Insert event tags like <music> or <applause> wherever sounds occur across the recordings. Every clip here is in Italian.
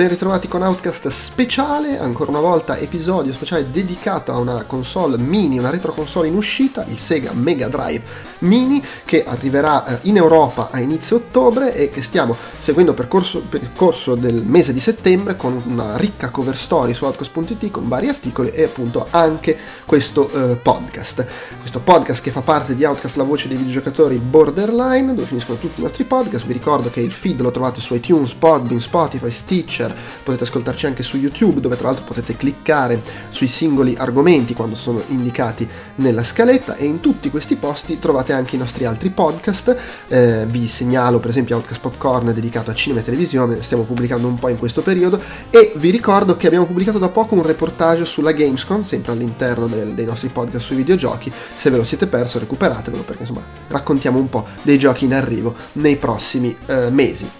ben ritrovati con Outcast speciale, ancora una volta episodio speciale dedicato a una console mini, una retro console in uscita, il Sega Mega Drive Mini, che arriverà eh, in Europa a inizio ottobre e che stiamo seguendo per corso, per il corso del mese di settembre con una ricca cover story su Outcast.it con vari articoli e appunto anche questo eh, podcast. Questo podcast che fa parte di Outcast, la voce dei videogiocatori Borderline, dove finiscono tutti i nostri podcast. Vi ricordo che il feed lo trovate su iTunes, Podbean, Spotify, Stitcher, potete ascoltarci anche su YouTube, dove tra l'altro potete cliccare sui singoli argomenti quando sono indicati nella scaletta e in tutti questi posti trovate anche i nostri altri podcast. Eh, vi segnalo per esempio Outcast Popcorn dedicato a cinema e televisione, stiamo pubblicando un po' in questo periodo e vi ricordo che abbiamo pubblicato da poco un reportage sulla Gamescom, sempre all'interno del, dei nostri podcast sui videogiochi. Se ve lo siete perso recuperatevelo perché insomma raccontiamo un po' dei giochi in arrivo nei prossimi eh, mesi.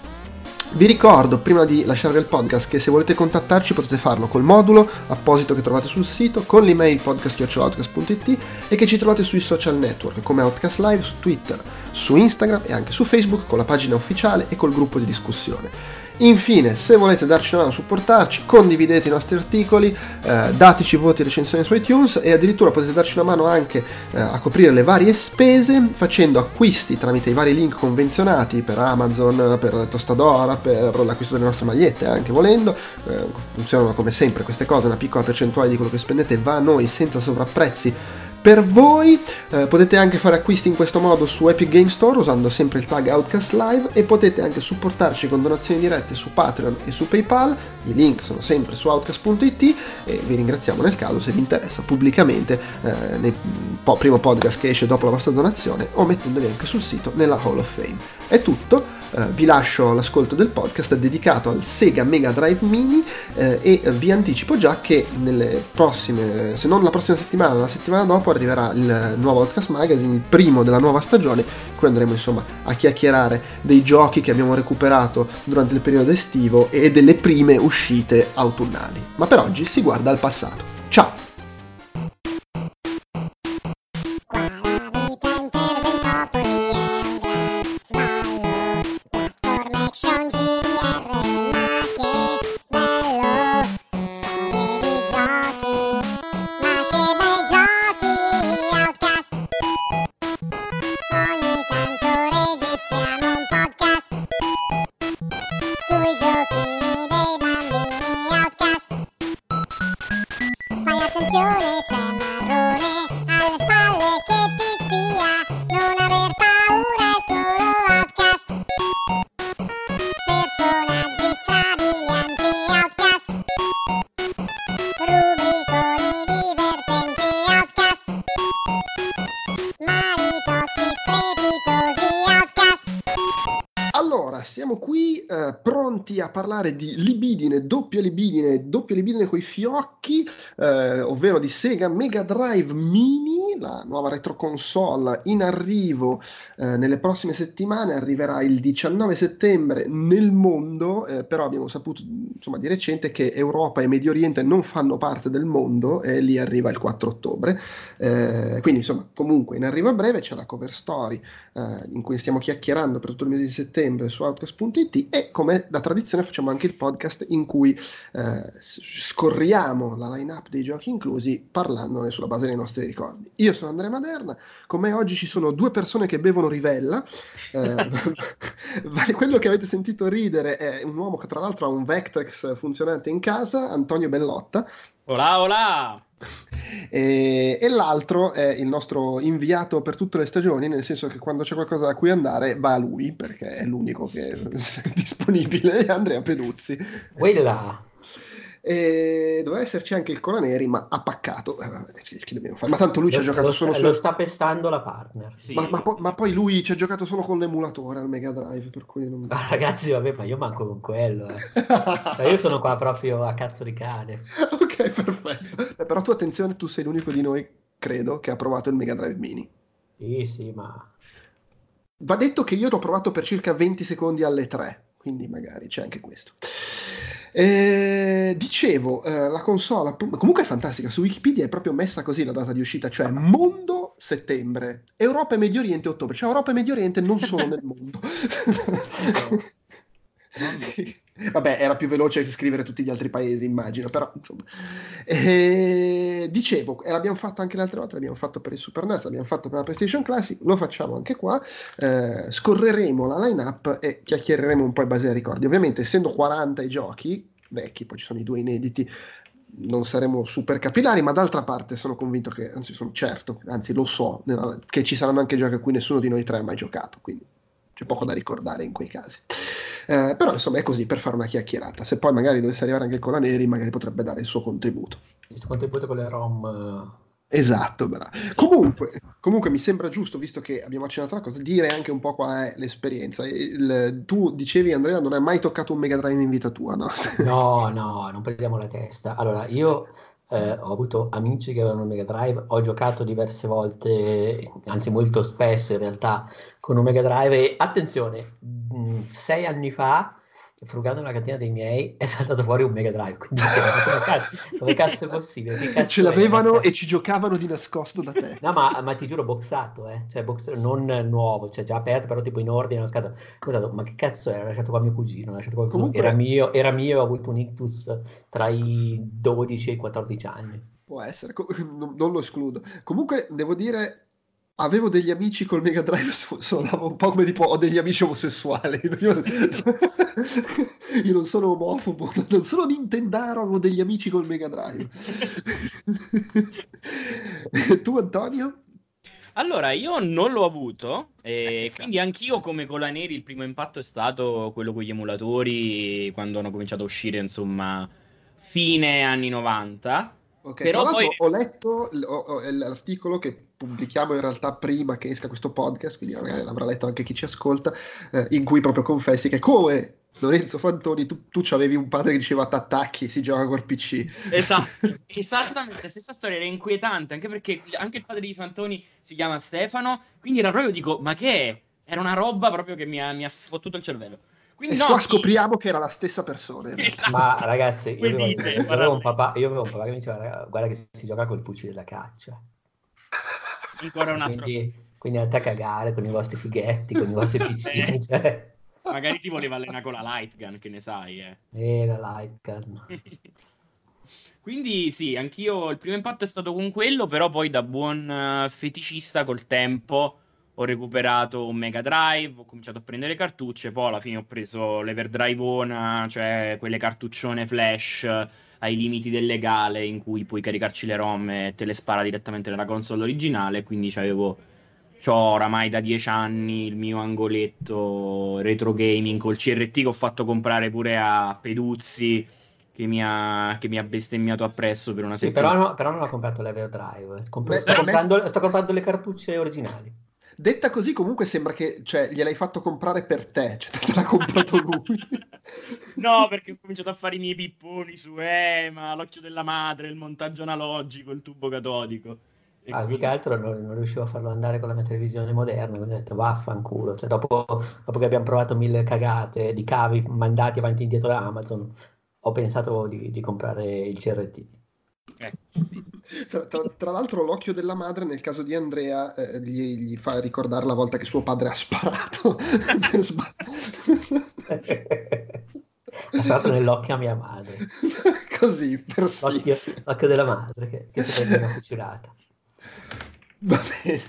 Vi ricordo, prima di lasciarvi il podcast, che se volete contattarci potete farlo col modulo apposito che trovate sul sito, con l'email podcast.outcast.it e che ci trovate sui social network come Outcast Live su Twitter, su Instagram e anche su Facebook con la pagina ufficiale e col gruppo di discussione. Infine, se volete darci una mano, supportarci, condividete i nostri articoli, eh, dateci voti e recensioni su iTunes e addirittura potete darci una mano anche eh, a coprire le varie spese facendo acquisti tramite i vari link convenzionati per Amazon, per Tostadora, per l'acquisto delle nostre magliette anche volendo. Eh, funzionano come sempre queste cose, una piccola percentuale di quello che spendete va a noi senza sovrapprezzi per voi. Eh, potete anche fare acquisti in questo modo su Epic Game Store usando sempre il tag Outcast Live e potete anche supportarci con donazioni dirette su Patreon e su PayPal. I link sono sempre su outcast.it e vi ringraziamo nel caso se vi interessa pubblicamente eh, nel po- primo podcast che esce dopo la vostra donazione o mettendoli anche sul sito nella Hall of Fame. È tutto eh, vi lascio l'ascolto del podcast dedicato al Sega Mega Drive Mini eh, e vi anticipo già che nelle prossime, se non la prossima settimana, la settimana dopo arriverà il nuovo Outcast Magazine, il primo della nuova stagione, qui andremo insomma a chiacchierare dei giochi che abbiamo recuperato durante il periodo estivo e delle prime uscite autunnali. Ma per oggi si guarda al passato. Ciao! A parlare di libidine, doppia libidine, doppia libidine coi fiocchi, eh, ovvero di Sega Mega Drive Mini, la nuova retro console in arrivo eh, nelle prossime settimane, arriverà il 19 settembre nel mondo, eh, però abbiamo saputo insomma, di recente che Europa e Medio Oriente non fanno parte del mondo e lì arriva il 4 ottobre. Eh, quindi insomma, comunque in arrivo a breve c'è la cover story eh, in cui stiamo chiacchierando per tutto il mese di settembre su outcast.it e come da tradizione facciamo anche il podcast in cui eh, scorriamo la line-up dei giochi inclusi parlandone sulla base dei nostri ricordi. Io sono Andrea Maderna, con me oggi ci sono due persone che bevono Rivella. Eh, <laughs> quello che avete sentito ridere è un uomo che tra l'altro ha un Vectrex funzionante in casa, Antonio Bellotta. Olà, olà! <laughs> E, e, l'altro è il nostro inviato per tutte le stagioni, nel senso che quando c'è qualcosa da cui andare va a lui, perché è l'unico che è <laughs> disponibile, Andrea Peduzzi. Quella! E doveva esserci anche il Colaneri, ma ha paccato. Eh, ma tanto lui lo, ci ha giocato lo solo sta, su... Lo sta pestando la partner. Sì. Ma, ma, po- ma, poi lui ci ha giocato solo con l'emulatore al Mega Drive, per cui non... ah, ragazzi, vabbè, ma io manco con quello. Eh. <laughs> cioè, io sono qua proprio a cazzo di cane. ok, perfetto. Però tu attenzione, tu sei l'unico di noi, credo, che ha provato il Mega Drive Mini. Sì, sì, ma... Va detto che io l'ho provato per circa 20 secondi alle 3, quindi magari c'è anche questo. Eh, dicevo, eh, la console comunque è fantastica, su Wikipedia è proprio messa così la data di uscita, cioè mondo settembre, Europa e Medio Oriente ottobre, cioè Europa e Medio Oriente non sono nel mondo. <laughs> <laughs> Vabbè, era più veloce scrivere tutti gli altri paesi, immagino, però insomma. E, dicevo, e l'abbiamo fatto anche l'altra volta, l'abbiamo fatto per il Super NES, l'abbiamo fatto per la PlayStation Classic, lo facciamo anche qua, eh, scorreremo la line-up e chiacchiereremo un po' in base ai ricordi. Ovviamente, essendo 40 i giochi, vecchi, poi ci sono i due inediti, non saremo super capillari, ma d'altra parte sono convinto che, anzi sono certo, anzi lo so, che ci saranno anche giochi a cui nessuno di noi tre ha mai giocato, quindi c'è poco da ricordare in quei casi. Eh, però insomma è così per fare una chiacchierata. Se poi magari dovesse arrivare anche con la Neri, magari potrebbe dare il suo contributo. Il suo contributo con le ROM. Esatto, bravo. Sì. Comunque, comunque, mi sembra giusto, visto che abbiamo accennato la cosa, dire anche un po' qual è l'esperienza. Il, tu dicevi, Andrea, non hai mai toccato un Mega Drive in vita tua, no? No, no, non perdiamo la testa. Allora, io eh, ho avuto amici che avevano Mega Drive, ho giocato diverse volte, anzi molto spesso in realtà, con un Mega Drive e attenzione, mh, mm, sei anni fa frugando nella cantina dei miei è saltato fuori un Mega Drive quindi come, cazzo, come cazzo è possibile cazzo ce l'avevano è? e ci giocavano di nascosto da te no ma, ma ti giuro boxato eh? cioè box, non nuovo cioè già aperto però tipo in ordine scatola. ma che cazzo è l'ho lasciato qua mio cugino, lasciato qua Comunque... era mio era mio ho avuto un ictus tra i 12 e i 14 anni può essere non lo escludo comunque devo dire avevo degli amici col Mega Drive, <laughs> suonavo un po' come tipo ho degli amici omosessuali. <laughs> Io, <laughs> io non sono omofobo, non sono Nintendaro, avevo degli amici col Mega Drive. tu Antonio? Allora, io non l'ho avuto, e quindi anch'io come con la Neri il primo impatto è stato quello con gli emulatori quando hanno cominciato a uscire, insomma, fine anni 90. Ok, Però poi... ho letto l'articolo che pubblichiamo in realtà prima che esca questo podcast, quindi magari l'avrà letto anche chi ci ascolta, eh, in cui proprio confessi che come Lorenzo Fantoni, tu, tu avevi un padre che diceva t'attacchi, si gioca col PC. Esatto, <laughs> esattamente, la stessa storia era inquietante, anche perché anche il padre di Fantoni si chiama Stefano, quindi era proprio, dico, ma che è? Era una roba proprio che mi ha, mi ha fottuto il cervello. Quindi, e no, qua sì. scopriamo che era la stessa persona. Esatto. Ma ragazzi, io avevo, io, avevo papà, io avevo, un papà, che mi diceva, guarda che si gioca col fucile della caccia ancora un altro. Quindi, quindi andate a cagare con i vostri fighetti, con i vostri <laughs> piccini. Eh. cioè. Magari ti voleva allenare con la light gun, che ne sai, eh. Eh, la light gun. <laughs> Quindi sì, anch'io il primo impatto è stato con quello, però poi da buon uh, feticista col tempo ho recuperato un Mega Drive, ho cominciato a prendere cartucce, poi alla fine ho preso l'Everdrive cioè quelle cartuccione flash ai limiti del legale in cui puoi caricarci le ROM e te le spara direttamente nella console originale, quindi avevo oramai da dieci anni il mio angoletto retro gaming col CRT che ho fatto comprare pure a Peduzzi che mi ha, che mi ha bestemmiato appresso per una sì, settimana. Però, no, però non ho comprato l'Everdrive, Compro- sto, comprando, sto comprando le cartucce originali. Detta così, comunque sembra che cioè, gliel'hai fatto comprare per te, cioè te l'ha comprato <laughs> lui. no, perché ho cominciato a fare i miei pipponi su EMA, l'occhio della madre, il montaggio analogico, il tubo catodico. E ah, quindi... più che altro non, non, riuscivo a farlo andare con la mia televisione moderna, quindi ho detto vaffanculo. Cioè, dopo, dopo che abbiamo provato mille cagate di cavi mandati avanti e indietro da Amazon, ho pensato di, di comprare il CRT. Eh. Tra, tra, tra, l'altro l'occhio della madre nel caso di Andrea eh, gli, gli, fa ricordare la volta che suo padre ha sparato. <laughs> Ha sparato nell'occhio a mia madre. Così per l'occhio, l'occhio della madre che, che si prende una fucilata va bene.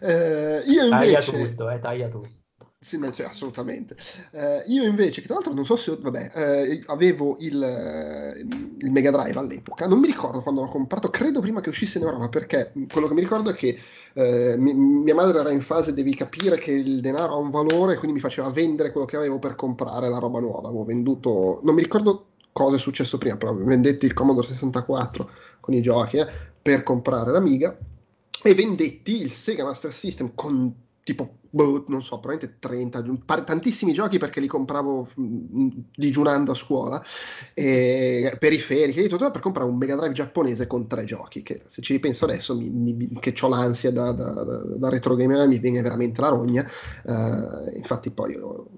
Eh, io invece taglia tutto eh, taglia tutto sì, no, cioè, assolutamente. Eh, io invece, che tra l'altro non so se, vabbè, eh, avevo il, eh, il, Mega Drive all'epoca, non mi ricordo quando l'ho comprato, credo prima che uscisse in Europa, perché quello che mi ricordo è che eh, mi, mia madre era in fase, devi capire che il denaro ha un valore, quindi mi faceva vendere quello che avevo per comprare la roba nuova. Avevo venduto, non mi ricordo cosa è successo prima, però vendetti il Commodore 64 con i giochi eh, per comprare l'Amiga e vendetti il Sega Master System con tipo, boh, non so, probabilmente 30, tantissimi giochi perché li compravo mm, digiunando a scuola, e periferiche e tutto, per comprare un Mega Drive giapponese con tre giochi, che se ci ripenso adesso, mi, mi, che ho l'ansia da, da, da, da retro gamer, mi viene veramente la rogna, uh, infatti poi ho,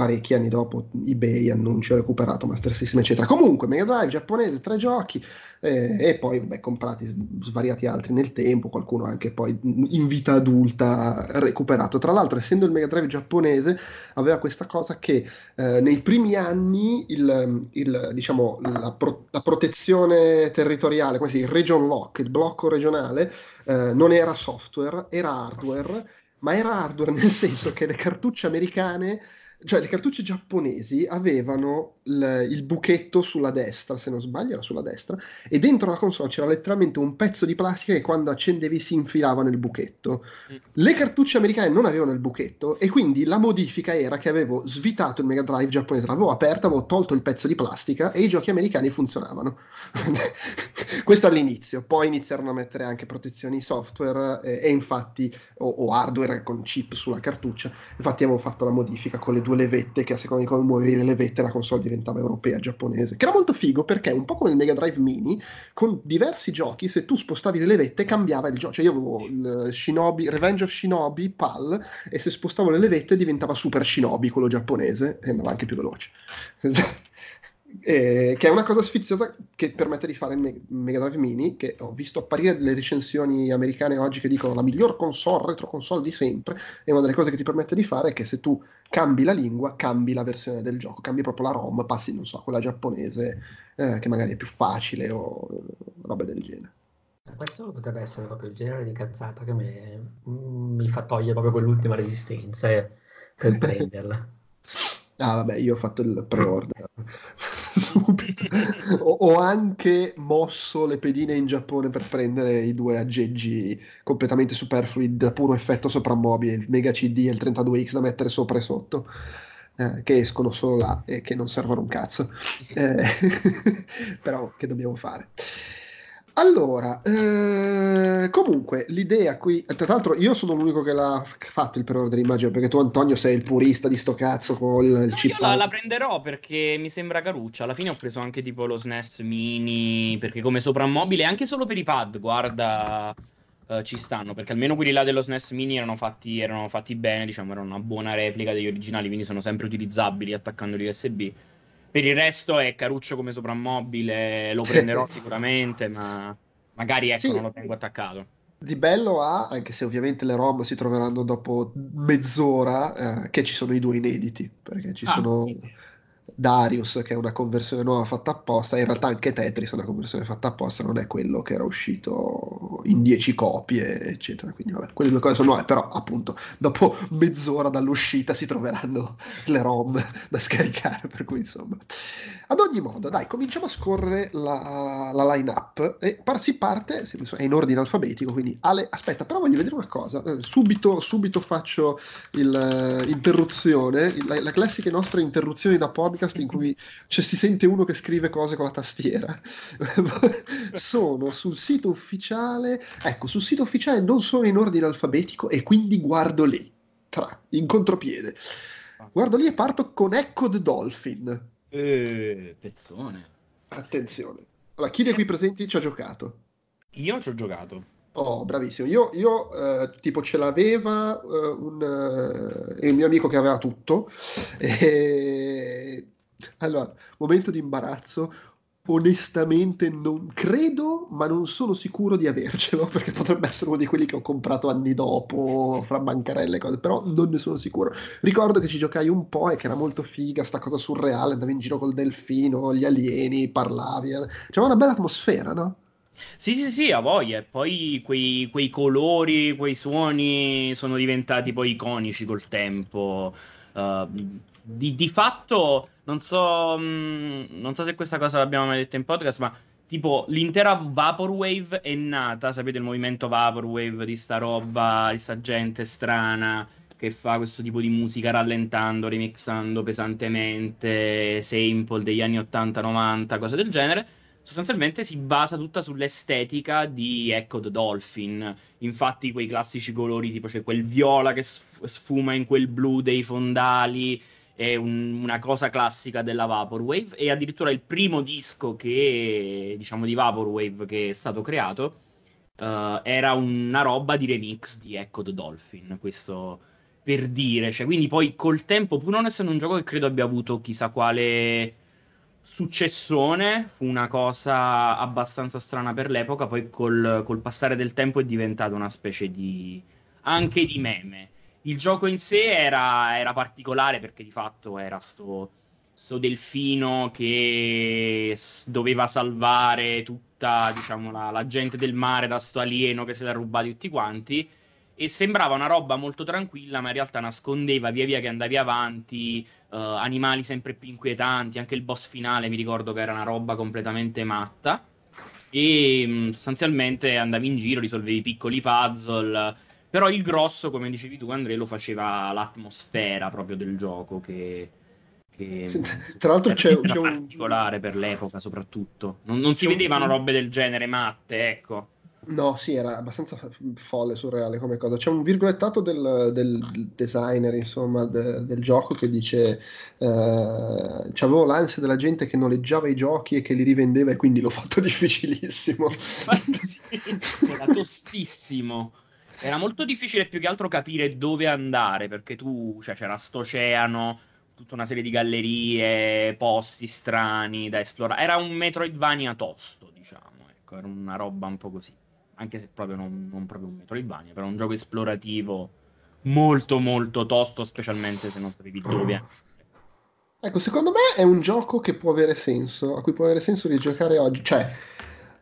parecchi anni dopo eBay annuncia recuperato Master System eccetera. Comunque Mega Drive giapponese tre giochi eh, e poi vabbè, comprati svariati altri nel tempo qualcuno anche poi in vita adulta recuperato. Tra l'altro essendo il Mega Drive giapponese aveva questa cosa che eh, nei primi anni il, il, diciamo, la, pro- la, protezione territoriale come si dice, il region lock il blocco regionale eh, non era software era hardware ma era hardware <laughs> nel senso che le cartucce americane cioè le cartucce giapponesi avevano il, il, buchetto sulla destra, se non sbaglio era sulla destra, e dentro la console c'era letteralmente un pezzo di plastica che quando accendevi si infilava nel buchetto. Mm. Le cartucce americane non avevano il buchetto e quindi la modifica era che avevo svitato il Mega Drive giapponese, l'avevo aperto, avevo tolto il pezzo di plastica e i giochi americani funzionavano. <laughs> Questo all'inizio, poi iniziarono a mettere anche protezioni software e, e infatti, o, o hardware con chip sulla cartuccia, infatti avevo fatto la modifica con le due levette che a seconda di come muovevi le levette la console diventava europea, giapponese, che era molto figo perché un po' come il Mega Drive Mini, con diversi giochi, se tu spostavi le levette cambiava il gioco. Cioè io avevo il Shinobi, Revenge of Shinobi, PAL, e se spostavo le levette diventava Super Shinobi, quello giapponese, e andava anche più veloce. <laughs> Eh, che è una cosa sfiziosa che permette di fare il Mega Drive Mini, che ho visto apparire delle recensioni americane oggi che dicono la miglior console, retro console di sempre, e una delle cose che ti permette di fare è che se tu cambi la lingua, cambi la versione del gioco, cambi proprio la ROM, passi, non so, a quella giapponese, eh, che magari è più facile o robe del genere. Questo potrebbe essere proprio il genere di cazzata che mm, mi fa togliere proprio quell'ultima resistenza eh, per <laughs> prenderla. Ah, vabbè, io ho fatto il pre-order <laughs> <laughs> subito. ho, ho, anche mosso le pedine in Giappone per prendere i due aggeggi completamente superflui da puro effetto soprammobile, il Mega CD e il 32X da mettere sopra e sotto. Eh, che escono solo là e che non servono un cazzo. <laughs> Eh, però che dobbiamo fare? Allora, eh, comunque, l'idea qui, tra l'altro io sono l'unico che l'ha fatto il pre-order, immagino, perché tu Antonio sei il purista di sto cazzo con il, il chip. Io la, la, prenderò perché mi sembra caruccia, alla fine ho preso anche tipo lo SNES mini, perché come soprammobile, anche solo per i pad, guarda, uh, ci stanno, perché almeno quelli là dello SNES mini erano fatti, erano fatti bene, diciamo, erano una buona replica degli originali, quindi sono sempre utilizzabili attaccando l'USB. Per il resto è caruccio come soprammobile, lo prenderò <laughs> sicuramente, ma magari ecco, sì. non lo tengo attaccato. Di bello ha, anche se ovviamente le ROM si troveranno dopo mezz'ora, eh, che ci sono i due inediti, perché ci ah, sono sì. Darius che è una conversione nuova fatta apposta, in realtà anche Tetris è una conversione fatta apposta, non è quello che era uscito in 10 copie, eccetera. Quindi vabbè, quelle due cose sono nuove, però appunto dopo mezz'ora dall'uscita si troveranno le ROM da scaricare, per cui insomma. Ad ogni modo, dai, cominciamo a scorrere la, la line-up e par- si parte, è in ordine alfabetico, quindi Ale, aspetta, però voglio vedere una cosa, eh, subito, subito faccio l'interruzione, uh, la, la classica nostra interruzione da podcast in cui cioè, si sente uno che scrive cose con la tastiera. <laughs> sono sul sito ufficiale, ecco, sul sito ufficiale non sono in ordine alfabetico e quindi guardo lì, tra, in contropiede. Guardo lì e parto con Echo the Dolphin. Eh, pezzone. Attenzione. Allora, chi dei qui presenti ci ha giocato? Io ci ho giocato. Oh, bravissimo. Io, io eh, tipo ce l'aveva eh, un, eh, il mio amico che aveva tutto. E... Allora, momento di imbarazzo. Onestamente non credo, ma non sono sicuro di avercelo, perché potrebbe essere uno di quelli che ho comprato anni dopo, fra bancarelle e cose, però non ne sono sicuro. Ricordo che ci giocai un po' e che era molto figa, sta cosa surreale, andavi in giro col delfino, gli alieni, parlavi. Eh. C'era una bella atmosfera, no? Sì, sì, sì, a voglia. E poi quei, quei colori, quei suoni sono diventati poi iconici col tempo. Uh, di, di, fatto, non so, mh, mm, non so se questa cosa l'abbiamo mai detto in podcast, ma tipo l'intera Vaporwave è nata, sapete il movimento Vaporwave di sta roba, di sta gente strana che fa questo tipo di musica rallentando, remixando pesantemente, sample degli anni 80-90, cose del genere sostanzialmente si basa tutta sull'estetica di Echo the Dolphin. Infatti, quei classici colori, tipo c'è quel viola che sfuma in quel blu dei fondali, è un, una cosa classica della Vaporwave. E addirittura il primo disco che, diciamo, di Vaporwave che è stato creato uh, era una roba di remix di Echo the Dolphin. Questo per dire, cioè, quindi poi col tempo, pur non essendo un gioco che credo abbia avuto chissà quale successone, fu una cosa abbastanza strana per l'epoca, poi col, col passare del tempo è diventato una specie di... anche di meme. Il gioco in sé era, era particolare perché di fatto era sto, sto delfino che doveva salvare tutta, diciamo, la, la gente del mare da sto alieno che se l'ha rubati tutti quanti e sembrava una roba molto tranquilla, ma in realtà nascondeva via via che andavi avanti uh, animali sempre più inquietanti. Anche il boss finale mi ricordo che era una roba completamente matta. E mh, sostanzialmente andavi in giro, risolvevi piccoli puzzle. Però il grosso, come dicevi tu, Andrea, lo faceva l'atmosfera proprio del gioco che. che Sì, tra l'altro c'è- c'è un- particolare per l'epoca, soprattutto. Non, non si un- vedevano robe del genere matte, ecco. No, sì, era abbastanza folle, surreale come cosa. C'è un virgolettato del, del designer, insomma, de- del gioco che dice eh, c'avevo l'ansia della gente che noleggiava i giochi e che li rivendeva e quindi l'ho fatto <laughs> difficilissimo. <laughs> Infatti sì, era tostissimo. Era molto difficile più che altro capire dove andare, perché tu, cioè, c'era st'oceano, tutta una serie di gallerie, posti strani da esplorare. Era un Metroidvania tosto, diciamo, ecco, era una roba un po' così. Anche se proprio non, non proprio un Metroidvania, però un gioco esplorativo molto molto tosto, specialmente se non sapevi dove andare. Ecco, secondo me è un gioco che può avere senso, a cui può avere senso rigiocare oggi, cioè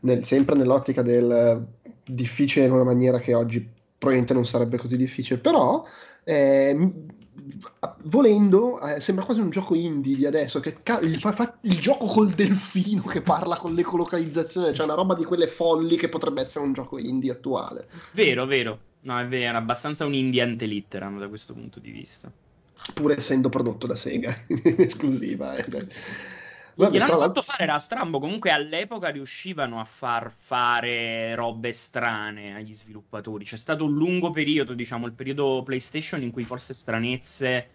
nel- sempre nell'ottica del difficile in una maniera che oggi probabilmente non sarebbe così difficile, però eh, volendo eh, sembra quasi un gioco indie di adesso, che ca- il, fa- fa- il gioco col delfino che parla con l'ecolocalizzazione, cioè una roba di quelle folli che potrebbe essere un gioco indie attuale. Vero, vero. No, è vero, abbastanza un indie ante litteram da questo punto di vista. pur essendo prodotto da Sega in <laughs> esclusiva. eh. Vabbè, Gliel'hanno fatto l'altro- fare, era strambo. Comunque all'epoca riuscivano a far fare robe strane agli sviluppatori. C'è stato un lungo periodo, diciamo, il periodo PlayStation in cui forse stranezze.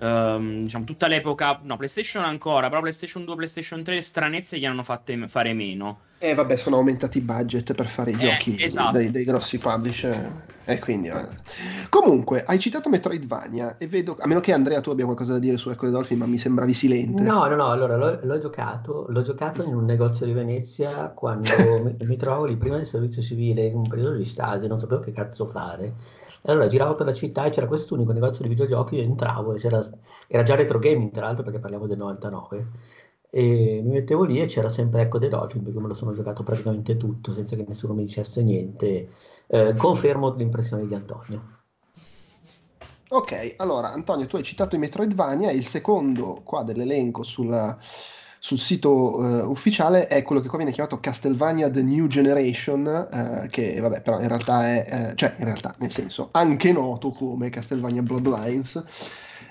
Ehm, diciamo, tutta l'epoca, no, PlayStation ancora, però PlayStation 2, PlayStation 3, stranezze gli hanno fatte fare meno. Eh, vabbè, sono aumentati i budget per fare i Eh, giochi esatto. dei, dei grossi publisher. E quindi, eh. Comunque, hai citato Metroidvania e vedo, a meno che Andrea tu abbia qualcosa da dire su Echo the Dolphin, ma mi sembravi silente. No, no, no, allora l'ho, l'ho giocato, l'ho giocato in un negozio di Venezia quando <laughs> mi, mi trovavo lì prima del servizio civile in un periodo di stasi, non sapevo che cazzo fare. E allora giravo per la città e c'era quest'unico negozio di videogiochi, io entravo e era già retro gaming tra l'altro perché parliamo del 99 e mi mettevo lì e c'era sempre Ecco The Dolphin perché me lo sono giocato praticamente tutto senza che nessuno mi dicesse niente. Eh, confermo l'impressione di Antonio. Ok, allora Antonio, tu hai citato i Metroidvania il secondo qua dell'elenco sulla- sul sito eh, ufficiale è quello che qua viene chiamato Castlevania The New Generation, eh, che vabbè, però in realtà è, eh, cioè in realtà, nel senso, anche noto come Castlevania Bloodlines,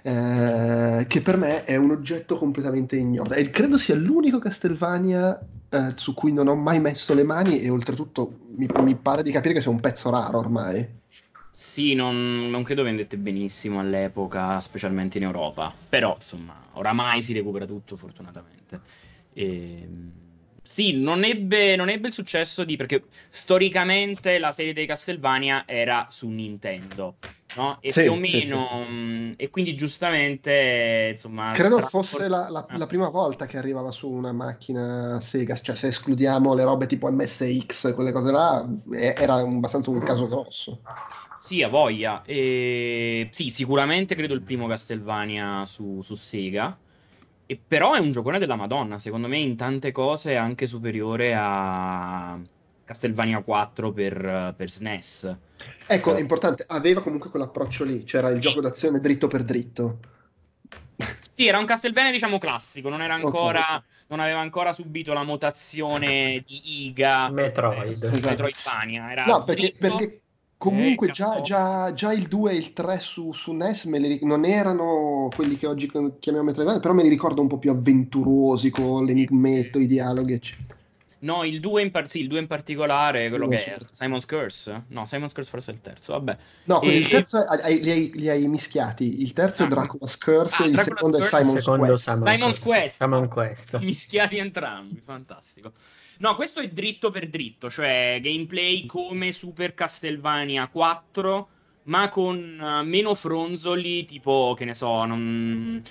eh, che per me è un oggetto completamente ignoto. E credo sia l'unico Castlevania eh, su cui non ho mai messo le mani e oltretutto mi, mi pare di capire che sia un pezzo raro ormai. Sì, non, non credo vendette benissimo all'epoca, specialmente in Europa. Però, insomma, oramai si recupera tutto, fortunatamente. Ehm, sì, non ebbe, non ebbe il successo di... perché storicamente la serie dei Castlevania era su Nintendo, no? E Sì, più o sì, sì. meno... mh, E quindi giustamente, insomma... Credo tra- fosse la, la- Ah. la prima volta che arrivava su una macchina Sega, cioè se escludiamo le robe tipo MSX, quelle cose là, eh, era abbastanza un caso grosso. Sì, ha voglia. E... Sì, sicuramente credo il primo Castlevania su, su Sega. E però è un giocone della Madonna. Secondo me, in tante cose è anche superiore a Castlevania 4 per, per SNES. Ecco, Eh. è importante, aveva comunque quell'approccio lì, c'era il gioco d'azione dritto per dritto. Sì, era un Castlevania, diciamo, classico. Non, era ancora, non aveva ancora subito la mutazione di Iga. Metroid. Esatto. Metroidvania. Era No, perché, perché comunque Eh, già, già- già il 2 e il 3 su, su NES me li non erano quelli che oggi chiamiamo Metroidvania, però me li ricordo un po' più avventurosi con l'enigmetto, i dialoghi, eccetera. No, il 2 in, par- sì, il 2 in particolare, quello che è Simon's Curse. No, Simon's Curse forse è il terzo, vabbè. No, E- il terzo è- hai- li, hai, li hai mischiati. Il terzo è Ah. Dracula's Curse, Ah, il Dracula's secondo Curse, è Simon's Secondo Quest. Simon Simon's Quest. Simon Quest. Mischiati entrambi, fantastico. No, questo è dritto per dritto, cioè gameplay come Super Castlevania 4, ma con uh, meno fronzoli, tipo, che ne so, non...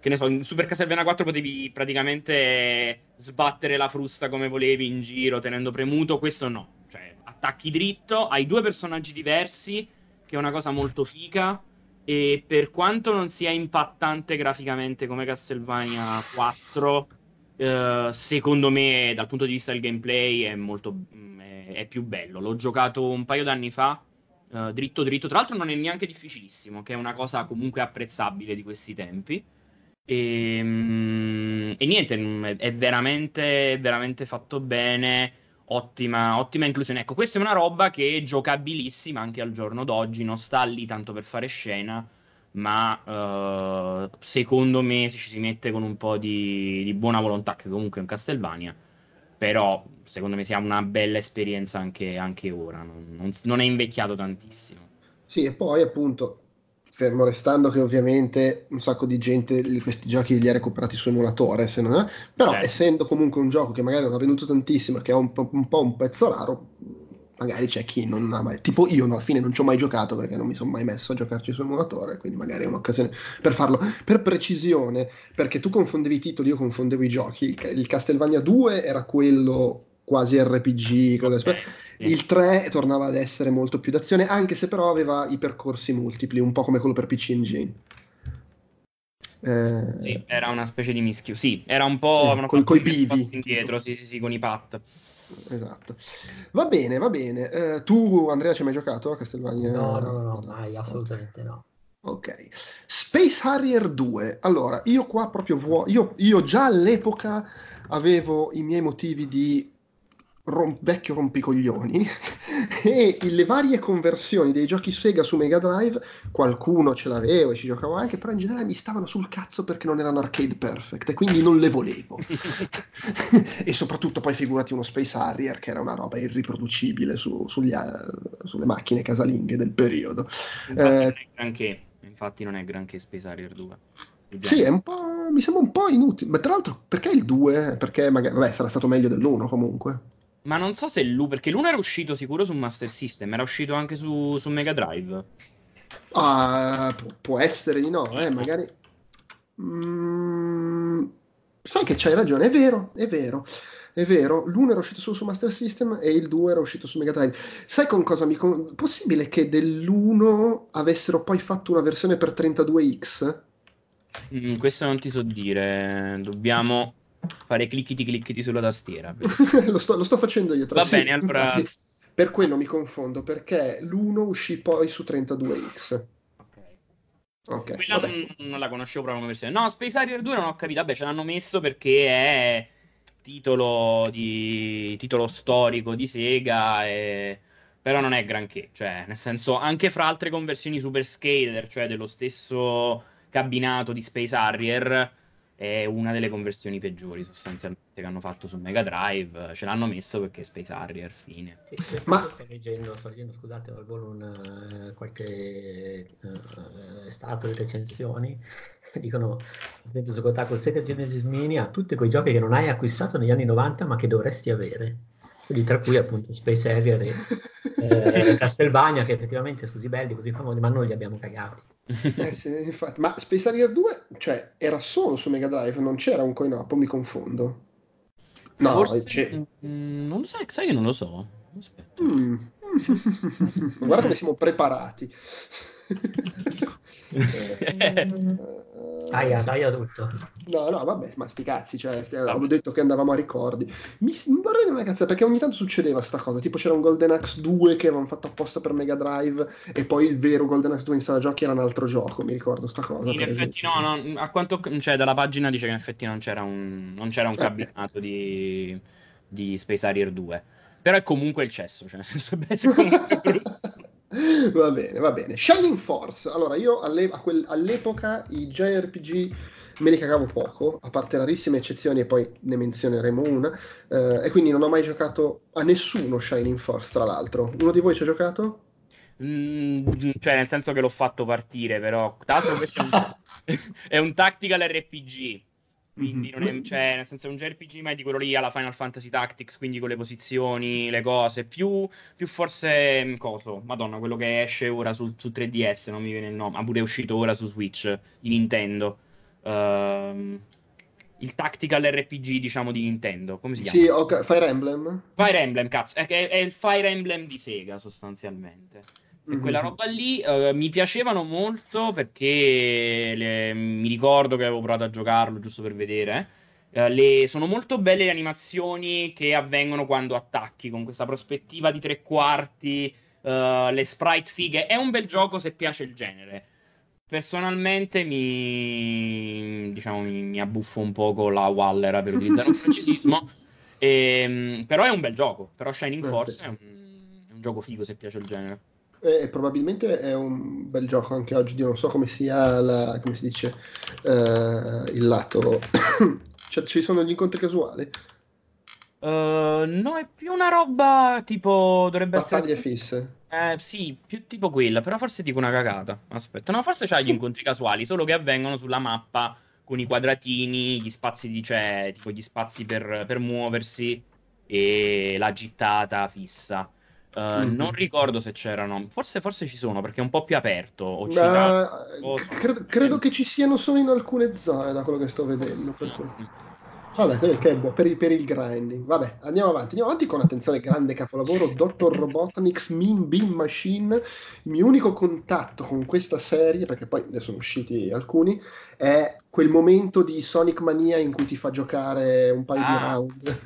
Che ne so, in Super Castlevania 4 potevi praticamente sbattere la frusta come volevi in giro, tenendo premuto. Questo no. Cioè, attacchi dritto, hai due personaggi diversi, che è una cosa molto figa. E per quanto non sia impattante graficamente come Castlevania 4, eh, secondo me, dal punto di vista del gameplay, è molto mm, è, è più bello. L'ho giocato un paio d'anni fa uh, dritto dritto. Tra l'altro non è neanche difficilissimo, che è una cosa comunque apprezzabile di questi tempi. E, um, e niente, mm, è veramente, veramente fatto bene. Ottima, ottima inclusione. Ecco, questa è una roba che è giocabilissima anche al giorno d'oggi. Non sta lì tanto per fare scena, ma uh, secondo me se ci si mette con un po' di, di buona volontà, che comunque è un Castlevania, però secondo me sia una bella esperienza anche, anche ora, non, non, non, è invecchiato tantissimo. Sì, e poi appunto, fermo restando che ovviamente un sacco di gente questi giochi li ha recuperati su emulatore, se non è, però certo. essendo comunque un gioco che magari non ha venduto tantissimo, che è un, un po' un pezzo raro, magari c'è chi non ha mai, tipo io no, alla fine non ci ho mai giocato perché non mi sono mai messo a giocarci su emulatore, quindi magari è un'occasione per farlo. Per precisione, perché tu confondevi i titoli, io confondevo i giochi, il Castlevania 2 era quello quasi RPG, okay, sì. il 3 tornava ad essere molto più d'azione, anche se però aveva i percorsi multipli, un po' come quello per PC Engine. Eh... Sì, era una specie di mischio. Sì, era un po' sì, con i bivi indietro, sì, sì, sì, con i pat. Esatto. Va bene, va bene. Eh, tu, Andrea, ci hai mai giocato a Castlevania? No, no, no, mai, assolutamente no. Ok. Space Harrier 2. Allora, io qua proprio vuoi... Io, io già all'epoca avevo i miei motivi di rom- vecchio rompicoglioni <laughs> e le varie conversioni dei giochi Sega su Mega Drive, qualcuno ce l'avevo e ci giocavo anche, però in generale mi stavano sul cazzo perché non erano arcade perfect e quindi non le volevo. <laughs> e soprattutto poi figurati uno Space Harrier che era una roba irriproducibile su, sugli, uh, sulle macchine casalinghe del periodo. Infatti, eh, non è granché, infatti non è granché Space Harrier 2. Sì, è un po', mi sembra un po' inutile. Ma tra l'altro, perché il 2? Perché magari, vabbè, sarà stato meglio dell'1 comunque. Ma non so se l'U, perché l'Uno era uscito sicuro su Master System, era uscito anche su, su Mega Drive. Ah, pu- può essere di no, eh, magari... Mm, sai che c'hai ragione, è vero, è vero. È vero, l'uno era uscito solo su Master System e il 2 era uscito su Mega Drive. Sai con cosa mi... Con... Possibile che dell'1 avessero poi fatto una versione per 32X? Mm, questo non ti so dire. Dobbiamo fare clicchiti clicchiti sulla tastiera. <laughs> lo, sto, lo, sto, facendo io. Tra Va sì, bene, allora... Infatti, per quello mi confondo, perché l'1 uscì poi su 32X. Ok. Quella non, non, la conoscevo proprio come versione. No, Space Harrier 2 non ho capito. Vabbè, ce l'hanno messo perché è titolo, di... titolo storico di Sega. E... Però non è granché. Cioè, nel senso, anche fra altre conversioni Super Skater, cioè dello stesso cabinato di Space Harrier è una delle conversioni peggiori sostanzialmente che hanno fatto su Mega Drive. Ce l'hanno messo perché Space Harrier, fine. Ma sto leggendo, sto leggendo, scusate, al volo un, uh, qualche uh, stato di recensioni. <laughs> Dicono, ad esempio, su Kotaku, Sega Genesis Mini ha tutti quei giochi che non hai acquistato negli anni 90 ma che dovresti avere. Quindi tra cui appunto Space Harrier e <laughs> eh, Castlevania che effettivamente sono così belli, così famosi, ma noi li abbiamo cagati. Eh <laughs> sì, infatti. Ma Space Harrier 2, cioè, era solo su Mega Drive, non c'era un coin up, mi confondo. No, Forse... c'è... Non sai, sai che non lo so. Mm. <laughs> Guarda come siamo preparati. Aia, taia tutto. No, no, vabbè, ma sti cazzi, cioè, avevo detto che andavamo a ricordi. Mi, mi vorrei dire una cazzata, perché ogni tanto succedeva sta cosa, tipo c'era un Golden Axe 2 che avevano fatto apposta per Mega Drive e poi il vero Golden Axe 2 in sala giochi era un altro gioco, mi ricordo sta cosa. In effetti no, no, a quanto, cioè dalla pagina dice che in effetti non c'era un, non c'era un eh, cabinato di, di Space Harrier 2. Però è comunque il cesso, cioè nel senso <laughs> è comunque brutto. Va bene, va bene. Shining Force. Allora, io alle, quel, all'epoca i JRPG me li cagavo poco, a parte rarissime eccezioni, e poi ne menzioneremo una. Eh, e quindi non ho mai giocato a nessuno Shining Force, tra l'altro. Uno di voi ci ha giocato? Mm, cioè, nel senso che l'ho fatto partire, però. Tra l'altro, questo è un, <laughs> è un tactical RPG. Quindi non è, cioè, nel senso è un JRPG, ma è di quello lì alla Final Fantasy Tactics, quindi con le posizioni, le cose, più, più forse mm, coso, madonna, quello che esce ora su, su 3DS, non mi viene il nome, ma pure è uscito ora su Switch di Nintendo. Uh, il tactical RPG, diciamo, di Nintendo. Come si chiama? Sì, okay. Fire Emblem. Fire Emblem, cazzo, è, è, il Fire Emblem di Sega, sostanzialmente. E quella roba lì uh, mi piacevano molto perché le, mi ricordo che avevo provato a giocarlo giusto per vedere. Uh, le, sono molto belle le animazioni che avvengono quando attacchi con questa prospettiva di tre quarti, uh, le sprite fighe. È un bel gioco se piace il genere. Personalmente mi, diciamo, mi, mi abbuffo un po' la Wallera per utilizzare un <laughs> precisismo. E, ehm, però è un bel gioco. Però Shining Force è un, è un gioco figo se piace il genere. E probabilmente è un bel gioco anche oggi. Io non so come sia la, come si dice, uh, il lato. <coughs> cioè, ci sono gli incontri casuali. Uh, no, è più una roba tipo. Dovrebbe Battaglie essere. fisse. Eh, sì, più tipo quella, però forse dico una cagata. Aspetta, no, forse c'hai gli incontri casuali, solo che avvengono sulla mappa con i quadratini, gli spazi di cioè, tipo gli spazi per, per muoversi e la gittata fissa. Uh, mm-hmm. Non ricordo se c'erano, forse, forse, ci sono perché è un po' più aperto. Ho citato, uh, credo, credo, che ci siano solo in alcune zone da quello che sto vedendo. Vabbè, che è buono per il, per il grinding. Vabbè, andiamo avanti. Andiamo avanti con attenzione, grande capolavoro. <laughs> Dr. Robotnik's Mean Bean Machine. Il mio unico contatto con questa serie, perché poi ne sono usciti alcuni, è quel momento di Sonic Mania in cui ti fa giocare un paio ah. di round.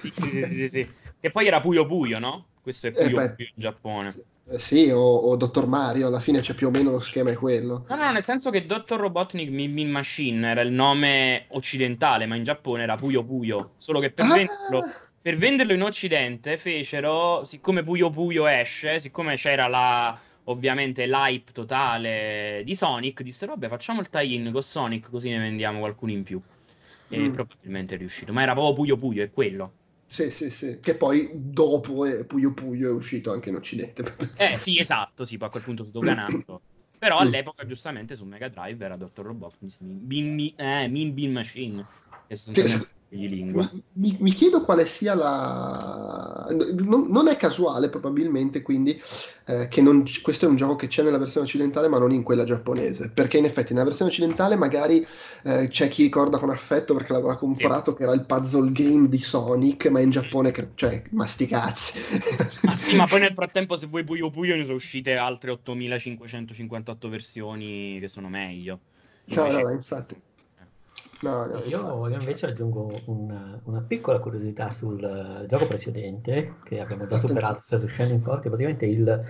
Sì, sì, sì, sì, sì. E poi era Puyo Puyo, no? Questo è eh Puyo in Giappone. Eh sì, o, o, Dottor Mario, alla fine c'è più o meno lo schema è quello. No, no, nel senso che Dottor Robotnik Min Machine era il nome occidentale, ma in Giappone era Puyo Puyo. Solo che per, ah! venderlo, per venderlo in occidente fecero, siccome Puyo Puyo esce, siccome c'era la ovviamente l'hype totale di Sonic, dissero vabbè facciamo il tie-in con Sonic così ne vendiamo qualcuno in più. E mm. probabilmente è riuscito, ma era proprio Puyo Puyo, è quello. Sì, sì, sì. Che poi dopo eh, Puyo Puyo è uscito anche in Occidente. eh sì, esatto, sì, poi a quel punto sdoganato. Però mm. all'epoca, giustamente, su Mega Drive era Dr. Robot, Bean, eh, Mean Bean Machine. Che sostanzialmente di lingua. Mi, mi, chiedo quale sia la... Non, non è casuale probabilmente quindi eh, che non, questo è un gioco che c'è nella versione occidentale ma non in quella giapponese, perché in effetti nella versione occidentale magari eh, c'è chi ricorda con affetto perché l'aveva comprato sì. che era il puzzle game di Sonic, ma in Giappone, che, cioè, ma sti cazzi. Ah sì, ma poi nel frattempo se vuoi Puyo Puyo ne sono uscite altre 8558 versioni che sono meglio. Invece... No, no, infatti. No, no, io, io, invece aggiungo un, una piccola curiosità sul gioco precedente che abbiamo già superato, cioè su Shining Force, che praticamente il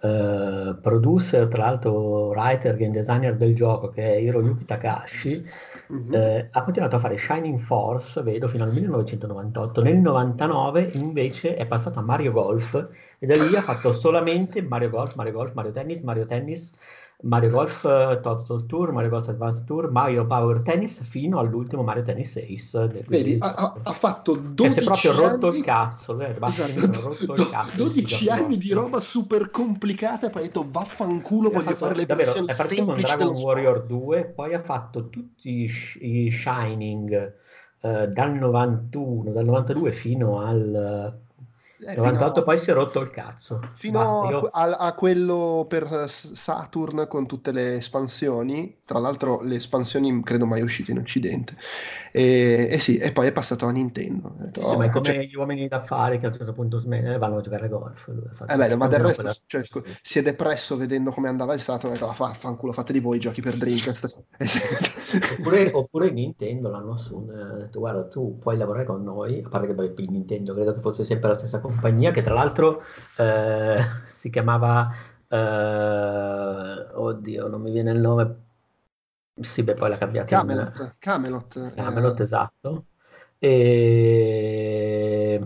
uh, producer, tra l'altro writer, game designer del gioco, che è Hiroyuki Takashi, mm-hmm. eh, ha continuato a fare Shining Force, vedo, fino al 1998. Nel 99 invece è passato a Mario Golf e da lì ha fatto solamente Mario Golf, Mario Golf, Mario Tennis, Mario Tennis Mario Golf uh, Total Tour, Mario Golf Advanced Tour, Mario Power Tennis fino all'ultimo Mario Tennis Ace. Vedi, ha, ha, fatto 12 si è proprio anni... rotto il cazzo, eh, esatto. rotto il cazzo 12 anni di roba super complicata e poi ha detto vaffanculo, voglio fatto, fare le davvero, versioni è partito con Dragon Warrior 2, poi ha fatto tutti i, Shining uh, dal 91, dal 92 fino al eh, 98 a... poi si è rotto il cazzo. Fino Basta, io... a, a, quello per Saturn con tutte le espansioni, tra l'altro le espansioni credo mai uscite in Occidente. E, e sì, e poi è passato a Nintendo. Detto, sì, oh, ma è come cioè... gli uomini d'affari che a un certo punto sm- vanno a giocare a golf. Eh beh, ma del resto cioè, scu- si è depresso vedendo come andava il Saturn e ha detto, ah, fanculo, fate di voi i giochi per Dreamcast. <laughs> oppure, oppure, Nintendo l'anno su, ha detto, guarda, tu puoi lavorare con noi, a parte che poi Nintendo credo che fosse sempre la stessa compagnia, che tra l'altro eh, <laughs> si chiamava... Eh, oddio, non mi viene il nome sì, beh, poi l'ha cambiata Camelot, in... Camelot. Camelot, eh... esatto. E...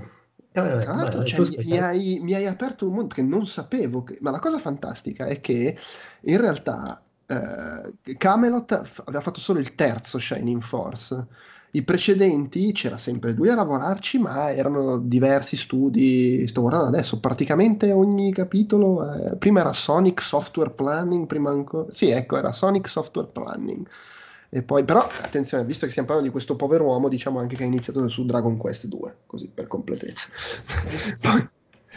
Tra l'altro cioè, mi, mi, hai, mi, hai, aperto un mondo che non sapevo, che... ma la cosa fantastica è che in realtà eh, Camelot aveva fatto solo il terzo Shining Force i precedenti c'era sempre lui a lavorarci, ma erano diversi studi. Sto guardando adesso, praticamente ogni capitolo. Eh, prima era Sonic Software Planning, prima ancora. Sì, ecco, era Sonic Software Planning. E poi, però, attenzione, visto che stiamo parlando di questo povero uomo, diciamo anche che ha iniziato su Dragon Quest 2, così per completezza. <laughs> poi,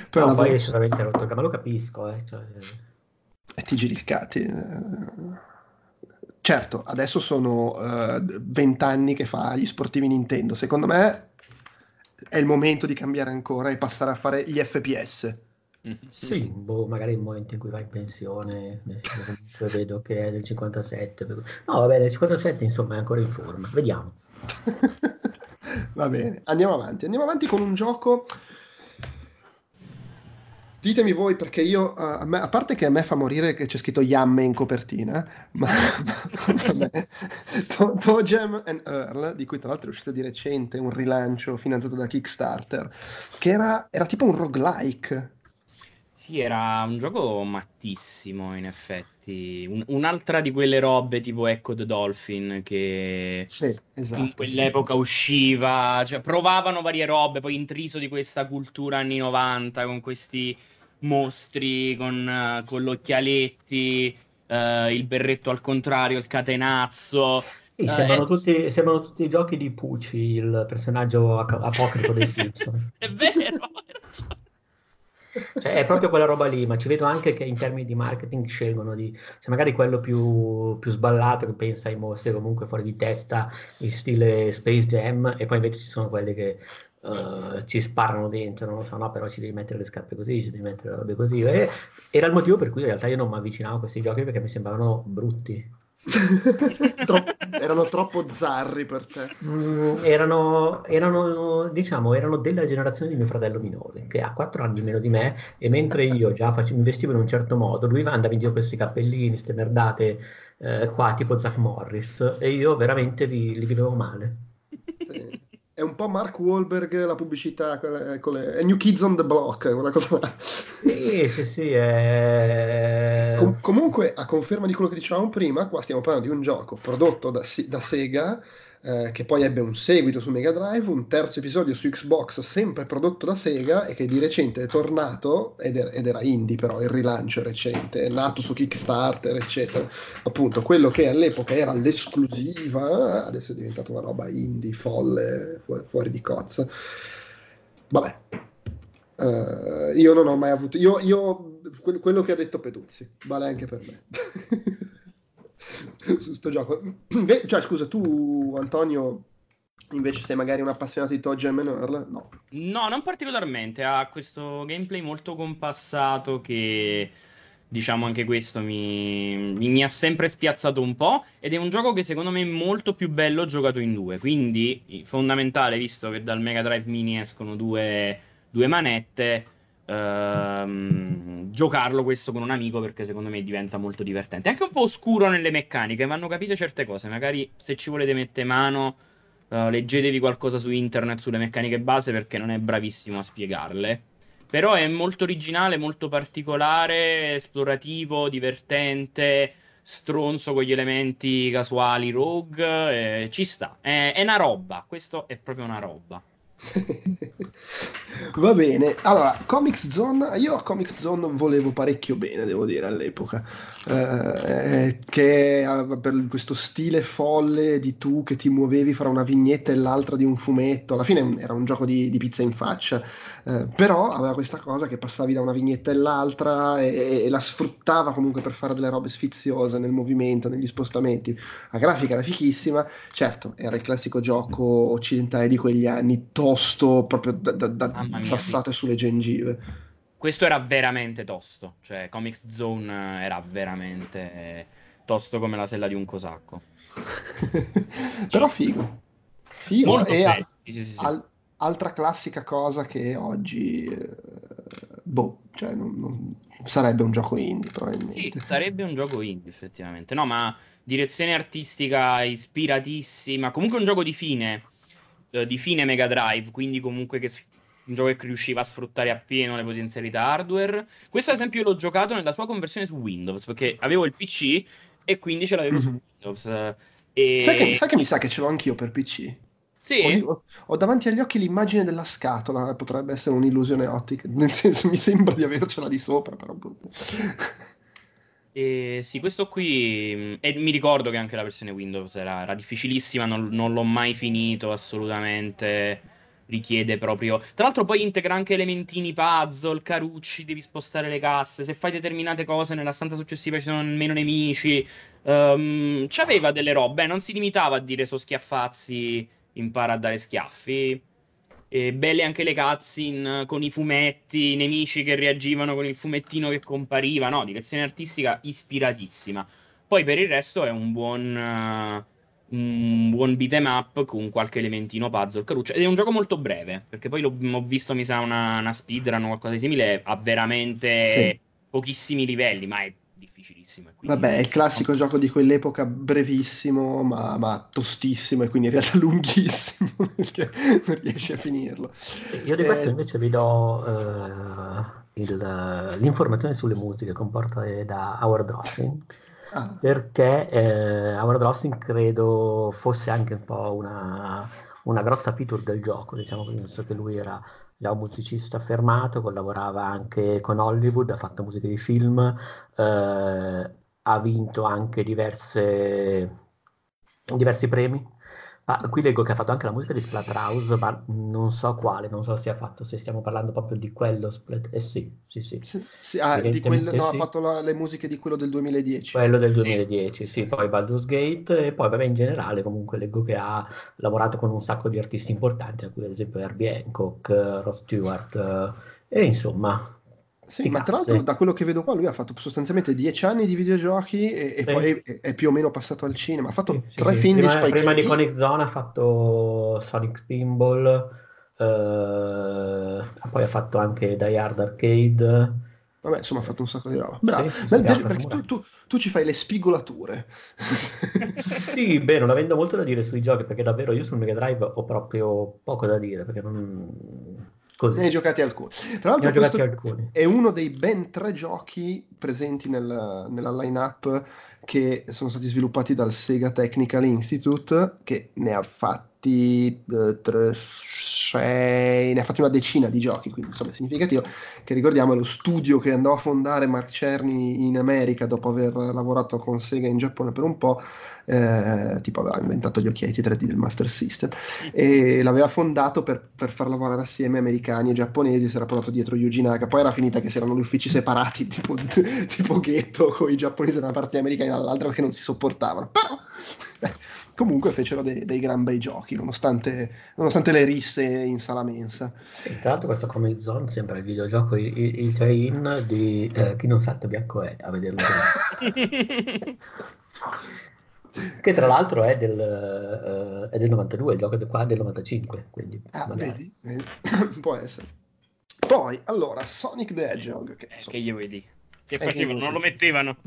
poi, no, poi è solamente rotto, ma lo capisco, eh, cioè... E ti giri il cati. Eh. Certo, adesso sono vent'anni uh, che fa gli sportivi Nintendo. Secondo me è il momento di cambiare ancora e passare a fare gli FPS. Mm-hmm. Sì, boh, magari il momento in cui vai in pensione, vedo che è del 57. No, vabbè, del 57 insomma è ancora in forma. Vediamo. <laughs> Va bene, andiamo avanti. Andiamo avanti con un gioco Ditemi voi perché io, a, me, a, parte che a me fa morire che c'è scritto Yamme in copertina, ma vabbè, to, Togem and Earl, di cui tra l'altro è uscito di recente un rilancio finanziato da Kickstarter, che era, era tipo un roguelike. Sì, era un gioco mattissimo in effetti, un, un'altra di quelle robe tipo Echo the Dolphin che sì, esatto, in quell'epoca sì. usciva, cioè provavano varie robe, poi intriso di questa cultura anni 90 con questi mostri con, con l'occhialetti, uh, il berretto al contrario, il catenazzo. Sì, sembrano, eh, tutti, sembrano, tutti, i giochi di Pucci, il personaggio apocrifo dei Simpson. <laughs> è vero! Cioè, è proprio quella roba lì, ma ci vedo anche che in termini di marketing scelgono di, cioè magari quello più, più sballato che pensa ai mostri comunque fuori di testa in stile Space Jam e poi invece ci sono quelli che uh, ci sparano dentro, non lo so, no, però ci devi mettere le scarpe così, ci devi mettere le robe così. E era il motivo per cui in realtà io non mi avvicinavo a questi giochi perché mi sembravano brutti. <laughs> Troppo, erano troppo zarri per te. Mm, erano, erano, diciamo, erano della generazione di mio fratello minore, che ha 4 anni meno di me, e mentre io già facevo, mi vestivo in un certo modo, lui andava in giro con questi cappellini, queste merdate eh, qua, tipo Zach Morris, e io veramente li, li vivevo male. È un po' Mark Wahlberg la pubblicità con le, è New Kids on the Block, quella cosa. Sì, sì, sì. È... Com- comunque, a conferma di quello che dicevamo prima, qua stiamo parlando di un gioco prodotto da, da Sega eh, che poi ebbe un seguito su Mega Drive, un terzo episodio su Xbox, sempre prodotto da Sega e che di recente è tornato, ed era, ed era indie però, il rilancio recente, è nato su Kickstarter, eccetera. Appunto, quello che all'epoca era l'esclusiva, adesso è diventato una roba indie, folle, fu- fuori di cozza. Vabbè, Uh, io non ho mai avuto io, io quello che ha detto Peduzzi vale anche per me <laughs> su sto gioco. Cioè, scusa, tu, Antonio, invece sei magari un appassionato di e Earl? No. No, non particolarmente. Ha questo gameplay molto compassato che diciamo anche questo mi, mi, ha sempre spiazzato un po' ed è un gioco che secondo me è molto più bello giocato in due quindi fondamentale visto che dal Mega Drive Mini escono due, due manette ehm, giocarlo questo con un amico perché secondo me diventa molto divertente. Anche un po' oscuro nelle meccaniche, vanno capite certe cose. Magari se ci volete mettere mano, uh, leggetevi qualcosa su internet sulle meccaniche base perché non è bravissimo a spiegarle. Però è molto originale, molto particolare, esplorativo, divertente, stronzo con gli elementi casuali rogue. Eh, ci sta, è, è una roba. Questo è proprio una roba. <laughs> Va bene, allora Comics Zone, io a Comics Zone volevo parecchio bene, devo dire, all'epoca, eh, che per questo stile folle di tu che ti muovevi fra una vignetta e l'altra di un fumetto, alla fine era un gioco di, di pizza in faccia, eh, però aveva questa cosa che passavi da una vignetta e l'altra e, e, la sfruttava comunque per fare delle robe sfiziose nel movimento, negli spostamenti. La grafica era fichissima, certo, era il classico gioco occidentale di quegli anni, tosto, proprio da, da, da sassate sulle gengive. Questo era veramente tosto, cioè Comics Zone era veramente tosto come la sella di un cosacco. <laughs> però figo. Figo. Molto e a, sì, sì, sì. Al, altra classica cosa che oggi, eh, boh, cioè non, non, sarebbe un gioco indie probabilmente. Sì, sarebbe un gioco indie effettivamente. No, ma direzione artistica ispiratissima, comunque un gioco di fine, eh, di fine Mega Drive, quindi comunque che un gioco che riusciva a sfruttare appieno le potenzialità hardware. Questo ad esempio l'ho giocato nella sua conversione su Windows, perché avevo il PC e quindi ce l'avevo mm-hmm. su mhm. Windows. E... Sai, che, sai che mi sa che ce l'ho anch'io per PC? Sì. Ho, ho, davanti agli occhi l'immagine della scatola, potrebbe essere un'illusione ottica, nel senso mi sembra di avercela di sopra, però... Boh. E sì, questo qui. Mm, e mi ricordo che anche la versione Windows era, era difficilissima, non, non, l'ho mai finito assolutamente. Richiede proprio. Tra l'altro, poi integra anche elementini puzzle, carucci, devi spostare le casse. Se fai determinate cose nella stanza successiva ci sono meno nemici. Um, c'aveva delle robe, non si limitava a dire so schiaffazzi, impara a dare schiaffi eh, belle anche le cutscene con i fumetti, i nemici che reagivano con il fumettino che compariva, no, direzione artistica ispiratissima. Poi per il resto è un buon, uh, un buon beat'em up con qualche elementino puzzle caruccio ed è un gioco molto breve, perché poi l'ho, ho visto, mi sa, una, una speedrun o qualcosa di simile, ha veramente sì. pochissimi livelli, ma è difficilissimo. Vabbè, è il classico gioco di quell'epoca brevissimo, ma, ma, tostissimo e quindi in realtà <laughs> lunghissimo, perché non riesci a finirlo. Io di questo eh... invece vi do uh, il, l'informazione sulle musiche comportate da Howard Rossing. Ah. Perché eh, Howard Rossing credo fosse anche un po' una, una grossa feature del gioco, diciamo, nel senso che lui era già un musicista affermato, collaborava anche con Hollywood, ha fatto musica di film, eh, ha vinto anche diverse, diversi premi Ah, qui leggo che ha fatto anche la musica di Splatterhouse, ma non so quale, non so se ha fatto, se stiamo parlando proprio di quello. Splat... Eh sì, sì, sì. sì, sì ah, di quello, no, sì. ha fatto la, le musiche di quello del 2010. Quello del 2010, sì, poi Baldur's Gate e poi vabbè in generale comunque leggo che ha lavorato con un sacco di artisti importanti, a cui ad esempio Herbie Hancock, Ross Stewart eh, e insomma sì, ma tra l'altro da quello che vedo qua lui ha fatto sostanzialmente dieci anni di videogiochi e, e sì. poi è, è, più o meno passato al cinema. Ha fatto sì, tre film prima, di Spike Prima di Conic Zone ha fatto Sonic Pinball, eh, poi ha fatto anche Die Hard Arcade. Vabbè, insomma, ha fatto un sacco di roba. Bravo. Sì, sì, Beh, perché tu, tu, tu, ci fai le spigolature. <laughs> sì, beh, non avendo molto da dire sui giochi, perché davvero io sul Mega Drive ho proprio poco da dire, perché non Così. Ne hai giocati alcuni. Tra l'altro, questo alcuni. è uno dei ben tre giochi presenti nel, nella line-up che sono stati sviluppati dal Sega Technical Institute, che ne ha fatti eh, tre, sei, ne ha fatti una decina di giochi, quindi insomma è significativo. Che ricordiamo è lo studio che andò a fondare Mark Cerny in America dopo aver lavorato con Sega in Giappone per un po' eh, tipo aveva inventato gli occhiali 3D del Master System e l'aveva fondato per, per, far lavorare assieme americani e giapponesi, si era portato dietro Yuji Naka, poi era finita che si erano gli uffici separati tipo, <laughs> tipo ghetto con i giapponesi da una parte e gli americani dall'altra perché non si sopportavano, però comunque fecero dei, dei, gran bei giochi nonostante, nonostante le risse in sala mensa. E tra l'altro questo come Zone sembra il videogioco, il, il, train di eh, chi non sa bianco è a vederlo. <laughs> che tra l'altro è del, uh, è del 92, il gioco del, qua è del 95, quindi ah, vedi, vedi. <coughs> può essere. Poi, allora, Sonic the Hedgehog. Che, eh, che gli vuoi dire? Che eh, facevano? Non lo mettevano?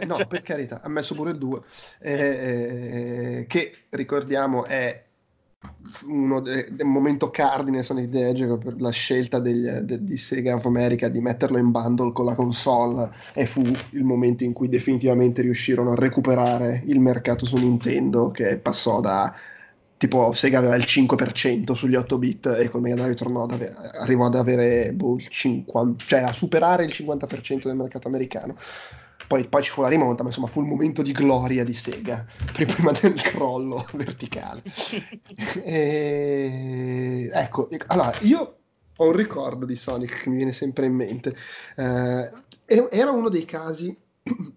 Eh, no, per carità, ha messo pure il 2. Eh, eh, che, ricordiamo, è uno del de momento cardine the Hedgehog per la scelta degli, de, di Sega of America di metterlo in bundle con la console e fu il momento in cui definitivamente riuscirono a recuperare il mercato su Nintendo che passò da tipo Sega aveva il 5% sugli 8 bit e con Mega Drive tornò ad avere, arrivò ad avere boh, il 50, cioè a superare il 50% del mercato americano poi, poi, ci fu la rimonta, ma insomma fu il momento di gloria di Sega, <laughs> prima del crollo <laughs> verticale. <laughs> e, ecco, allora, io ho un ricordo di Sonic che mi viene sempre in mente. Eh, era uno dei casi <clears throat>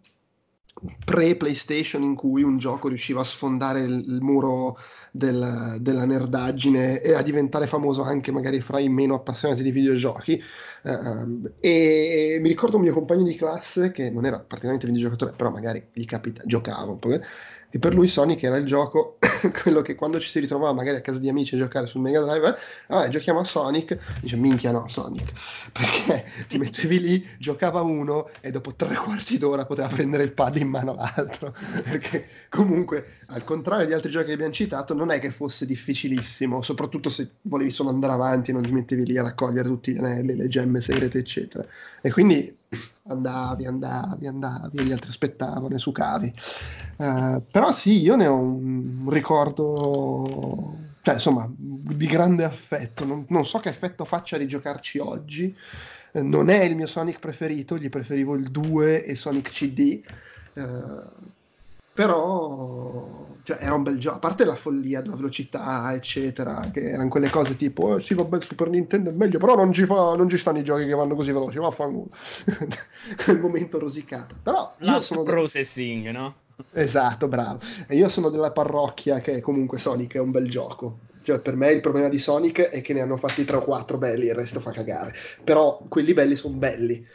pre-PlayStation in cui un gioco riusciva a sfondare il, il muro del, della nerdaggine e a diventare famoso anche magari fra i meno appassionati di videogiochi. Uh, e mi ricordo un mio compagno di classe che non era praticamente videogiocatore, però magari gli capita, giocava un po'. E per lui Sonic era il gioco, <coughs> quello che quando ci si ritrovava magari a casa di amici a giocare sul Mega Drive, eh, ah, giochiamo a Sonic, dice minchia no Sonic, <laughs> perché ti mettevi lì, giocava uno e dopo tre quarti d'ora poteva prendere il pad in mano l'altro, <laughs> perché comunque al contrario di altri giochi che abbiamo citato non è che fosse difficilissimo, soprattutto se volevi solo andare avanti non ti mettevi lì a raccogliere tutti gli anelli, le gemme segrete eccetera. E quindi andavi, andavi, andavi, e gli altri aspettavano e sucavi. Uh, però sì, io ne ho un ricordo, cioè insomma, di grande affetto. Non, non so che effetto faccia rigiocarci oggi, eh, non è il mio Sonic preferito, gli preferivo il 2 e Sonic CD, eh, però cioè, era un bel gioco, a parte la follia della velocità, eccetera, che erano quelle cose tipo, eh, sì vabbè il Super Nintendo è meglio, però non ci, fa, non ci stanno i giochi che vanno così veloci, vaffanculo. <laughs> Quel momento rosicato. Però io Last sono... processing, no? Esatto, bravo. E io sono della parrocchia che comunque Sonic è un bel gioco. Cioè, per me il problema di Sonic è che ne hanno fatti 3 o 4 belli, il resto fa cagare. Però quelli belli sono belli.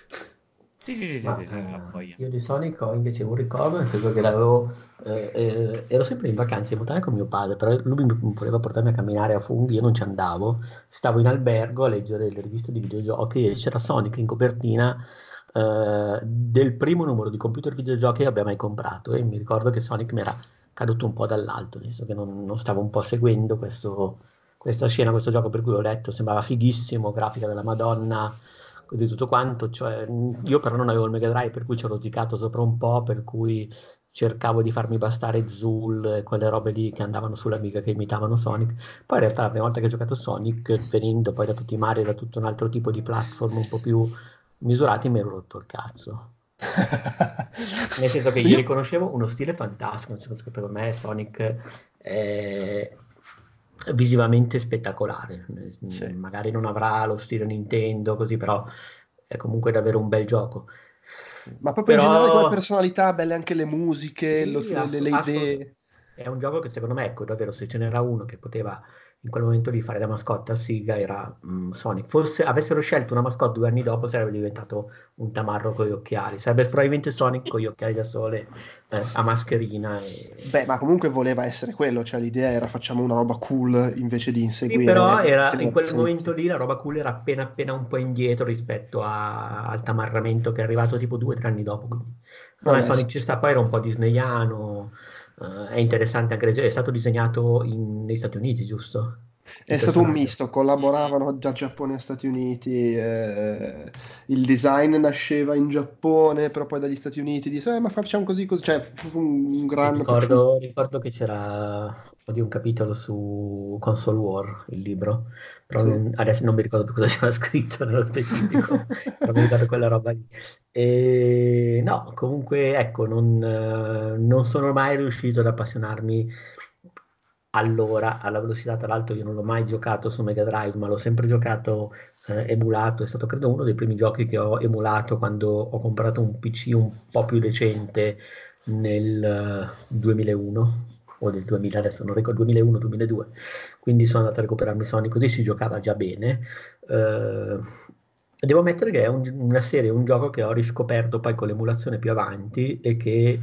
Sì, sì, sì, sì, Ma, sì, sì, eh, la voglia. io di Sonic ho invece un ricordo, nel senso che l'avevo, eh, eh, ero sempre in vacanze in montagna con mio padre, però lui mi voleva portarmi a camminare a funghi, io non ci andavo, stavo in albergo a leggere le riviste di videogiochi e c'era Sonic in copertina eh, del primo numero di computer videogiochi che abbia mai comprato e mi ricordo che Sonic mi era caduto un po' dall'alto, nel senso che non, non stavo un po' seguendo questo- questa scena, questo gioco per cui ho letto, sembrava fighissimo, grafica della Madonna, così tutto quanto, cioè, io però non avevo il Mega Drive per cui ci ho rosicato sopra un po', per cui cercavo di farmi bastare e quelle robe lì che andavano sull'Amiga che imitavano Sonic. Poi in realtà la prima volta che ho giocato Sonic, venendo poi da tutti i Mario, da tutto un altro tipo di platform un po' più misurati, mi ero rotto il cazzo. <laughs> Nel senso che Io- riconoscevo uno stile fantastico, nel senso che per me Sonic è visivamente spettacolare. Sì. Magari non avrà lo stile Nintendo, così, però è comunque davvero un bel gioco. Ma proprio in Però- generale come personalità, belle anche le musiche, Sì, lo- ass- le, le ass- idee. È un gioco che secondo me, ecco, davvero, se ce n'era uno che poteva in quel momento lì fare da mascotte a Siga era mm, Sonic. Forse avessero scelto una mascotte due anni dopo sarebbe diventato un tamarro con gli occhiali. Sarebbe probabilmente Sonic con gli occhiali da sole eh, a mascherina. E... Beh, ma comunque voleva essere quello, cioè l'idea era facciamo una roba cool invece di Sì, inseguire... però era, in quel momento lì la roba cool era appena appena un po' indietro rispetto a- al tamarramento che è arrivato tipo due o tre anni dopo. Quindi, no, Vabbè, Sonic sì. ci sta, poi era un po' disneyano, eh, è interessante anche, è stato disegnato in- negli Stati Uniti, giusto? È stato un misto, collaboravano da Giappone e Stati Uniti, eh, il design nasceva in Giappone, però poi dagli Stati Uniti disse, eh, ma facciamo così, così, cioè fu un gran ricordo, ricordo che c'era oddio, un capitolo su Console War, il libro, però Sì. adesso non mi ricordo più cosa c'era scritto nello specifico, <laughs> però mi ricordo quella roba lì. E, no, comunque ecco, non, eh, non sono mai riuscito ad appassionarmi allora alla velocità. Tra l'altro, io non l'ho mai giocato su Mega Drive, ma l'ho sempre giocato eh, emulato. È stato credo uno dei primi giochi che ho emulato quando ho comprato un PC un po' più decente nel eh, 2001 o del 2000, adesso non ricordo, 2001-2002. Quindi sono andato a recuperarmi Sonic, così si giocava già bene. Eh, devo ammettere che è un- una serie, un gioco che ho riscoperto poi con l'emulazione più avanti e che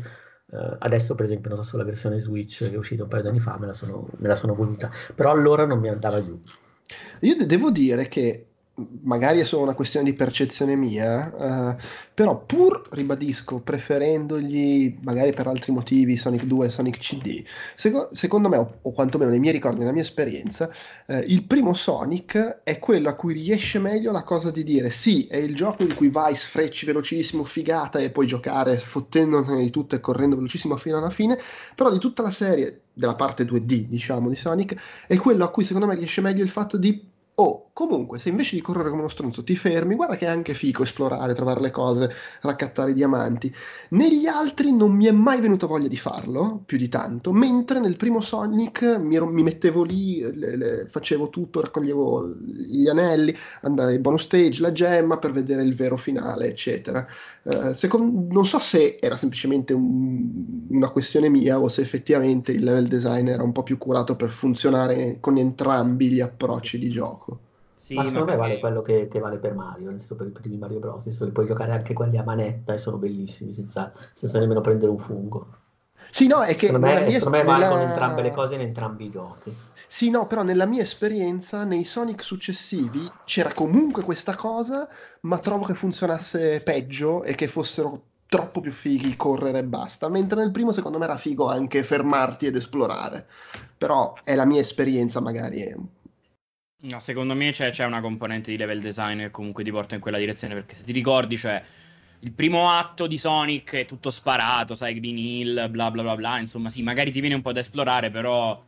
eh, adesso, per esempio, non so, sulla versione Switch che è uscita un paio di anni fa, me la sono, me la sono voluta. Però allora non mi andava giù. Io de- devo dire che magari è solo una questione di percezione mia, eh, però pur, ribadisco, preferendogli magari per altri motivi Sonic 2 e Sonic CD, seco- secondo me, o, o quantomeno nei miei ricordi, nella mia esperienza, eh, il primo Sonic è quello a cui riesce meglio la cosa di dire sì, è il gioco in cui vai, sfrecci velocissimo, figata e puoi giocare fottendone di tutto e correndo velocissimo fino alla fine, però di tutta la serie, della parte 2D diciamo di Sonic, è quello a cui secondo me riesce meglio il fatto di Oh, comunque, se invece di correre come uno stronzo ti fermi, guarda che è anche figo esplorare, trovare le cose, raccattare i diamanti. Negli altri non mi è mai venuta voglia di farlo, più di tanto, mentre nel primo Sonic mi, ero- mi mettevo lì, le- le- facevo tutto, raccoglievo gli anelli, andavo ai bonus stage, la gemma per vedere il vero finale, eccetera. Eh, secon- non so se era semplicemente un- una questione mia o se effettivamente il level design era un po' più curato per funzionare con entrambi gli approcci di gioco. Sì, Ma secondo me vale quello che, che vale per Mario, nel senso per i primi Mario Bros. Senso che puoi giocare anche quelli a manetta e sono bellissimi, senza, senza nemmeno prendere un fungo. Sì, no, è che Secondo me, secondo me valgono nella- entrambe le cose in entrambi i giochi. Sì, no, però nella mia esperienza, nei Sonic successivi c'era comunque questa cosa, ma trovo che funzionasse peggio e che fossero troppo più fighi correre e basta, mentre nel primo secondo me era figo anche fermarti ed esplorare. Però è la mia esperienza, magari è... No, secondo me c'è, c'è una componente di level design che comunque ti porta in quella direzione, perché se ti ricordi, cioè, il primo atto di Sonic è tutto sparato, sai, Green Hill, bla bla bla bla, insomma, sì, magari ti viene un po' da esplorare, però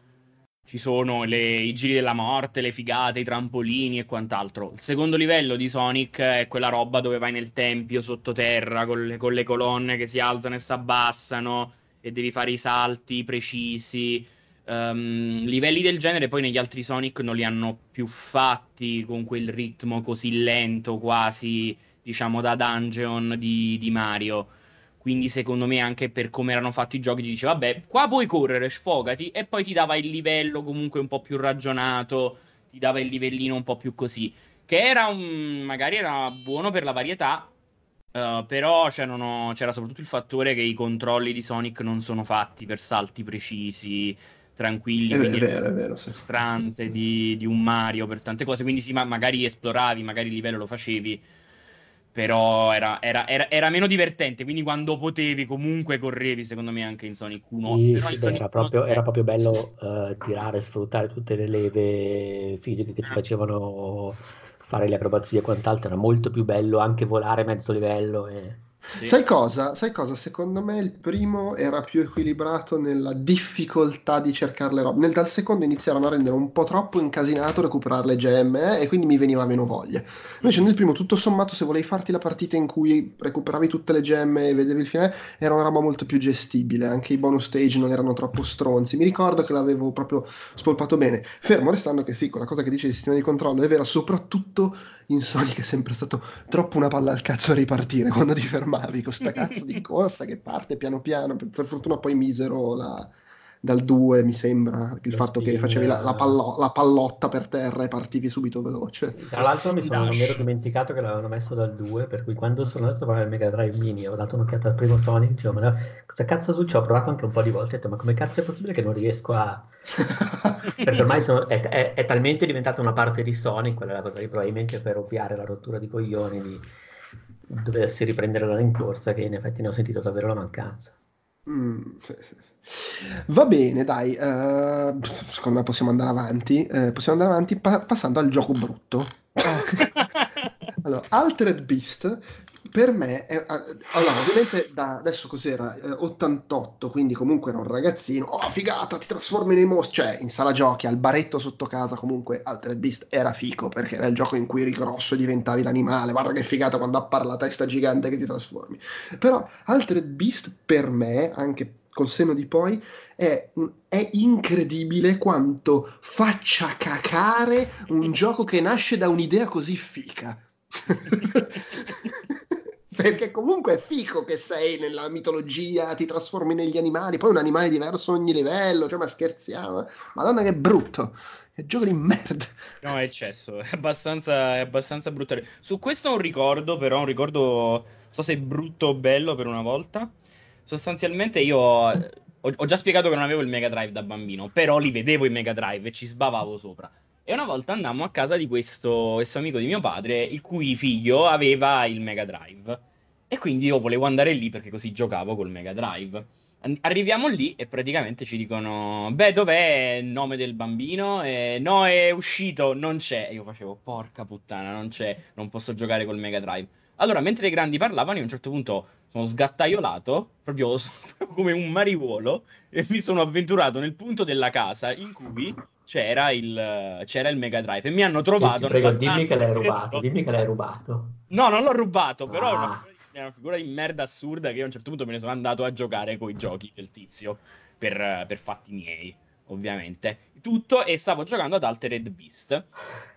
ci sono le, i giri della morte, le figate, i trampolini e quant'altro. Il secondo livello di Sonic è quella roba dove vai nel tempio sottoterra con le, con le colonne che si alzano e si abbassano e devi fare i salti precisi. Um, livelli del genere poi negli altri Sonic non li hanno più fatti con quel ritmo così lento, quasi diciamo da dungeon di, di Mario. Quindi, secondo me, anche per come erano fatti i giochi, ti diceva, vabbè, qua puoi correre, sfogati, e poi ti dava il livello comunque un po' più ragionato, ti dava il livellino un po' più così. Che era un. magari era buono per la varietà. Uh, però c'erano, c'era soprattutto il fattore che i controlli di Sonic non sono fatti per salti precisi, tranquilli, è quindi vero, è vero, sì. frustrante di, di, un Mario per tante cose. Quindi sì, ma magari esploravi, magari il livello lo facevi però era, era, era, era, meno divertente, quindi quando potevi comunque correvi secondo me anche in Sonic 1. Sì, sì, Sonic era, proprio, era, proprio, bello uh, tirare, sfruttare tutte le leve fisiche che ti ah. facevano fare le acrobazie e quant'altro, era molto più bello anche volare mezzo livello. E... Sì. Sai, cosa? Sai cosa? Secondo me il primo era più equilibrato nella difficoltà di cercare le robe. Nel, dal secondo iniziarono a rendere un po' troppo incasinato recuperare le gemme eh, e quindi mi veniva meno voglia. Invece nel primo, tutto sommato, se volevi farti la partita in cui recuperavi tutte le gemme e vedevi il finale, era una roba molto più gestibile. Anche i bonus stage non erano troppo stronzi. Mi ricordo che l'avevo proprio spolpato bene. Fermo restando che sì, quella cosa che dice il sistema di controllo è vera, soprattutto in Sonic è sempre stato troppo una palla al cazzo a ripartire quando ti fermavi con sta cazzo di corsa che parte piano piano. Per, per fortuna poi misero la, dal 2 mi sembra il Lo fatto spin, che facevi la, la, pallo- la, pallotta per terra e partivi subito veloce tra l'altro mi, sono, mi ero dimenticato che l'avevano messo dal 2 per cui quando sono andato a provare il Mega Drive Mini ho dato un'occhiata al primo Sonic dicevo ma cosa cazzo succede ho provato anche un po' di volte ho detto ma come cazzo è possibile che non riesco a <laughs> perché ormai sono, è, è, è, talmente diventata una parte di Sonic quella è la cosa che probabilmente per ovviare la rottura di coglioni di dovessi riprendere la rincorsa che in effetti ne ho sentito davvero la mancanza mm, sì, sì. Va bene, dai, uh, secondo me possiamo andare avanti. Uh, possiamo andare avanti pa- passando al gioco brutto. <laughs> allora, Altered Beast per me, è, allora, ovviamente da adesso cos'era? Eh, 88, quindi comunque era un ragazzino. Oh, figata, ti trasformi nei mostri. Cioè, in sala giochi, al baretto sotto casa, comunque Altered Beast era fico perché era il gioco in cui eri grosso e diventavi l'animale. Guarda che figata quando appare la testa gigante che ti trasformi. Però Altered Beast per me, anche col senno di poi, è, è, incredibile quanto faccia cacare un gioco che nasce da un'idea così fica. <laughs> Perché comunque è fico che sei nella mitologia, ti trasformi negli animali, poi un animale diverso ogni livello, cioè ma scherziamo. Madonna che brutto. È gioco di merda. No, è eccesso, è abbastanza, è abbastanza brutto. Su questo ho un ricordo, però un ricordo, so se è brutto o bello per una volta sostanzialmente io ho, ho, già spiegato che non avevo il Mega Drive da bambino, però li vedevo in Mega Drive e ci sbavavo sopra. E una volta andammo a casa di questo, questo amico di mio padre, il cui figlio aveva il Mega Drive. E quindi io volevo andare lì perché così giocavo col Mega Drive. Arriviamo lì e praticamente ci dicono: Beh, dov'è il nome del bambino? E, no, è uscito, non c'è. E io facevo: Porca puttana, non c'è, non posso giocare col Mega Drive. Allora, mentre i grandi parlavano, io a un certo punto sono sgattaiolato proprio <laughs> come un mariuolo e mi sono avventurato nel punto della casa in cui c'era il, c'era il Mega Drive e mi hanno trovato. prego, dimmi che l'hai rubato. Dimmi che l'hai rubato. No, non l'ho rubato, però ah. è una figura di merda assurda che io a un certo punto me ne sono andato a giocare con i giochi del tizio per, per fatti miei, ovviamente. Tutto e stavo giocando ad Altered Beast,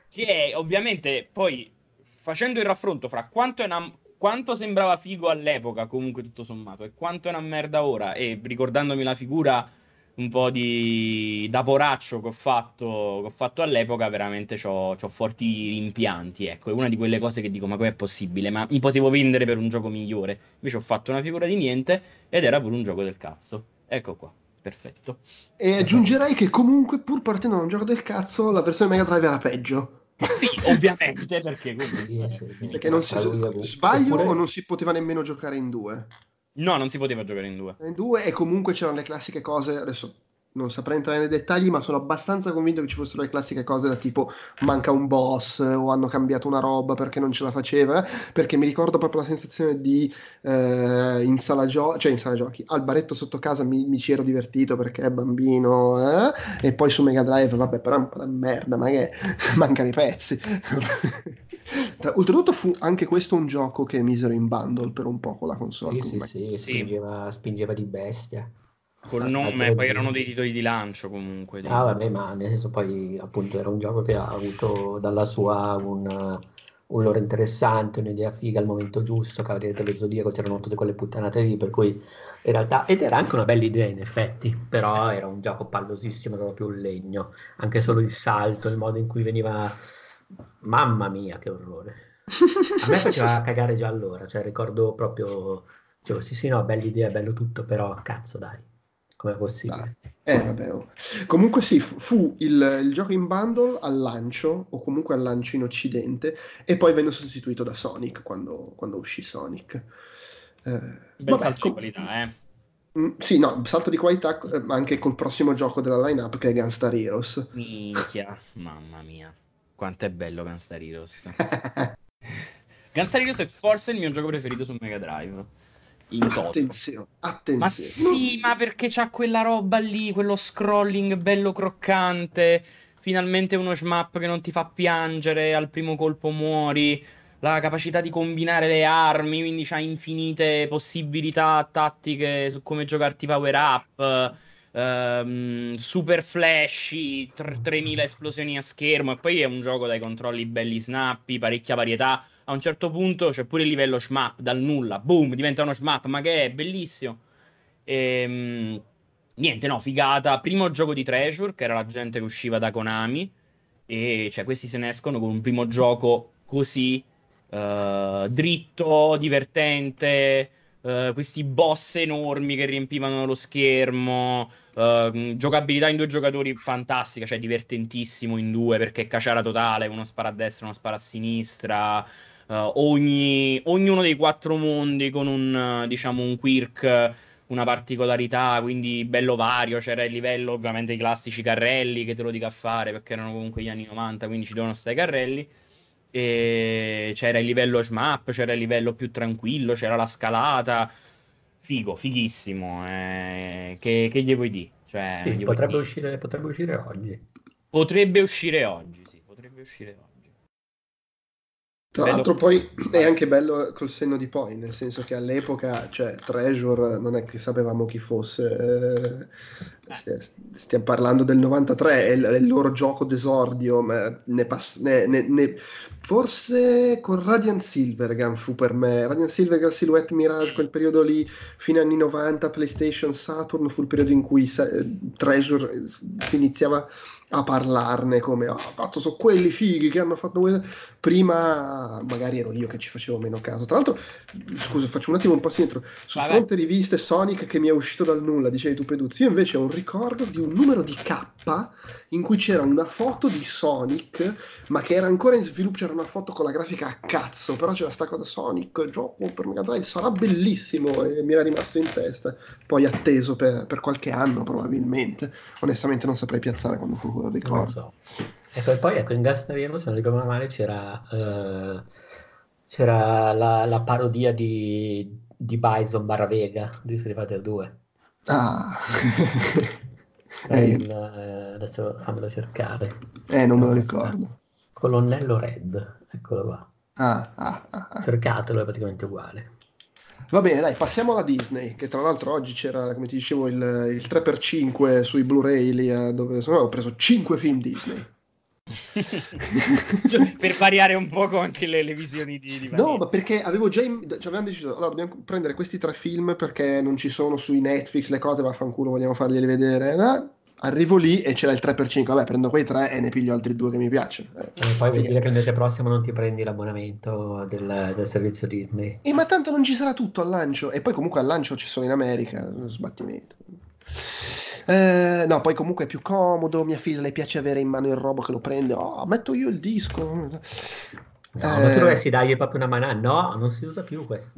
che è ovviamente poi facendo il raffronto fra quanto è una quanto sembrava figo all'epoca, comunque tutto sommato, e quanto è una merda ora. E ricordandomi la figura un po' di da poraccio che ho fatto, che ho fatto all'epoca, veramente ho forti rimpianti. Ecco, è una di quelle cose che dico: ma com'è possibile? Ma mi potevo vendere per un gioco migliore. Invece ho fatto una figura di niente ed era pure un gioco del cazzo. Ecco qua. Perfetto. E aggiungerei che comunque, pur partendo da un gioco del cazzo, la versione Mega Drive era peggio. Sì, ovviamente, perché comunque... Perché non si... Sbaglio Oppure... o non si poteva nemmeno giocare in due? No, non si poteva giocare in due. In due e comunque c'erano le classiche cose, adesso non saprei entrare nei dettagli, ma sono abbastanza convinto che ci fossero le classiche cose da tipo manca un boss o hanno cambiato una roba perché non ce la faceva, perché mi ricordo proprio la sensazione di eh, in sala giochi, cioè in sala giochi, al baretto sotto casa mi, mi ci ero divertito perché è bambino, eh? e poi su Mega Drive, vabbè, però è un po' di merda, ma che <laughs> mancano i pezzi. Oltretutto fu anche questo un gioco che misero in bundle per un po' con la console. Sì, sì, sì, spingeva, spingeva di bestia. Col nome, poi erano dei titoli di lancio comunque. Ah, vabbè, ma nel senso poi appunto era un gioco che ha avuto dalla sua un, un loro interessante, un'idea figa al momento giusto, Cavaliere dello Zodiaco, c'erano tutte quelle puttanate lì, per cui in realtà, ed era anche una bella idea in effetti, però era un gioco pallosissimo, era proprio un legno, anche solo il salto, il modo in cui veniva... Mamma mia, che orrore. A me faceva <laughs> cagare già allora, cioè ricordo proprio, dicevo sì sì no, bella idea, bello tutto, però cazzo dai come possibile. Eh, vabbè, oh. Comunque sì, fu il, il, gioco in bundle al lancio, o comunque al lancio in occidente, e poi venne sostituito da Sonic quando, quando uscì Sonic. Eh, Bel vabbè, salto com- di qualità, eh. Mm, sì, no, salto di qualità eh, anche col prossimo gioco della lineup che è Gunstar Heroes. Minchia, mamma mia, quanto è bello Gunstar Heroes. <laughs> Gunstar Heroes è forse il mio gioco preferito su Mega Drive in toto. Attenzione, attenzione. Ma sì, ma perché c'ha quella roba lì, quello scrolling bello croccante, finalmente uno shmup che non ti fa piangere, al primo colpo muori, la capacità di combinare le armi, quindi c'ha infinite possibilità tattiche su come giocarti power up. Um, super flashy, 3000 esplosioni a schermo e poi è un gioco dai controlli belli snappy, parecchia varietà a un certo punto c'è pure il livello shmup dal nulla, boom, diventa uno shmup, ma che è bellissimo. E, ehm, niente, no, figata. Primo gioco di Treasure, che era la gente che usciva da Konami, e cioè questi se ne escono con un primo gioco così uh, dritto, divertente. Uh, questi boss enormi che riempivano lo schermo, uh, giocabilità in due giocatori fantastica, cioè divertentissimo in due perché è caciara totale, uno spara a destra, uno spara a sinistra, uh, ogni, ognuno dei quattro mondi con un, diciamo, un quirk, una particolarità, quindi bello vario. C'era il livello, ovviamente, i classici carrelli che te lo dico a fare perché erano comunque gli anni 90, quindi ci devono stare i carrelli. E c'era il livello shmup, c'era il livello più tranquillo, c'era la scalata. Figo, fighissimo. Eh, che, che gli vuoi dire? Cioè, sì, potrebbe, uscire, potrebbe uscire oggi. Potrebbe uscire oggi, sì, potrebbe uscire oggi. Tra l'altro poi <coughs> è anche bello col senno di poi, nel senso che all'epoca, cioè, Treasure non è che sapevamo chi fosse, eh, stiamo parlando del 93, è il, loro gioco d'esordio, ma ne pass- ne, ne, forse con Radiant Silvergun fu per me, Radiant Silvergun, Silhouette Mirage, quel periodo lì, fine anni 90, PlayStation, Saturn, fu il periodo in cui Treasure si iniziava a parlarne come ah, fatto sono quelli fighi che hanno fatto questo prima magari ero io che ci facevo meno caso tra l'altro scusa faccio un attimo un passo indietro sul Vabbè. fronte riviste Sonic che mi è uscito dal nulla dicevi tu Peduzzi io invece ho un ricordo di un numero di K in cui c'era una foto di Sonic ma che era ancora in sviluppo c'era una foto con la grafica a cazzo però c'era sta cosa Sonic gioco per Mega Drive sarà bellissimo e mi era rimasto in testa poi atteso per, per qualche anno probabilmente onestamente non saprei piazzare quando fu non ricordo. Ecco, e poi ecco, in Gastavino, se non ricordo male, c'era, uh, c'era la, la, parodia di, di Bison barra Vega di Street Fighter 2. Ah. <laughs> eh, il, eh, adesso fammelo cercare. Eh, non me lo ricordo. Colonnello Red, eccolo qua. Ah, ah, ah, ah. Cercatelo, è praticamente uguale. Va bene, dai, passiamo alla Disney, che tra l'altro oggi c'era, come ti dicevo, il, il 3x5 sui Blu-ray, lì, eh, dove no, ho preso 5 film Disney. Per variare un poco anche le, le visioni di, di No, ma perché avevo già in, cioè avevamo deciso, allora dobbiamo prendere questi tre film perché non ci sono sui Netflix le cose, vaffanculo, vogliamo farglieli vedere. Eh? arrivo lì e c'era il 3x5, vabbè prendo quei tre e ne piglio altri due che mi piacciono. Eh, e poi vuol dire che il mese prossimo non ti prendi l'abbonamento del, del, servizio Disney. E ma tanto non ci sarà tutto al lancio, e poi comunque al lancio ci sono in America, sbattimento. Eh, no, poi comunque è più comodo, mia figlia le piace avere in mano il robo che lo prende, oh, metto io il disco. No, eh, ma tu dovresti dargli proprio una mano, no, non si usa più questo.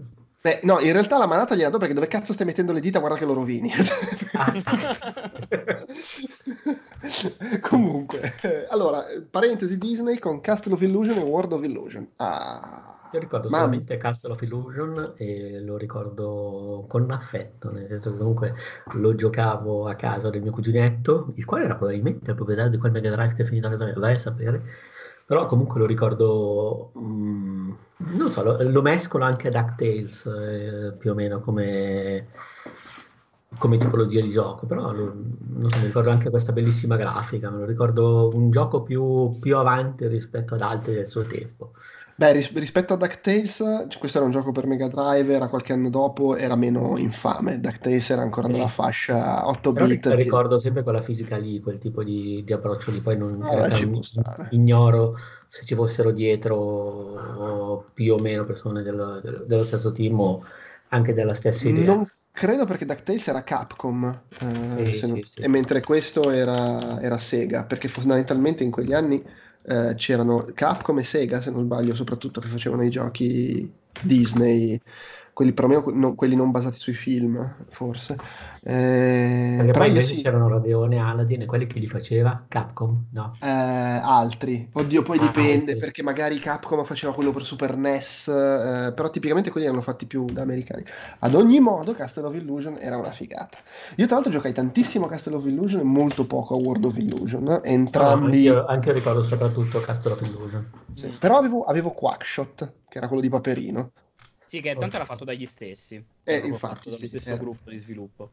Beh, no, in realtà la manata gliela do perché dove cazzo stai mettendo le dita, guarda che lo rovini. <laughs> <laughs> Comunque, eh, allora, parentesi Disney con Castle of Illusion e World of Illusion. Ah. Io ricordo Ma- solamente Castle of Illusion e lo ricordo con affetto, nel senso che comunque lo giocavo a casa del mio cuginetto, il quale era probabilmente il proprietario di quel Mega Drive che è finito a casa mia, vai a sapere. Però comunque lo ricordo, mm, non so, lo, lo mescolo anche a DuckTales, eh, più o meno come, come tipologia di gioco, però lo- non so, mi ricordo anche questa bellissima grafica, me lo ricordo un gioco più, più avanti rispetto ad altri del suo tempo. Beh, ris- rispetto a DuckTales, questo era un gioco per Mega Drive, era qualche anno dopo, era meno infame. DuckTales era ancora Sì. nella fascia 8 Però bit. ri- ricordo sempre quella fisica lì, quel tipo di, di approccio lì, poi non, Eh, realtà stare. ignoro se ci fossero dietro più o meno persone dello, dello- dello stesso team o anche della stessa idea. Non credo perché DuckTales era Capcom, eh, Sì, se non- sì, sì. e mentre questo era, era Sega, perché fondamentalmente in quegli anni eh, c'erano Capcom e Sega, se non sbaglio, soprattutto che facevano i giochi Disney, quelli que- non- quelli non basati sui film, forse. Eh, Perché però poi invece sì, c'erano Radeon e Aladdin e quelli che li faceva Capcom, no? eh, altri. Oddio, poi Ah, dipende, altri. perché magari Capcom faceva quello per Super NES, eh, però tipicamente quelli erano fatti più da americani. Ad ogni modo, Castle of Illusion era una figata. Io tra l'altro giocai tantissimo a Castle of Illusion e molto poco a World of Illusion, No, entrambi... anche, anche io ricordo soprattutto Castle of Illusion. sì. Però avevo, avevo Quackshot, che era quello di Paperino. Sì, che tanto era fatto dagli stessi. Eh, infatti, sì, stesso era. gruppo di sviluppo.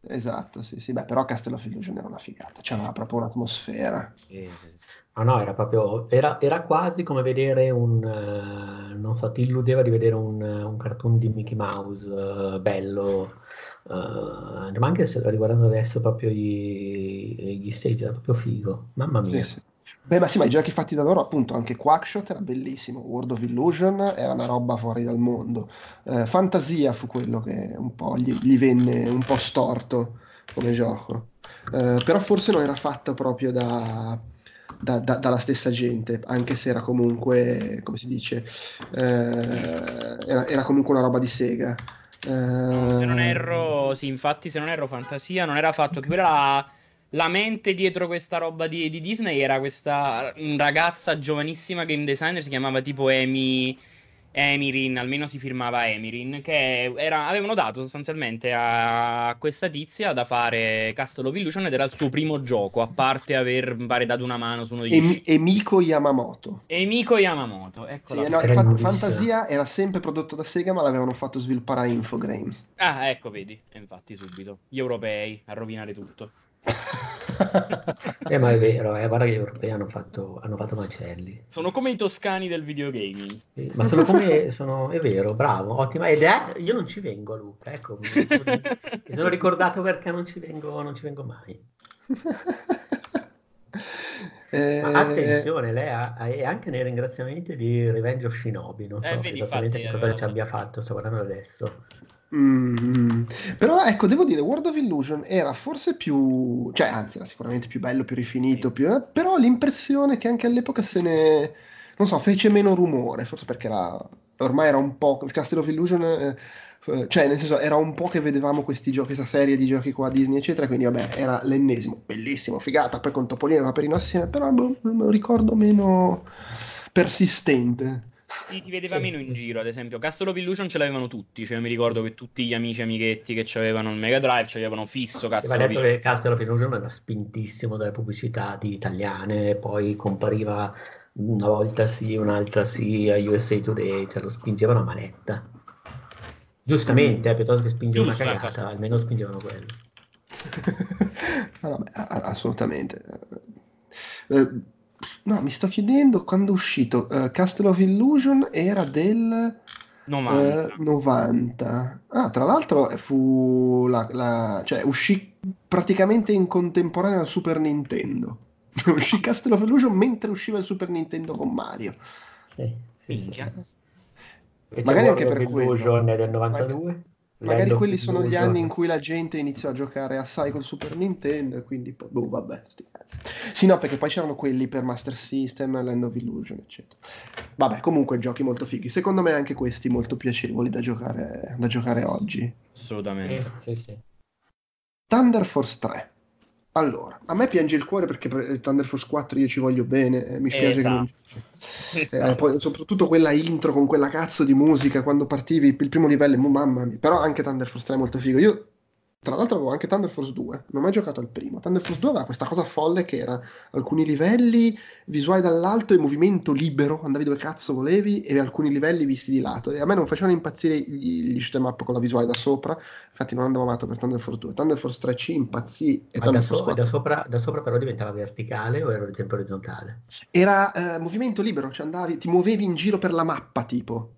Esatto, sì, sì. Beh, però Castle of Illusion era una figata, c'aveva proprio un'atmosfera. Sì, sì, sì. No, no, era proprio, era, era quasi come vedere un, eh, non so, ti illudeva di vedere un, un cartoon di Mickey Mouse eh, bello, eh, ma anche se riguardando adesso proprio gli, gli stage, era proprio figo, mamma mia. sì. Beh, ma sì, ma i giochi fatti da loro, appunto, anche Quackshot era bellissimo, World of Illusion era una roba fuori dal mondo. Eh, Fantasia fu quello che un po' gli, gli venne un po' storto come gioco. Eh, però forse non era fatto proprio da, da- da- dalla stessa gente, anche se era comunque, come si dice, eh, era, era comunque una roba di Sega. No, se non Eh, erro, sì, infatti, se non erro, Fantasia non era fatto. Che quella la, mente dietro questa roba di, di Disney era questa ragazza giovanissima game designer, si chiamava tipo Amy. Emirin, almeno si firmava Emirin, che era- avevano dato sostanzialmente a questa tizia da fare Castle of Illusion ed era il suo primo gioco, a parte aver pare dato una mano su uno degli Emi-. Emiko Yamamoto. E Miko Yamamoto, Sì, eccola. no, bellissimo. Fantasia era sempre prodotto da Sega, ma l'avevano fatto sviluppare a Infogrames. Ah, ecco, vedi, E infatti subito. Gli europei a rovinare tutto. <laughs> Eh, ma è vero, eh, guarda che gli europei hanno fatto, hanno fatto macelli. Sono come i toscani del videogaming. Sì, ma sono come, sono, è vero, bravo, ottima. Ed è, io non ci vengo, Luca, ecco, mi sono, mi sono ricordato perché non ci vengo, non ci vengo mai. <laughs> Eh, Ma attenzione, lei ha, è anche nei ringraziamenti di Revenge of Shinobi, non Eh, so vedi, esattamente infatti, che cosa eh, ci abbia fatto, sto guardando adesso. Mm, però ecco, devo dire, World of Illusion era forse più, cioè anzi era sicuramente più bello, più rifinito, più, eh, però ho l'impressione che anche all'epoca se ne, non so, fece meno rumore, forse perché era, ormai era un po', Castle of Illusion, eh, eh, cioè nel senso era un po' che vedevamo questi giochi, questa serie di giochi qua Disney eccetera, quindi vabbè era l'ennesimo, bellissimo, figata, poi con Topolino e Paperino assieme, però boh, lo ricordo meno persistente. Sì, ti vedeva Sì. meno in giro, ad esempio. Castle of Illusion ce l'avevano tutti. Cioè, mi ricordo che tutti gli amici e amichetti che avevano il Mega Drive ce l'avevano fisso Castle of detto Illusion. che Castle of Illusion era spintissimo dalle pubblicità di italiane, poi compariva una volta sì, un'altra sì a USA Today, cioè lo spingevano a manetta. Giustamente, eh, piuttosto che spingere una cagata, infatti. almeno spingevano quello. <laughs> A- a- assolutamente. Eh, no, mi sto chiedendo quando è uscito. eh, Castle of Illusion era del 90. eh, 90. Ah, tra l'altro eh, fu la, la- cioè uscì praticamente in contemporanea al Super Nintendo. <laughs> uscì Castle of Illusion mentre usciva il Super Nintendo con Mario. Sì, sì, sì. Magari anche per of quello. Illusion del 92. Magari quelli sono gli anni in cui la gente iniziò a giocare assai col Super Nintendo, e quindi poi, boh, vabbè, sti cazzi. Sì, no, perché poi c'erano quelli per Master System, Land of Illusion, eccetera. Vabbè, comunque giochi molto fighi. Secondo me anche questi molto piacevoli da giocare, da giocare oggi. Assolutamente. Sì, sì, sì. Thunder Force 3. Allora, a me piange il cuore perché per Thunder Force 4 io ci voglio bene, eh, mi spiace Esatto. che non... Eh, poi, soprattutto quella intro con quella cazzo di musica quando partivi il primo livello, mamma mia. Però anche Thunder Force 3 è molto figo. Io tra l'altro avevo anche Thunder Force 2, non ho mai giocato al primo. Thunder Force 2 aveva questa cosa folle che era alcuni livelli visuali dall'alto e movimento libero, andavi dove cazzo volevi, e alcuni livelli visti di lato. E a me non facevano impazzire gli, gli shoot up con la visuale da sopra, infatti non andavo amato per Thunder Force 2. Thunder Force 3 ci impazzì e Ma Thunder da, Force so- 4 da sopra, da sopra però diventava verticale o era sempre orizzontale? era eh, movimento libero, cioè andavi, ti muovevi in giro per la mappa tipo.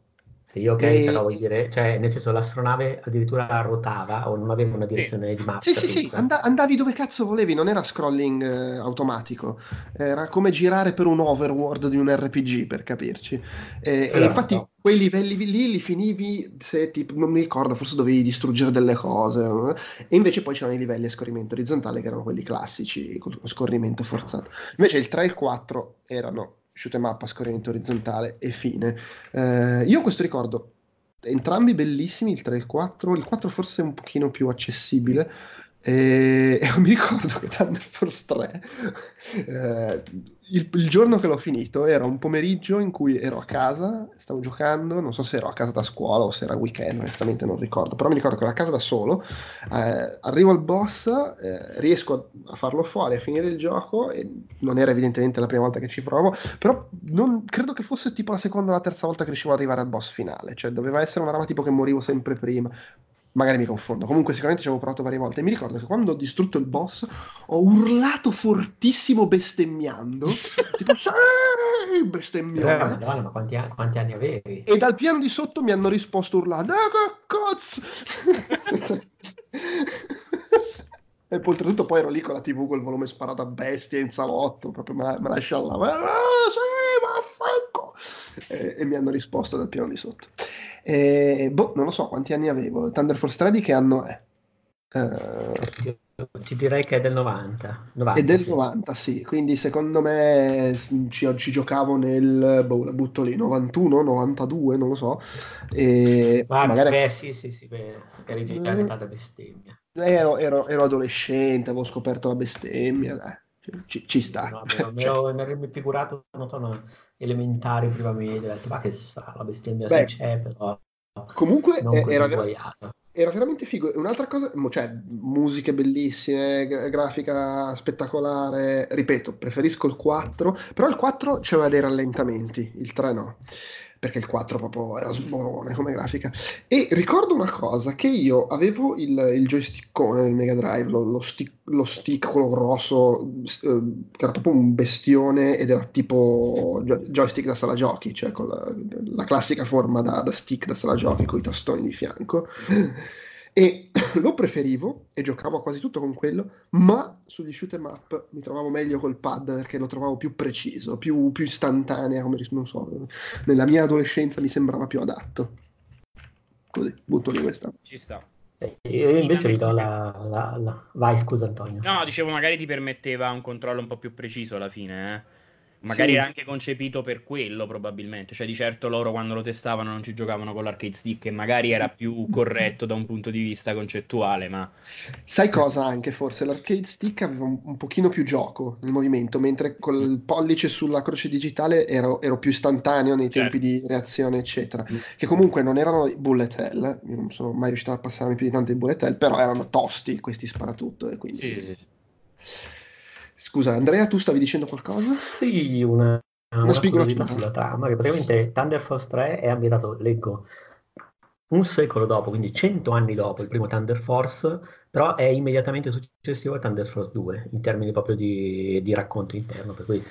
Sì, ok, E- però vuol dire, cioè, nel senso l'astronave addirittura ruotava o non aveva una direzione di mappa Sì, sì, sì, and- andavi dove cazzo volevi, non era scrolling eh, automatico, era come girare per un overworld di un RPG, per capirci. E, e infatti quei livelli lì li finivi se tipo, non mi ricordo, forse dovevi distruggere delle cose, eh, e invece poi c'erano i livelli a scorrimento orizzontale che erano quelli classici, con scorrimento forzato. Invece il 3 e il 4 erano shoot 'em up a scorrimento orizzontale e fine. Eh, io questo ricordo, entrambi bellissimi, il 3 e il 4, il 4 forse è un pochino più accessibile, e, <laughs> e mi ricordo che Thunder Force 3, eh, il, il giorno che l'ho finito era un pomeriggio in cui ero a casa, stavo giocando, non so se ero a casa da scuola o se era weekend, onestamente non ricordo, però mi ricordo che ero a casa da solo, eh, arrivo al boss, eh, riesco a, farlo fuori, a finire il gioco, non era evidentemente la prima volta che ci provo, però non, credo che fosse tipo la seconda o la terza volta che riuscivo ad arrivare al boss finale, cioè doveva essere una roba tipo che morivo sempre prima. Magari mi confondo, comunque sicuramente ci avevo provato varie volte e mi ricordo che quando ho distrutto il boss ho urlato fortissimo bestemmiando, <laughs> tipo sì, Eh, bestemmione, Madonna, ma quanti, an- quanti anni avevi? e dal piano di sotto mi hanno risposto urlando "Eh, che cazzo!" <laughs> E poi oltretutto poi ero lì con la tv col volume sparato a bestia in salotto, proprio me la, me la sciallava. "Ah, sì, vaffanculo!" E, e mi hanno risposto dal piano di sotto. E, boh, non lo so quanti anni avevo. Thunder Force 3 di che anno è? Eh, Ti, direi che è del 90. 90 è del sì. 90, sì, quindi secondo me ci, ci giocavo nel, boh, la butto lì, 91, 92, non lo so. E Ah, magari beh, sì, sì, sì, beh, eri già età da bestemmia. ero, ero- ero adolescente, avevo scoperto la bestemmia, dai, ci, ci sta. No, me <laughs> lo- me l'ero figurato, non so, no, elementari, prima media, ho detto, ma che sa, la bestemmia Beh, se c'è, però Comunque era, ver- guaiato. era veramente figo. Un'altra cosa, cioè, musiche bellissime, gra- grafica spettacolare. Ripeto, preferisco il 4, però il 4 c'aveva dei rallentamenti, il 3 no. Perché il 4 proprio era sborone come grafica. E ricordo una cosa, che io avevo il, il joystickone del Mega Drive, lo, lo stick, lo stick, quello grosso, eh, che era proprio un bestione ed era tipo joystick da sala giochi, cioè con la, la classica forma da, da stick da sala giochi con i tastoni di fianco. E <coughs> lo preferivo e giocavo quasi tutto con quello, ma sugli shoot 'em up mi trovavo meglio col pad perché lo trovavo più preciso, più, più istantaneo, come non so, nella mia adolescenza mi sembrava più adatto. Così, butto lì questa. Ci sta. Eh, Io invece gli do la, la- la- Vai, scusa Antonio. No, dicevo, magari ti permetteva un controllo un po' più preciso alla fine, eh. Magari Sì. era anche concepito per quello, probabilmente. Cioè, di certo loro quando lo testavano non ci giocavano con l'arcade stick e magari era più corretto da un punto di vista concettuale, ma Sai cosa anche forse? L'arcade stick aveva un, un pochino più gioco nel movimento, mentre col pollice sulla croce digitale ero, ero più istantaneo nei Certo. tempi di reazione, eccetera. Che comunque non erano i bullet hell, io non sono mai riuscito a passarmi più di tanto i bullet hell, però erano tosti questi sparatutto. E quindi... sì, sì. Scusa, Andrea, tu stavi dicendo qualcosa? Sì, una, una spigolatura. curiosità sulla trama, che praticamente Thunder Force 3 è ambientato, leggo, un secolo dopo, quindi 100 anni dopo il primo Thunder Force, però è immediatamente successivo a Thunder Force 2, in termini proprio di, di racconto interno, per cui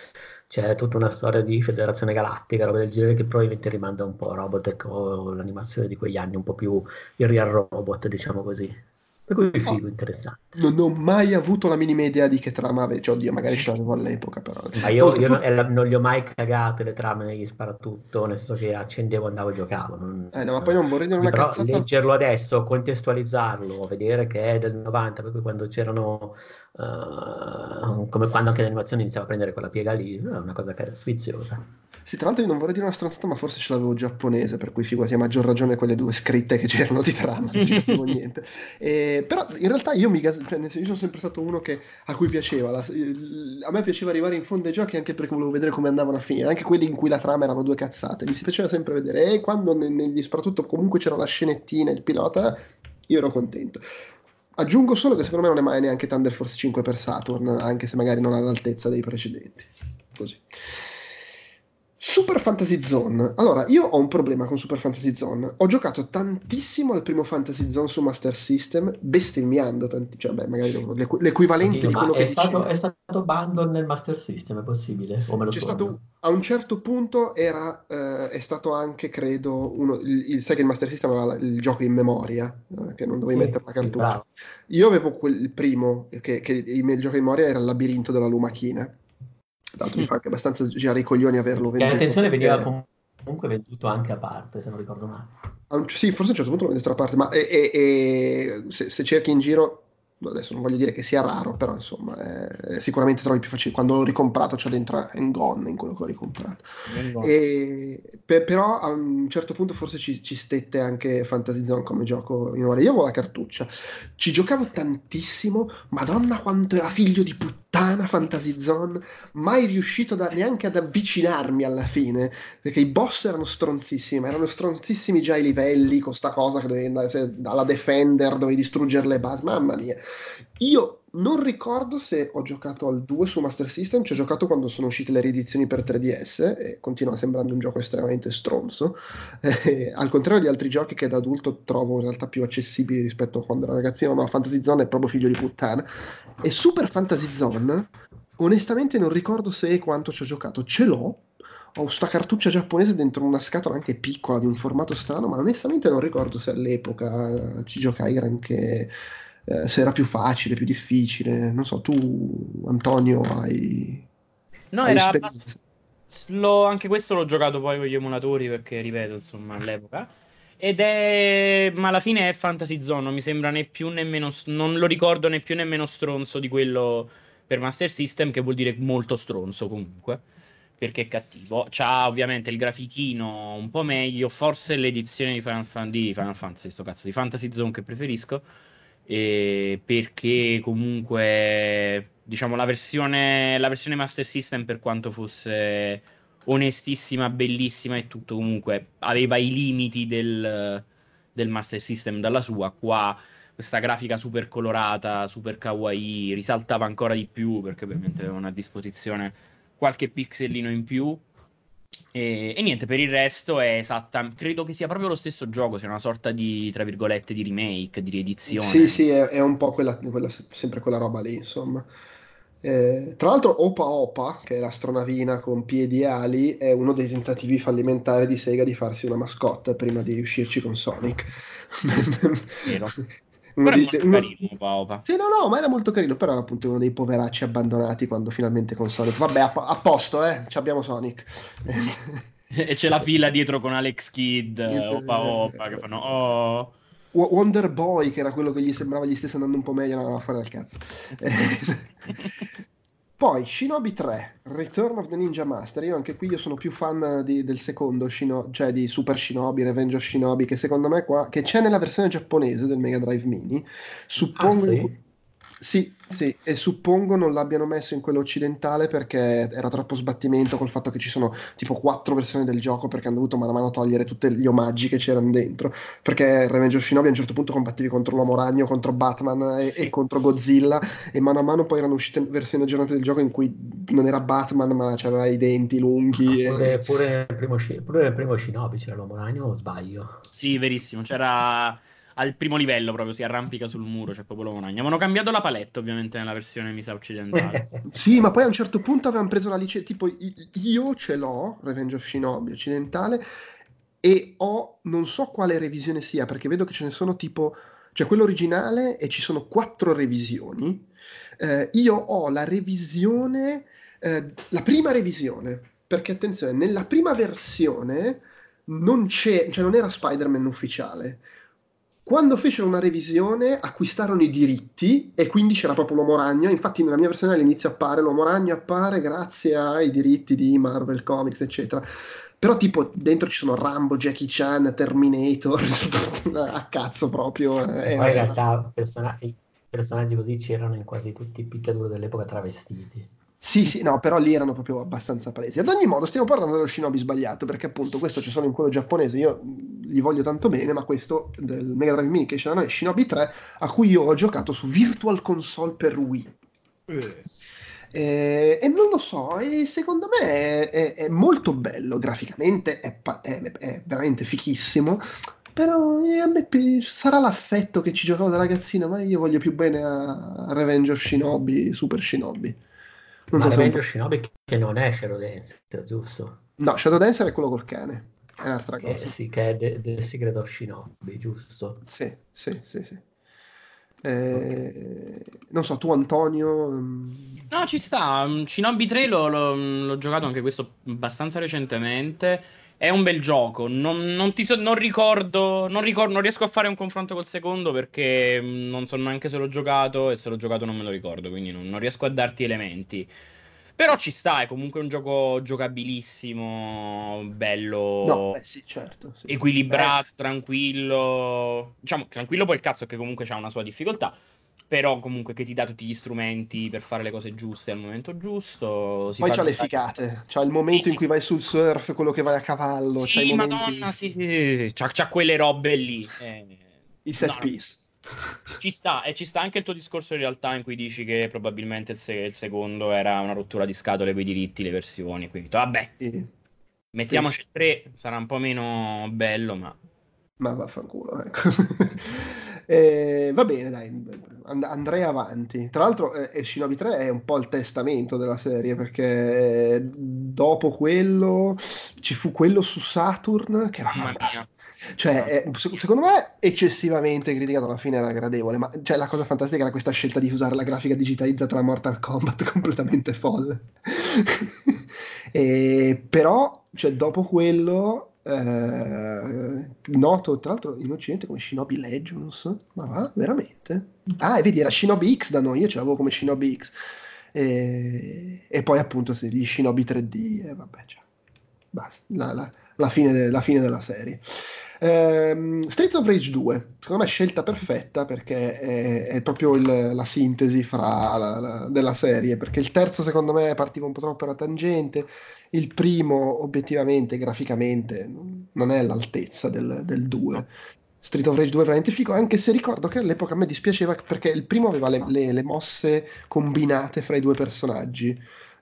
c'è tutta una storia di Federazione Galattica, roba del genere, che probabilmente rimanda un po' a Robotech o l'animazione di quegli anni, un po' più il real robot, diciamo così. Per cui è figo, oh, interessante. Non ho mai avuto la minima idea di che trama aveva. Cioè, oddio, magari ce l'avevo all'epoca, però. Ma io, io non, eh, non, li ho mai cagate le trame negli sparatutto, nel senso che accendevo, andavo e giocavo. Non... Eh, no, ma poi non vorrei dire sì, una però cazzata. leggerlo adesso, contestualizzarlo, vedere che è del 90, per cui quando c'erano... Uh, come quando anche l'animazione iniziava a prendere quella piega lì, è una cosa che era sfiziosa. Sì, tra l'altro io non vorrei dire una stronzata, ma forse ce l'avevo giapponese, per cui figurati a maggior ragione quelle due scritte che c'erano di trama, non ci capivo <laughs> niente. E, però in realtà io mi gas- cioè, io sono sempre stato uno che, a cui piaceva, la, a me piaceva arrivare in fondo ai giochi anche perché volevo vedere come andavano a finire, anche quelli in cui la trama erano due cazzate, mi si piaceva sempre vedere. E quando ne- negli soprattutto comunque c'era la scenettina, il pilota, io ero contento. Aggiungo solo che secondo me non è mai neanche Thunder Force 5 per Saturn, anche se magari non all'altezza dei precedenti. Così. Super Fantasy Zone. Allora, io ho un problema con Super Fantasy Zone. Ho giocato tantissimo al primo Fantasy Zone su Master System, bestemmiando tanti, cioè beh, magari l'equ- l'equivalente Oddio, di quello è che stato, dicevo. è stato bundle nel Master System, è possibile? O me lo C'è stato a un certo punto era eh, è stato anche credo uno il, il- sai che il Master System aveva il gioco in memoria eh, che non dovevi Sì, mettere la sì, cartuccia. bravo. Io avevo quel, il primo che, che il, il gioco in memoria era il labirinto della lumachina. Tanto mi fa anche abbastanza girare i coglioni averlo Che venduto. attenzione veniva perché- comunque venduto anche a parte, se non ricordo male. a sì, forse a un certo punto l'ho venduto da parte, ma e- e- e se, se cerchi in giro, adesso non voglio dire che sia raro, però insomma, è- sicuramente trovi più facile. Quando l'ho ricomprato c'è dentro Engon in quello che ho ricomprato. E, per- però a un certo punto forse ci, ci stette anche Fantasy Zone come gioco in ore. Io avevo la cartuccia, ci giocavo tantissimo, madonna quanto era figlio di puttana Fantasy Zone, mai riuscito da- neanche ad avvicinarmi alla fine, perché i boss erano stronzissimi, ma erano stronzissimi già i livelli, con sta cosa che dovevi andare alla Defender, dovevi distruggere le basi, mamma mia. Io non ricordo se ho giocato al 2 su Master System, ci ho giocato quando sono uscite le riedizioni per 3DS e continua sembrando un gioco estremamente stronzo, <laughs> Eh, al contrario di altri giochi che da adulto trovo in realtà più accessibili rispetto a quando ero ragazzino, no, Fantasy Zone è proprio figlio di puttana. E Super Fantasy Zone, onestamente non ricordo se e quanto ci ho giocato, ce l'ho, ho sta cartuccia giapponese dentro una scatola anche piccola di un formato strano, ma onestamente non ricordo se all'epoca ci giocai granché, eh, se era più facile, più difficile. Non so, tu, Antonio, hai, No, hai era esperienza? l'ho- anche questo l'ho giocato poi con gli emulatori perché, ripeto, insomma, all'epoca. Ed è... ma alla fine è Fantasy Zone, non mi sembra né più né meno... non lo ricordo né più né meno stronzo di quello per Master System, che vuol dire molto stronzo comunque, perché è cattivo. C'ha ovviamente il grafichino un po' meglio, forse l'edizione di Final, Fan- di Final Fantasy, sto cazzo, di Fantasy Zone che preferisco, e perché comunque diciamo la versione, la versione Master System per quanto fosse onestissima, bellissima e tutto comunque aveva i limiti del, del Master System dalla sua, qua questa grafica super colorata, super kawaii, risaltava ancora di più perché ovviamente avevano a disposizione qualche pixelino in più. E, e niente, per il resto è esatta, credo che sia proprio lo stesso gioco, sia una sorta di, tra virgolette, di remake, di riedizione. Sì, sì, è, è un po' quella, quella- sempre quella roba lì, insomma. Eh, tra l'altro, Opa Opa, che è l'astronavina con piedi e ali, è uno dei tentativi fallimentari di Sega di farsi una mascotte prima di riuscirci con Sonic. Vero. <laughs> Uno Però è di- molto uno- carino, Opa. Sì, no, no, ma era molto carino, però appunto uno dei poveracci abbandonati quando finalmente con Sonic. Vabbè, a, a posto, eh, ci abbiamo Sonic. E c'è la fila dietro con Alex Kidd, Niente, Opa Opa, che fanno oh. Wo- Wonder Boy, che era quello che gli sembrava gli stesse andando un po' meglio, no, no, fuori dal cazzo. <laughs> Poi Shinobi 3, Return of the Ninja Master. Io anche qui io sono più fan di- del secondo, Shino- cioè di Super Shinobi, Revenge of Shinobi, che secondo me qua, che c'è nella versione giapponese del Mega Drive Mini. Suppongo Ah, sì? Sì, sì, e suppongo non l'abbiano messo in quello occidentale perché era troppo sbattimento col fatto che ci sono tipo quattro versioni del gioco perché hanno dovuto mano a mano togliere tutti gli omaggi che c'erano dentro. Perché Revenge of Shinobi a un certo punto combattevi contro l'uomo ragno, contro Batman e, Sì. e contro Godzilla e mano a mano poi erano uscite versioni aggiornate del gioco in cui non era Batman ma aveva i denti lunghi. e- Pure, pure nel primo, pure nel primo Shinobi c'era l'uomo ragno o sbaglio? Sì, verissimo, c'era al primo livello proprio, si arrampica sul muro, c'è proprio l'uomo ragno. Avevano cambiato la palette ovviamente nella versione mi sa occidentale. <laughs> Sì, ma poi a un certo punto avevano preso la licenza, tipo io ce l'ho, Revenge of Shinobi occidentale, e ho, non so quale revisione sia, perché vedo che ce ne sono tipo, C'è quello originale e ci sono quattro revisioni. Eh, io ho la revisione, eh, la prima revisione, perché attenzione, nella prima versione non c'è, cioè non era Spider-Man ufficiale. Quando fecero una revisione acquistarono i diritti e quindi c'era proprio l'uomo ragno. Infatti, nella mia versione all'inizio appare l'uomo ragno, appare grazie ai diritti di Marvel Comics, eccetera. Però, tipo, dentro ci sono Rambo, Jackie Chan, Terminator, <laughs> a cazzo proprio. Eh, Poi in realtà personaggi, personaggi così c'erano in quasi tutti i picchiaduro dell'epoca travestiti. Sì, sì, no, però lì erano proprio abbastanza palesi. Ad ogni modo, stiamo parlando dello Shinobi sbagliato, perché appunto questo c'è solo in quello giapponese, io gli voglio tanto bene, ma questo del Mega Drive Mini che c'era noi Shinobi 3, a cui io ho giocato su Virtual Console per Wii. Eh. E, e, non lo so, e secondo me è, è, è molto bello graficamente, è, è, veramente fichissimo. Però eh, a me pi- sarà l'affetto che ci giocavo da ragazzino, ma io voglio più bene a Revenge of Shinobi, Super Shinobi. Non Ma so Revenge of Shinobi che non è Shadow Dancer, giusto? No, Shadow Dancer è quello col cane, è un'altra cosa. Eh, sì, che è The, The Secret of Shinobi, giusto? Sì, sì, sì, sì. Eh, non so, tu Antonio... Mm, no, ci sta. Mm, Shinobi 3 l'ho, l'ho, l'ho giocato anche questo abbastanza recentemente. È un bel gioco. Non, non, so, non, ricordo, non, ricordo, non riesco a fare un confronto col secondo perché mm, non so neanche se l'ho giocato e se l'ho giocato non me lo ricordo, quindi non, non riesco a darti elementi. Però ci sta, è comunque un gioco giocabilissimo, bello, no, beh, sì, certo, sì. equilibrato, eh. tranquillo. Diciamo, tranquillo poi il cazzo che comunque ha una sua difficoltà però comunque che ti dà tutti gli strumenti per fare le cose giuste al momento giusto. Poi c'ha le figate, c'ha il momento sì, in cui vai sul surf, quello che vai a cavallo. Sì, c'ha madonna, sì, sì, sì, sì. C'ha, c'ha, quelle robe lì. Eh, I set no, piece. <laughs> Ci sta, e ci sta anche il tuo discorso in realtà in cui dici che probabilmente il, se- il secondo era una rottura di scatole con i diritti, le versioni, quindi vabbè, sì. mettiamoci il 3, sarà un po' meno bello, ma... Ma vaffanculo, ecco. Eh, va bene, dai, and- andrei avanti. Tra l'altro, eh, Shinobi 3 è un po' il testamento della serie perché dopo quello ci fu quello su Saturn che era fantastico. Cioè, è, secondo me eccessivamente criticato, alla fine era gradevole, ma cioè, la cosa fantastica era questa scelta di usare la grafica digitalizzata da Mortal Kombat <laughs> completamente folle. <laughs> e, però, cioè, dopo quello eh, noto tra l'altro in occidente come Shinobi Legends ma va veramente. Ah vedi era Shinobi X da noi io ce l'avevo come Shinobi X. E, e poi appunto gli Shinobi 3D e vabbè cioè, basta la, la, la, fine de, la, fine della serie eh, Street of Rage 2 secondo me è scelta perfetta perché è, è proprio il, la sintesi fra della serie perché il terzo secondo me partiva un po' troppo per la tangente il primo, obiettivamente, graficamente, non è all'altezza del, del 2. Street of Rage 2 è veramente figo, anche se ricordo che all'epoca a me dispiaceva perché il primo aveva le, le, le mosse combinate fra i due personaggi.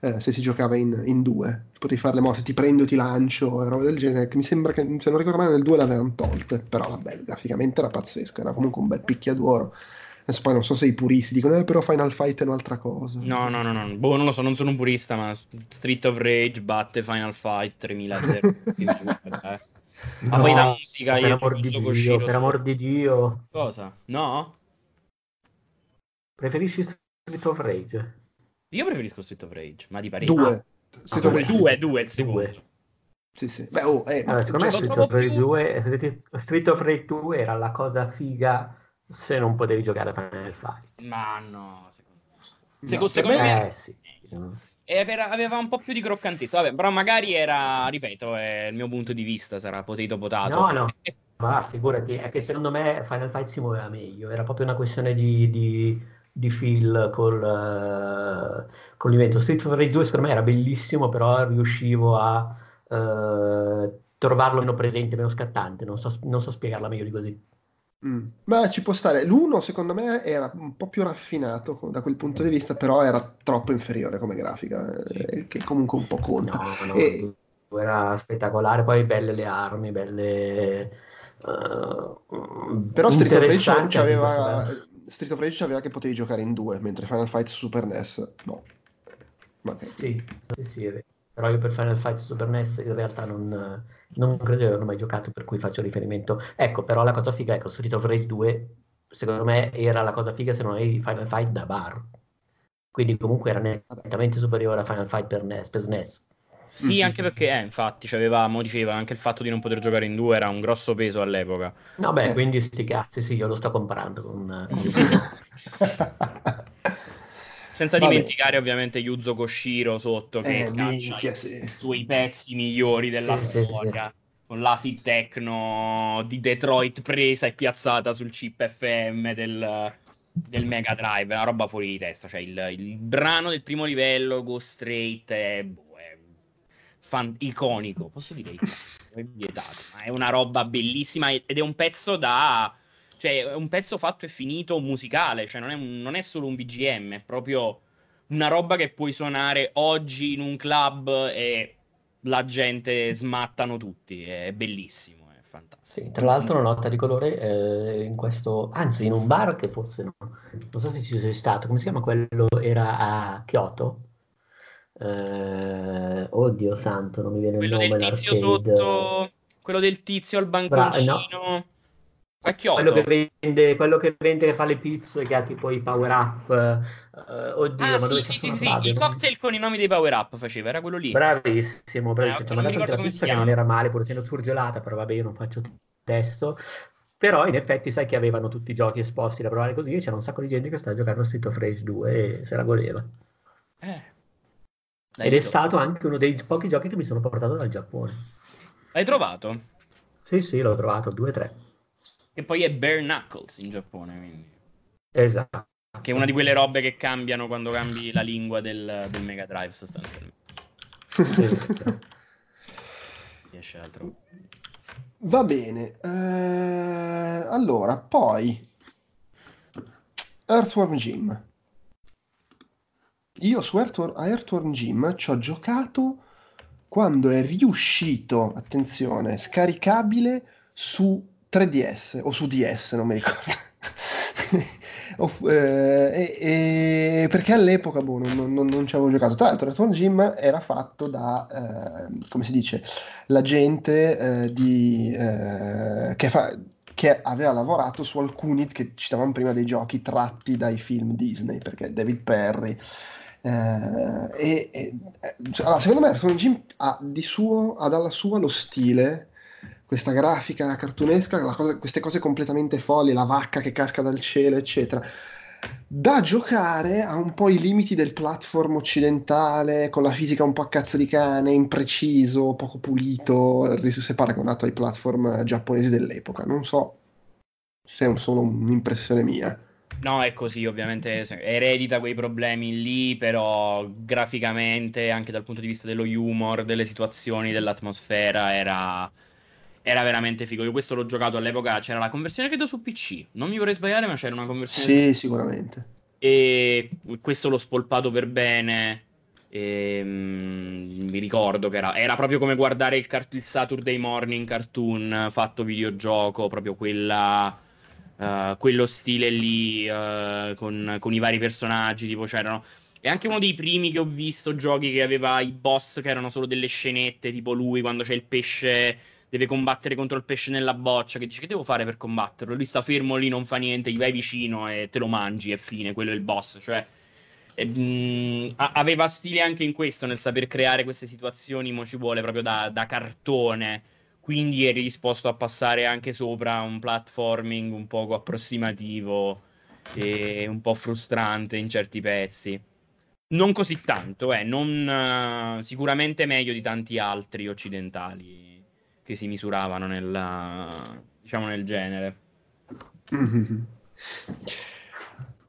Eh, se si giocava in, in, due, potevi fare le mosse, ti prendo, ti lancio e roba del genere. Che mi sembra che se non ricordo male nel 2 le avevano tolte, però vabbè, graficamente era pazzesco, era comunque un bel picchiaduro. Adesso poi non so se i puristi dicono, eh, però Final Fight è un'altra cosa. No, no, no, no. Boh, non lo so, non sono un purista, ma Street of Rage batte Final Fight 3000 <laughs> eh. Ma poi la musica, per io amor di Dio, per amor di Dio. Cosa? No? Preferisci Street of Rage? Io preferisco Street of Rage, ma di parecchio. Due. Ah, Street of Rage 2, 2, il secondo. Sì, sì. Beh, oh, eh, allora, secondo me Street of, Rage 2, Street of Rage 2 era la cosa figa se non potevi giocare a Final Fight. Ma no, secondo, no, secondo, secondo me... Eh, sì. Era, aveva un po' più di croccantezza, Vabbè, però magari era, ripeto, è il mio punto di vista, sarà potato potato. No, no, ma figurati, è che secondo me Final Fight si muoveva meglio, era proprio una questione di, di, di feel col, uh, con l'evento. Street Rage 2 secondo me era bellissimo, però riuscivo a uh, trovarlo meno presente, meno scattante, non so, non so spiegarla meglio di così. Mm. Ma ci può stare. L'uno, secondo me, era un po' più raffinato da quel punto di vista, però era troppo inferiore come grafica, sì. eh, che comunque un po' conta. No, no, e... Era spettacolare, poi belle le armi, belle... Uh, però Street Rage aveva... Street of Rage aveva che potevi giocare in due, mentre Final Fight Super NES no. Okay. Sì, sì, sì, però io per Final Fight Super NES in realtà non non credo di averlo mai giocato, per cui faccio riferimento. Ecco, però la cosa figa è che Street of Rage 2 secondo me era la cosa figa se non avevi Final Fight da bar. Quindi comunque era nettamente superiore a Final Fight per, NES, per SNES. Sì, anche perché, eh, infatti, c'aveva, mo diceva, anche il fatto di non poter giocare in due era un grosso peso all'epoca. No, beh, quindi sti cazzi, sì, io lo sto comparando con... con... <laughs> Senza Vabbè. dimenticare ovviamente Yuzo Koshiro sotto che eh, minchia, i sì. suoi pezzi migliori della sì, storia. Sì, con l'acid techno di Detroit presa e piazzata sul chip FM del, del Mega Drive, una roba fuori di testa. Cioè il, il brano del primo livello, Go Straight, è, boh, fan, iconico. Posso dire è vietato, ma è una roba bellissima ed è un pezzo da cioè, è un pezzo fatto e finito musicale, cioè non è, un, non è solo un VGM, è proprio una roba che puoi suonare oggi in un club e la gente smattano tutti, è bellissimo. Sì, tra l'altro una nota di colore eh, in questo, anzi in un bar che forse no, non so se ci sei stato, come si chiama quello, era a Kyoto? Eh, oddio santo, non mi viene quello il nome. Del tizio sotto, quello del tizio al banconcino. Bra- no. Quello che, vende, quello che vende, che fa le pizze, che ha tipo i power up. Uh, oddio, ah, ma sì, sì, sì, sì, i cocktail con i nomi dei power up faceva, era quello lì. Bravissimo, bravissimo. Eh, mi ha dato anche la pizza che non era male, pur essendo surgelata, però vabbè, io non faccio testo. Però in effetti sai che avevano tutti i giochi esposti da provare così e c'era un sacco di gente che stava giocando a Street of Rage 2 e se la voleva. Eh. Ed è stato anche uno dei pochi giochi che mi sono portato dal Giappone. L'hai trovato? Sì, sì, l'ho trovato, 2-3. Che poi è Bare Knuckles in Giappone, quindi. Esatto. Che è una di quelle robe che cambiano quando cambi la lingua del, del Mega Drive, sostanzialmente. <laughs> Riesce altro. Va bene. Eh, allora, poi Earthworm Jim. Io su Earthworm, a Jim ci ho giocato quando è riuscito, attenzione, scaricabile su 3DS o su DS, non mi ricordo. <laughs> eh, eh, perché all'epoca boh, non, non, non, ci avevo giocato. Tra l'altro, Return Gym era fatto da eh, come si dice la gente eh, di, eh, che, fa, che, aveva lavorato su alcuni che citavamo prima dei giochi tratti dai film Disney, perché David Perry. Eh, e, e cioè, allora, secondo me Return Gym ha, di suo, ha dalla sua lo stile questa grafica cartunesca, cosa, queste cose completamente folli, la vacca che casca dal cielo, eccetera. Da giocare a un po' i limiti del platform occidentale, con la fisica un po' a cazzo di cane, impreciso, poco pulito, se paragonato ai platform giapponesi dell'epoca. Non so se è solo un'impressione mia. No, è così, ovviamente eredita quei problemi lì, però graficamente, anche dal punto di vista dello humor, delle situazioni, dell'atmosfera, era era veramente figo. Io questo l'ho giocato all'epoca, c'era la conversione credo su PC, non mi vorrei sbagliare, ma c'era una conversione. Sì, sicuramente. E questo l'ho spolpato per bene. E, mm, mi ricordo che era, era, proprio come guardare il, il, Saturday Morning cartoon fatto videogioco, proprio quella, uh, quello stile lì uh, con, con, i vari personaggi. Tipo c'erano. È anche uno dei primi che ho visto giochi che aveva i boss che erano solo delle scenette, tipo lui quando c'è il pesce deve combattere contro il pesce nella boccia, che dice che devo fare per combatterlo? Lui sta fermo lì, non fa niente, gli vai vicino e te lo mangi e fine, quello è il boss, cioè... E, mh, mm, aveva stile anche in questo, nel saper creare queste situazioni, mo ci vuole proprio da, da cartone, quindi eri disposto a passare anche sopra un platforming un poco approssimativo e un po' frustrante in certi pezzi. Non così tanto, eh, non, uh, sicuramente meglio di tanti altri occidentali che si misuravano nella, diciamo nel genere.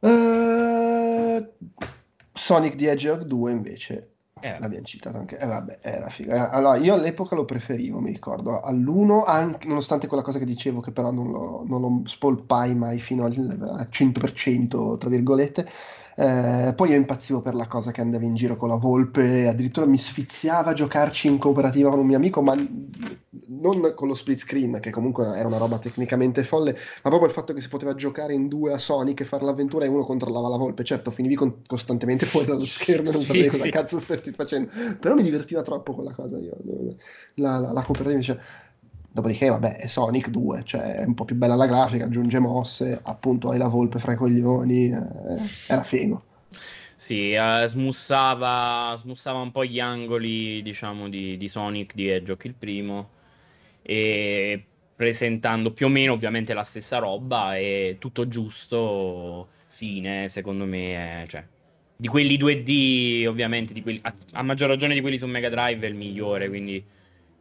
Uh, <laughs> Sonic the Hedgehog 2 invece eh. l'abbiamo citato anche. Eh, vabbè era figo. Eh, allora io all'epoca lo preferivo mi ricordo. All'1 anche, nonostante quella cosa che dicevo che però non lo, non lo spolpai mai fino al 100% tra virgolette eh, poi io impazzivo per la cosa che andava in giro con la volpe, addirittura mi sfiziava a giocarci in cooperativa con un mio amico, ma non con lo split screen, che comunque era una roba tecnicamente folle, ma proprio il fatto che si poteva giocare in due a Sonic e fare l'avventura e uno controllava la volpe. Certo, finivi con- costantemente fuori dallo schermo e non sì, sapevi cosa sì. cazzo stai facendo, però mi divertiva troppo quella cosa io. La, la, la cooperativa mi diceva Dopodiché, vabbè, è Sonic 2, cioè è un po' più bella la grafica, aggiunge mosse, appunto hai la volpe fra i coglioni, eh, era figo. Sì, uh, smussava, smussava, un po' gli angoli, diciamo, di, di Sonic di Hedgehog il primo, e presentando più o meno ovviamente la stessa roba e tutto giusto, fine, secondo me, è, cioè, di quelli 2D, ovviamente, quelli, a, a, maggior ragione di quelli su Mega Drive è il migliore, quindi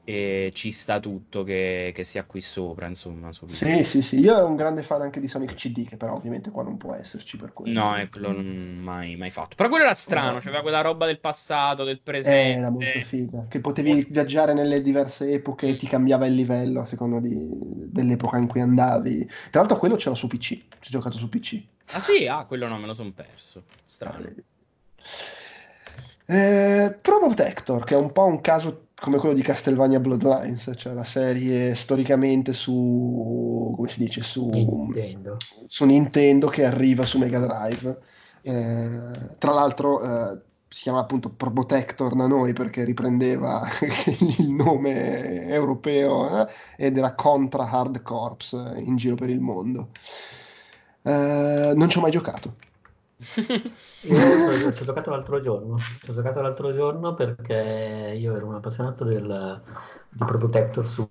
e ci sta tutto che, che sia qui sopra, insomma. Sì, sì, sì, io ero un grande fan anche di Sonic CD, che però ovviamente qua non può esserci per quello. No, è quello non mai, mai fatto. Però quello era strano, no. c'aveva quella roba del passato, del presente. Eh, era molto figa, che potevi viaggiare nelle diverse epoche e ti cambiava il livello a seconda di, dell'epoca in cui andavi. Tra l'altro quello c'era su PC, ci ho giocato su PC. Ah sì? Ah, quello no, me lo sono perso. Strano. Eh, Pro Protector, che è un po' un caso come quello di Castlevania Bloodlines, cioè la serie storicamente su, come si dice, su Nintendo, su Nintendo che arriva su Mega Drive. Eh, tra l'altro eh, si chiama appunto Probotector da noi perché riprendeva <laughs> il nome europeo eh, ed era Contra Hard Corps in giro per il mondo. Eh, non ci ho mai giocato. Io ci ho giocato l'altro giorno, ci ho giocato l'altro giorno perché io ero un appassionato del, di Pro Protector su,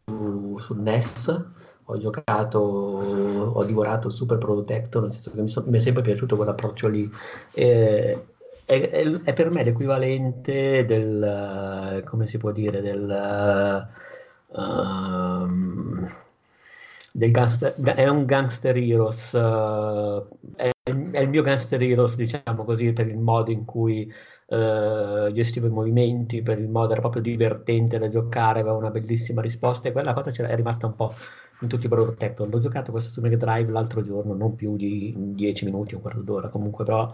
su NES, ho giocato, ho divorato Super Pro Protector, nel senso che mi, so, mi è sempre piaciuto quell'approccio lì. E, è, è, è, per me l'equivalente del, come si può dire, del... Um, del gangster, è un gangster heroes, uh, è, è, il mio gangster heroes, diciamo così, per il modo in cui uh, gestivo i movimenti, per il modo era proprio divertente da giocare, aveva una bellissima risposta e quella cosa è rimasta un po' in tutti i Pro Protector. L'ho giocato questo su Mega Drive l'altro giorno, non più di 10 minuti, un quarto d'ora, comunque però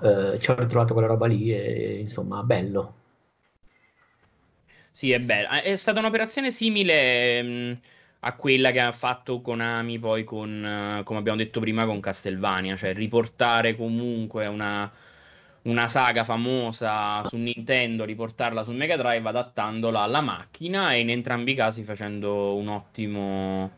uh, ci ho ritrovato quella roba lì e insomma, bello. Sì, è bello. È stata un'operazione simile... Mh a quella che ha fatto Konami poi con, uh, come abbiamo detto prima, con Castlevania, cioè riportare comunque una, una saga famosa su Nintendo, riportarla sul Mega Drive adattandola alla macchina e in entrambi i casi facendo un ottimo,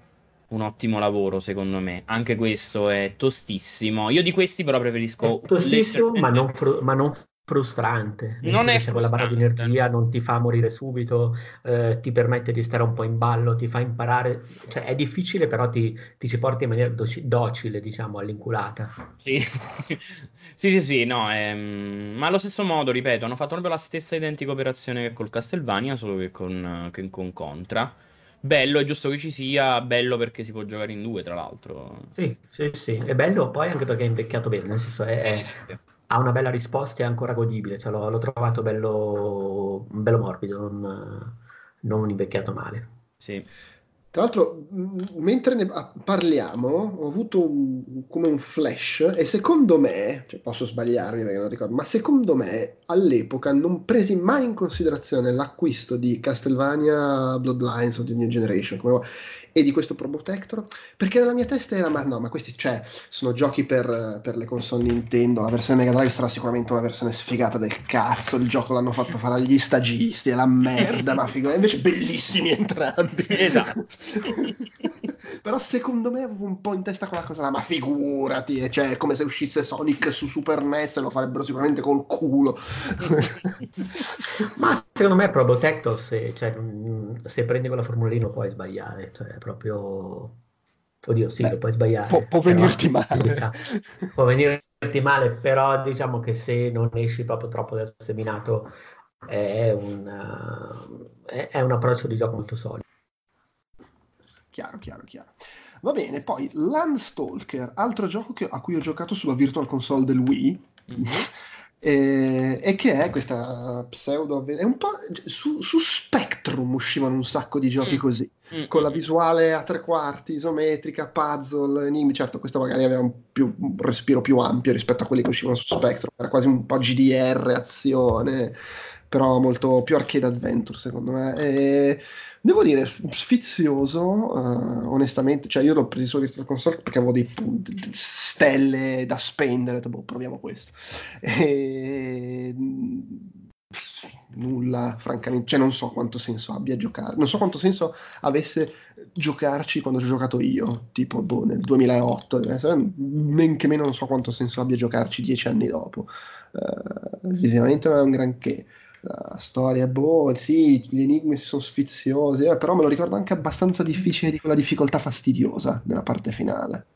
un ottimo lavoro secondo me. Anche questo è tostissimo. Io di questi però preferisco... È tostissimo ma non, fru- ma non frustrante. Non è quella barra di energia non ti fa morire subito, eh, ti permette di stare un po' in ballo, ti fa imparare, cioè è difficile però ti, ti ci porta in maniera doci- docile, diciamo, all'inculata. Sì, <laughs> sì, sì, sì, no, ehm... ma allo stesso modo, ripeto, hanno fatto proprio la stessa identica operazione che col Castlevania, solo che con, che con Contra. Bello, è giusto che ci sia, bello perché si può giocare in due, tra l'altro. Sì, sì, sì, è bello poi anche perché è invecchiato bene, nel senso è, è ha una bella risposta e è ancora godibile, cioè l'ho, l'ho trovato bello, bello morbido, non, non invecchiato male. Sì. Tra l'altro, mentre ne parliamo, ho avuto un, come un flash e secondo me, cioè posso sbagliarmi perché non ricordo, ma secondo me all'epoca non presi mai in considerazione l'acquisto di Castlevania Bloodlines o di New Generation, come e di questo Pro Protector perché nella mia testa era ma no ma questi cioè, sono giochi per, per, le console Nintendo la versione Mega Drive sarà sicuramente una versione sfigata del cazzo il gioco l'hanno fatto fare agli stagisti è la merda ma figo invece bellissimi entrambi. Esatto <laughs> però secondo me avevo un po' in testa quella cosa là ma figurati cioè è come se uscisse Sonic su Super NES lo farebbero sicuramente col culo ma secondo me Pro Protector se, cioè, se prendi quella formulina puoi sbagliare cioè proprio... Oddio, sì, Beh, lo puoi sbagliare. Può, può venirti male. Diciamo, può venirti male, però diciamo che se non esci proprio troppo dal seminato è un, è, è un approccio di gioco molto solido. Chiaro, chiaro, chiaro. Va bene, poi Landstalker, altro gioco che, a cui ho giocato sulla Virtual Console del Wii. Mm-hmm. <laughs> E, e, che è questa pseudo è un po' su, su Spectrum uscivano un sacco di giochi mm. così mm, con la visuale a tre quarti isometrica puzzle enigmi certo questo magari aveva un, più, un respiro più ampio rispetto a quelli che uscivano su Spectrum era quasi un po' GDR azione però molto più arcade adventure secondo me e Devo dire, sfizioso, uh, onestamente, cioè io l'ho preso su Virtual Console perché avevo dei punti, stelle da spendere, boh, proviamo questo. E... nulla, francamente, cioè non so quanto senso abbia giocare, non so quanto senso avesse giocarci quando ho giocato io, tipo boh, nel 2008, men che meno non so quanto senso abbia giocarci dieci anni dopo. Uh, visivamente non è un granché. La storia, boh, sì, gli enigmi sono sfiziosi, eh, però me lo ricordo anche abbastanza difficile di quella difficoltà fastidiosa nella parte finale.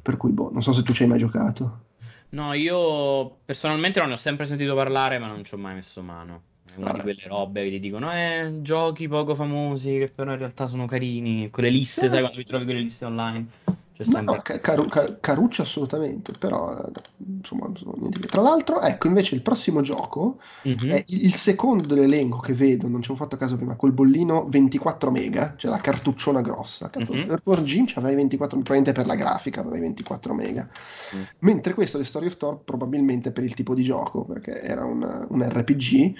Per cui, boh, non so se tu ci hai mai giocato. No, io personalmente non ne ho sempre sentito parlare, ma non ci ho mai messo mano. È una di quelle robe che ti dicono, eh, giochi poco famosi, che però in realtà sono carini. Quelle liste, sai, quando vi trovi quelle liste online. No, caru- car- caruccio assolutamente, però insomma, Tra l'altro, ecco, invece il prossimo gioco mm-hmm. è il, secondo dell'elenco che vedo, non ci ho fatto caso prima, col bollino 24 mega, cioè la cartucciona grossa. Cazzo, mm-hmm. per War Gym c'avevi 24, probabilmente per la grafica avevi 24 mega. Mm. Mentre questo, The Story of Thor, probabilmente per il tipo di gioco, perché era un, un RPG.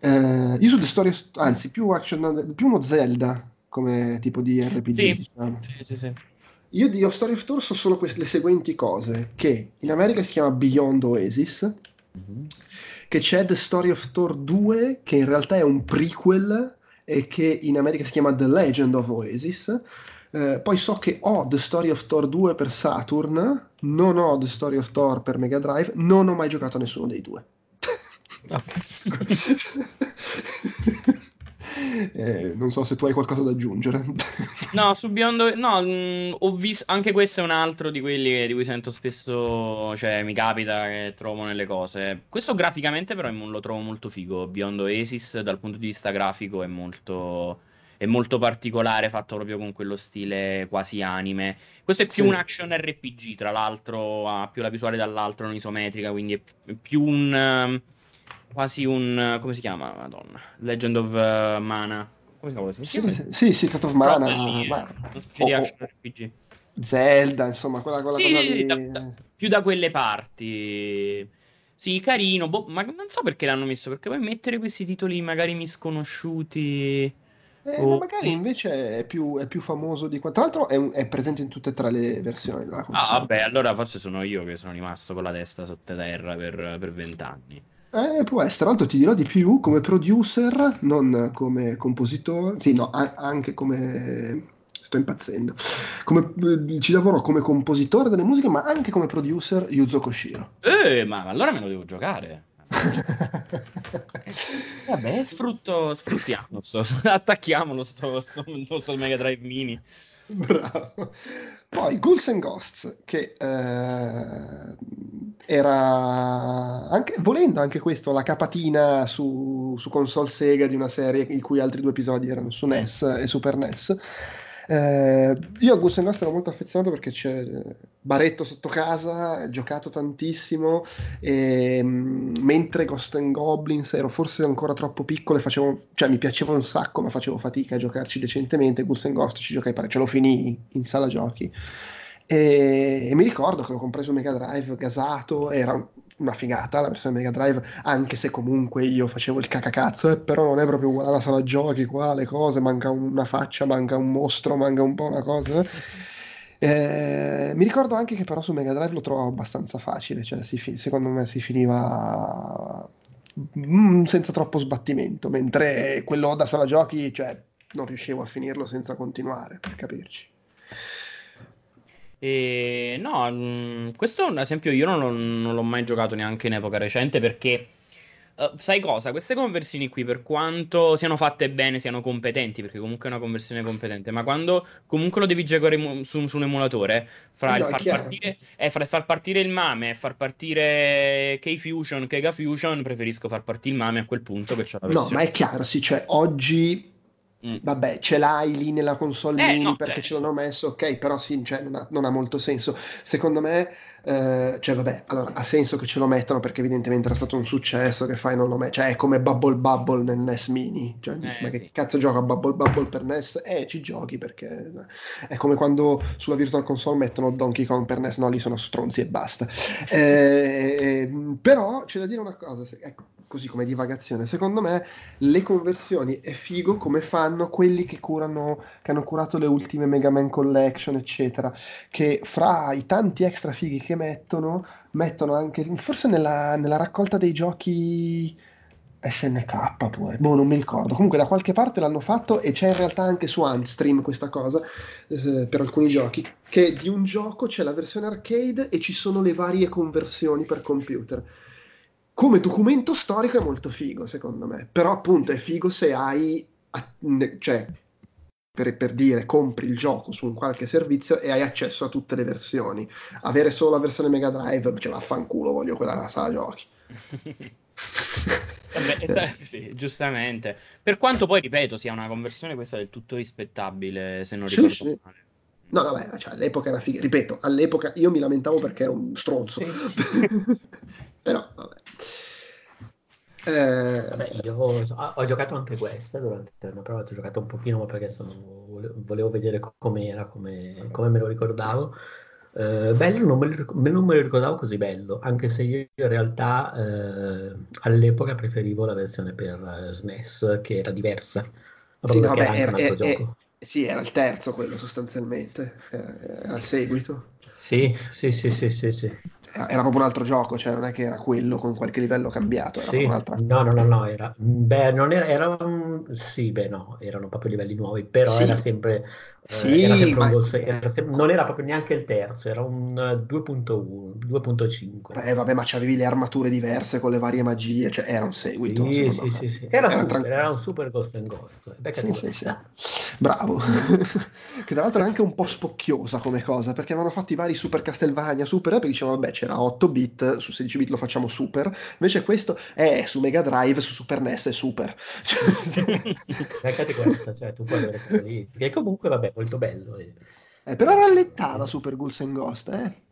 Eh, io su The Story of, anzi, più action, più uno Zelda come tipo di RPG. Sì, diciamo. sì, sì. sì. Io di Story of Thor so solo queste, le seguenti cose, che in America si chiama Beyond Oasis, mm-hmm. che c'è The Story of Thor 2, che in realtà è un prequel e che in America si chiama The Legend of Oasis. Eh, poi so che ho The Story of Thor 2 per Saturn, non ho The Story of Thor per Mega Drive, non ho mai giocato a nessuno dei due. Okay. <laughs> <laughs> Eh, non so se tu hai qualcosa da aggiungere. <laughs> no, su Beyond... No, mh, mm, ho visto... Anche questo è un altro di quelli di cui sento spesso... Cioè, mi capita che trovo nelle cose. Questo graficamente però lo trovo molto figo. Beyond Oasis dal punto di vista grafico è molto... È molto particolare, fatto proprio con quello stile quasi anime. Questo è più sì. un action RPG, tra l'altro, ha più la visuale dall'altro, non isometrica, quindi è più un quasi un... come si chiama? Madonna. Legend of uh, Mana. Come si chiama? Si sì, sì, sì, Secret of Mana. Lì, ma... Action RPG. Zelda, insomma, quella, quella sì, cosa lì... da, da, più da quelle parti. Sì, carino, boh, ma non so perché l'hanno messo, perché poi mettere questi titoli magari misconosciuti... Eh, oh. magari invece è più, è più, famoso di quanto. Tra l'altro è, è, presente in tutte e tre le versioni. ah, vabbè, allora forse sono io che sono rimasto con la testa sottoterra per vent'anni. Eh, può essere, tra l'altro ti dirò di più, come producer, non come compositore, sì, no, a- anche come... sto impazzendo. Come, eh, ci lavoro come compositore delle musiche, ma anche come producer Yuzo Koshiro. Eh, ma allora me lo devo giocare. <laughs> Vabbè, sfrutto, sfruttiamo, sto, <laughs> attacchiamolo sto, sto, sto Mega Drive Mini. <laughs> Bravo. Poi Ghouls and Ghosts, che eh, era anche, volendo anche questo la capatina su, su, console Sega di una serie i cui altri due episodi erano su NES e Super NES eh, io a and Ghost ero molto affezionato perché c'è Baretto sotto casa, giocato tantissimo e mm, mentre Ghost and Goblins ero forse ancora troppo piccolo e facevo, cioè mi piaceva un sacco ma facevo fatica a giocarci decentemente, Ghost and Ghost ci giocai parecchio, ce lo finì in sala giochi. E, e mi ricordo che l'ho compreso Mega Drive gasato, era una figata la versione Mega Drive, anche se comunque io facevo il cacacazzo, eh, però non è proprio uguale alla sala giochi qua, le cose, manca una faccia, manca un mostro, manca un po' una cosa. Eh. Eh, mi ricordo anche che però su Mega Drive lo trovavo abbastanza facile, cioè fi- secondo me si finiva mm, senza troppo sbattimento, mentre quello da sala giochi, cioè, non riuscivo a finirlo senza continuare, per capirci. E no, mm, questo ad esempio io non, l'ho- non l'ho mai giocato neanche in epoca recente perché, eh, sai cosa? Queste conversioni qui, per quanto siano fatte bene, siano competenti, perché comunque è una conversione competente, ma quando comunque lo devi giocare su, su un emulatore, fra Eh il no, è far partire, eh, fra il far partire il MAME e far partire K-Fusion, Kega Fusion, preferisco far partire il MAME a quel punto che c'ho la No, ma versione. è chiaro, sì, cioè oggi Mm. Vabbè, ce l'hai lì nella console Eh, mini no, perché cioè, ce l'hanno messo, ok, però sì, cioè, non ha, non ha molto senso. Secondo me, eh, cioè vabbè, allora ha senso che ce lo mettano perché evidentemente era stato un successo, che fai non lo metti, cioè è come Bubble Bubble nel NES Mini, cioè eh, ma che sì. cazzo gioca Bubble Bubble per NES? Eh, ci giochi perché è come quando sulla Virtual Console mettono Donkey Kong per NES, no, lì sono stronzi e basta. Eh, però c'è da dire una cosa, se- ecco, così come divagazione, secondo me le conversioni è figo come fanno quelli che curano, che hanno curato le ultime Mega Man Collection, eccetera, che fra i tanti extra fighi che mettono, mettono anche, forse nella, nella raccolta dei giochi SNK poi, boh, non mi ricordo. Comunque da qualche parte l'hanno fatto e c'è in realtà anche su Antstream questa cosa eh, per alcuni giochi, che di un gioco c'è la versione arcade e ci sono le varie conversioni per computer. Come documento storico è molto figo, secondo me, però appunto è figo se hai, cioè, per, per, dire compri il gioco su un qualche servizio e hai accesso a tutte le versioni. Avere solo la versione Mega Drive, cioè vaffanculo, voglio quella sala giochi. <laughs> Vabbè, <laughs> sì, giustamente. Per quanto poi, ripeto, sia una conversione questa del tutto rispettabile, se non ricordo sì, sì. male. No, vabbè, cioè, all'epoca era figa. Ripeto, all'epoca io mi lamentavo perché ero un stronzo. <laughs> Però, vabbè. Eh... Vabbè, io ho, ho, giocato anche questa durante una prova, ho giocato un pochino perché sono, volevo vedere com'era, come, come me lo ricordavo. Eh, bello non me, lo, non me, lo, ricordavo così bello, anche se io in realtà eh, all'epoca preferivo la versione per uh, eh, SNES che era diversa. Sì, no, beh, era, era, era, sì, era il terzo quello sostanzialmente, il seguito. Sì, sì, sì, sì, sì, sì era proprio un altro gioco, cioè non è che era quello con qualche livello cambiato. Era sì, no, no, no, no, era, beh, non era, era un, sì, beh, no, erano proprio livelli nuovi, però sì. era sempre, sì, eh, era sempre ma... era sempre, non era proprio neanche il terzo, era un 2.1, 2.5. Beh, vabbè, ma c'avevi le armature diverse con le varie magie, cioè era un seguito. Sì, sì, sì, sì, Era, era, super, era, un super Ghost and Ghost. Sì, sì, sì. Bravo. <laughs> che tra l'altro è anche un po' spocchiosa come cosa, perché avevano fatto i vari Super Castlevania, Super, e dicevano, vabbè, c'era 8 bit, su 16 bit lo facciamo super, invece questo è su Mega Drive, su Super NES è super. <laughs> Beccati questa, cioè tu puoi avere lì, che comunque vabbè, molto bello. Eh. Eh, però rallentava Super Ghouls and Ghost, eh?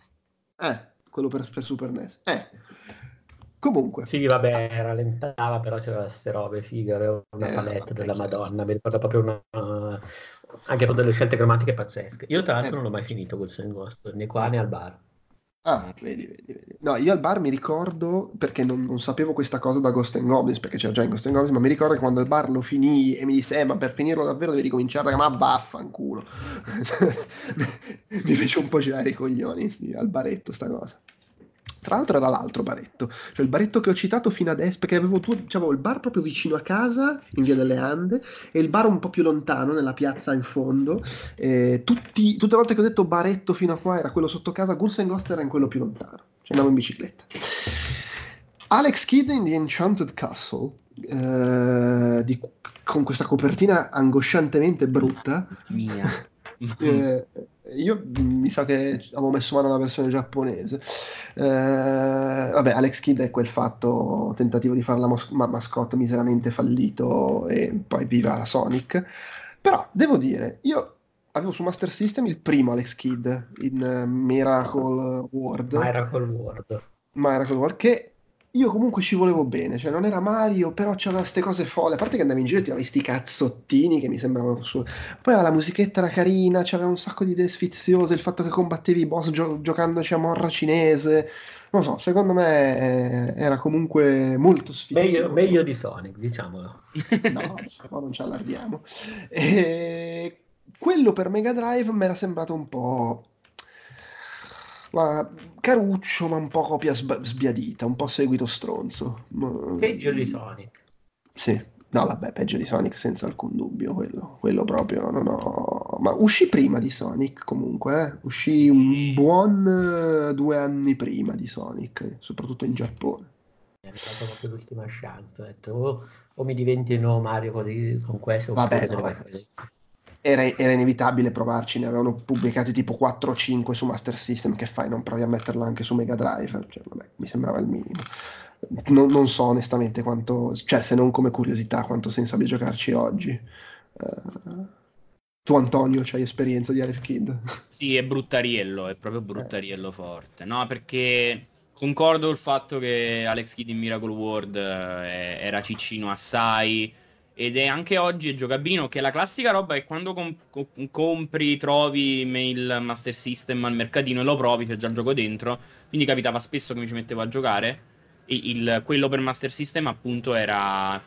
Eh, quello per, per Super NES. Eh. Comunque. Sì, vabbè, rallentava, però c'erano queste robe fighe, una eh, palette della Madonna, mi ricorda proprio una... Anche con delle scelte cromatiche pazzesche. Io tra l'altro eh. non l'ho mai finito Ghouls and Ghost, né qua né al bar. Ah, vedi, vedi, vedi. No, io al bar mi ricordo, perché non, non sapevo questa cosa da Ghost and Goblins, perché c'era già in Ghost and Goblins, ma mi ricordo che quando al bar lo finì e mi disse, eh, ma per finirlo davvero devi ricominciare, ma vaffanculo. <laughs> mi fece un po' girare i coglioni sì, al baretto sta cosa. Tra l'altro era l'altro baretto, cioè il baretto che ho citato fino adesso, perché avevo, due, avevo il bar proprio vicino a casa, in via delle Ande, e il bar un po' più lontano, nella piazza in fondo. Tutti, tutte le volte che ho detto baretto fino a qua era quello sotto casa, Guns Ghost era in quello più lontano, cioè andavo in bicicletta. Alex Kidd in The Enchanted Castle, eh, di, con questa copertina angosciantemente brutta. Mia. <laughs> eh, io mi sa che avevo messo mano alla versione giapponese. Eh, vabbè, Alex Kidd è quel fatto tentativo di fare la mos- ma- mascotte miseramente fallito e poi viva Sonic. Però devo dire, io avevo su Master System il primo Alex Kidd in uh, Miracle World. Miracle World. Miracle World, che io comunque ci volevo bene, cioè non era Mario, però c'aveva queste cose folle, a parte che andavi in giro e ti avevi sti cazzottini che mi sembravano su... Poi la musichetta era carina, c'aveva un sacco di idee sfiziose, il fatto che combattevi i boss gio- giocandoci a morra cinese, non so, secondo me eh, era comunque molto sfizioso. Meglio, meglio di Sonic, diciamolo. <laughs> no, ma non ci allarghiamo. E quello per Mega Drive mi era sembrato un po' ma caruccio, ma un po' copia sb- sbiadita, un po' seguito stronzo. Ma... Peggio di Sonic. Sì, no, vabbè, peggio di Sonic senza alcun dubbio, quello, quello proprio non ho... Ma uscì prima di Sonic comunque, eh? uscì un buon uh, due anni prima di Sonic, soprattutto in Giappone. Mi ha dato proprio l'ultima chance, ho detto o, o mi diventi il nuovo Mario con, con questo, vabbè, no, vabbè era, era, inevitabile provarci, ne avevano pubblicati tipo 4 o 5 su Master System, che fai, non provi a metterlo anche su Mega Drive, cioè, vabbè, mi sembrava il minimo. Non, non, so onestamente quanto, cioè se non come curiosità, quanto senso abbia giocarci oggi. Uh, tu Antonio, c'hai esperienza di Alex Kidd? Sì, è bruttariello, è proprio bruttariello eh. forte, no? Perché concordo il fatto che Alex Kidd in Miracle World eh, era ciccino assai, ed è anche oggi è giocabino che la classica roba è quando com- com- compri, trovi il Master System al mercatino e lo provi, c'è già il gioco dentro, quindi capitava spesso che mi ci mettevo a giocare. E il, quello per Master System appunto era,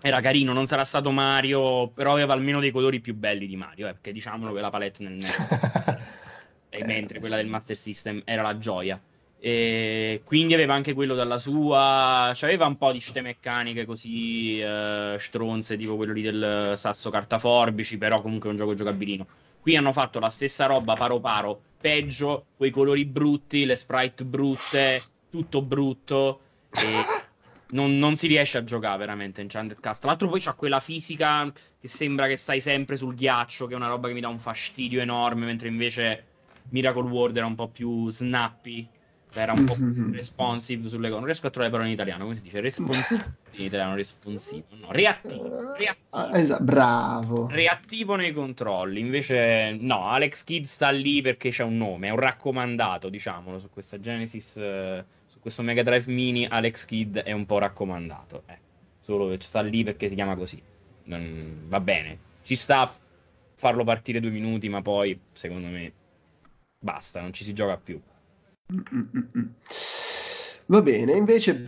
era carino, non sarà stato Mario, però aveva almeno dei colori più belli di Mario, eh, perché diciamolo che la palette nel <laughs> e mentre quella del Master System era la gioia. E quindi aveva anche quello dalla sua. Cioè aveva un po' di ste meccaniche così eh, stronze, tipo quello lì del sasso carta forbici, però comunque è un gioco giocabilino. Qui hanno fatto la stessa roba paro paro, peggio, quei colori brutti, le sprite brutte, tutto brutto. E non, non, si riesce a giocare veramente Enchanted Castle. Tra l'altro, poi c'ha quella fisica che sembra che stai sempre sul ghiaccio, che è una roba che mi dà un fastidio enorme, mentre invece Miracle World era un po' più snappy era un po' mm-hmm. responsive sulle cose. Non riesco a trovare le parole in italiano. Come si dice? Responsive <laughs> in italiano, responsivo. No, reattivo. reattivo. Esatto, bravo. Reattivo nei controlli. Invece, no, Alex Kidd sta lì perché c'è un nome, è un raccomandato, diciamolo, su questa Genesis, eh, su questo Mega Drive Mini. Alex Kidd è un po' raccomandato. Eh. Solo sta lì perché si chiama così. Non... Va bene, ci sta farlo partire due minuti, ma poi, secondo me, basta, non ci si gioca più. Va bene, invece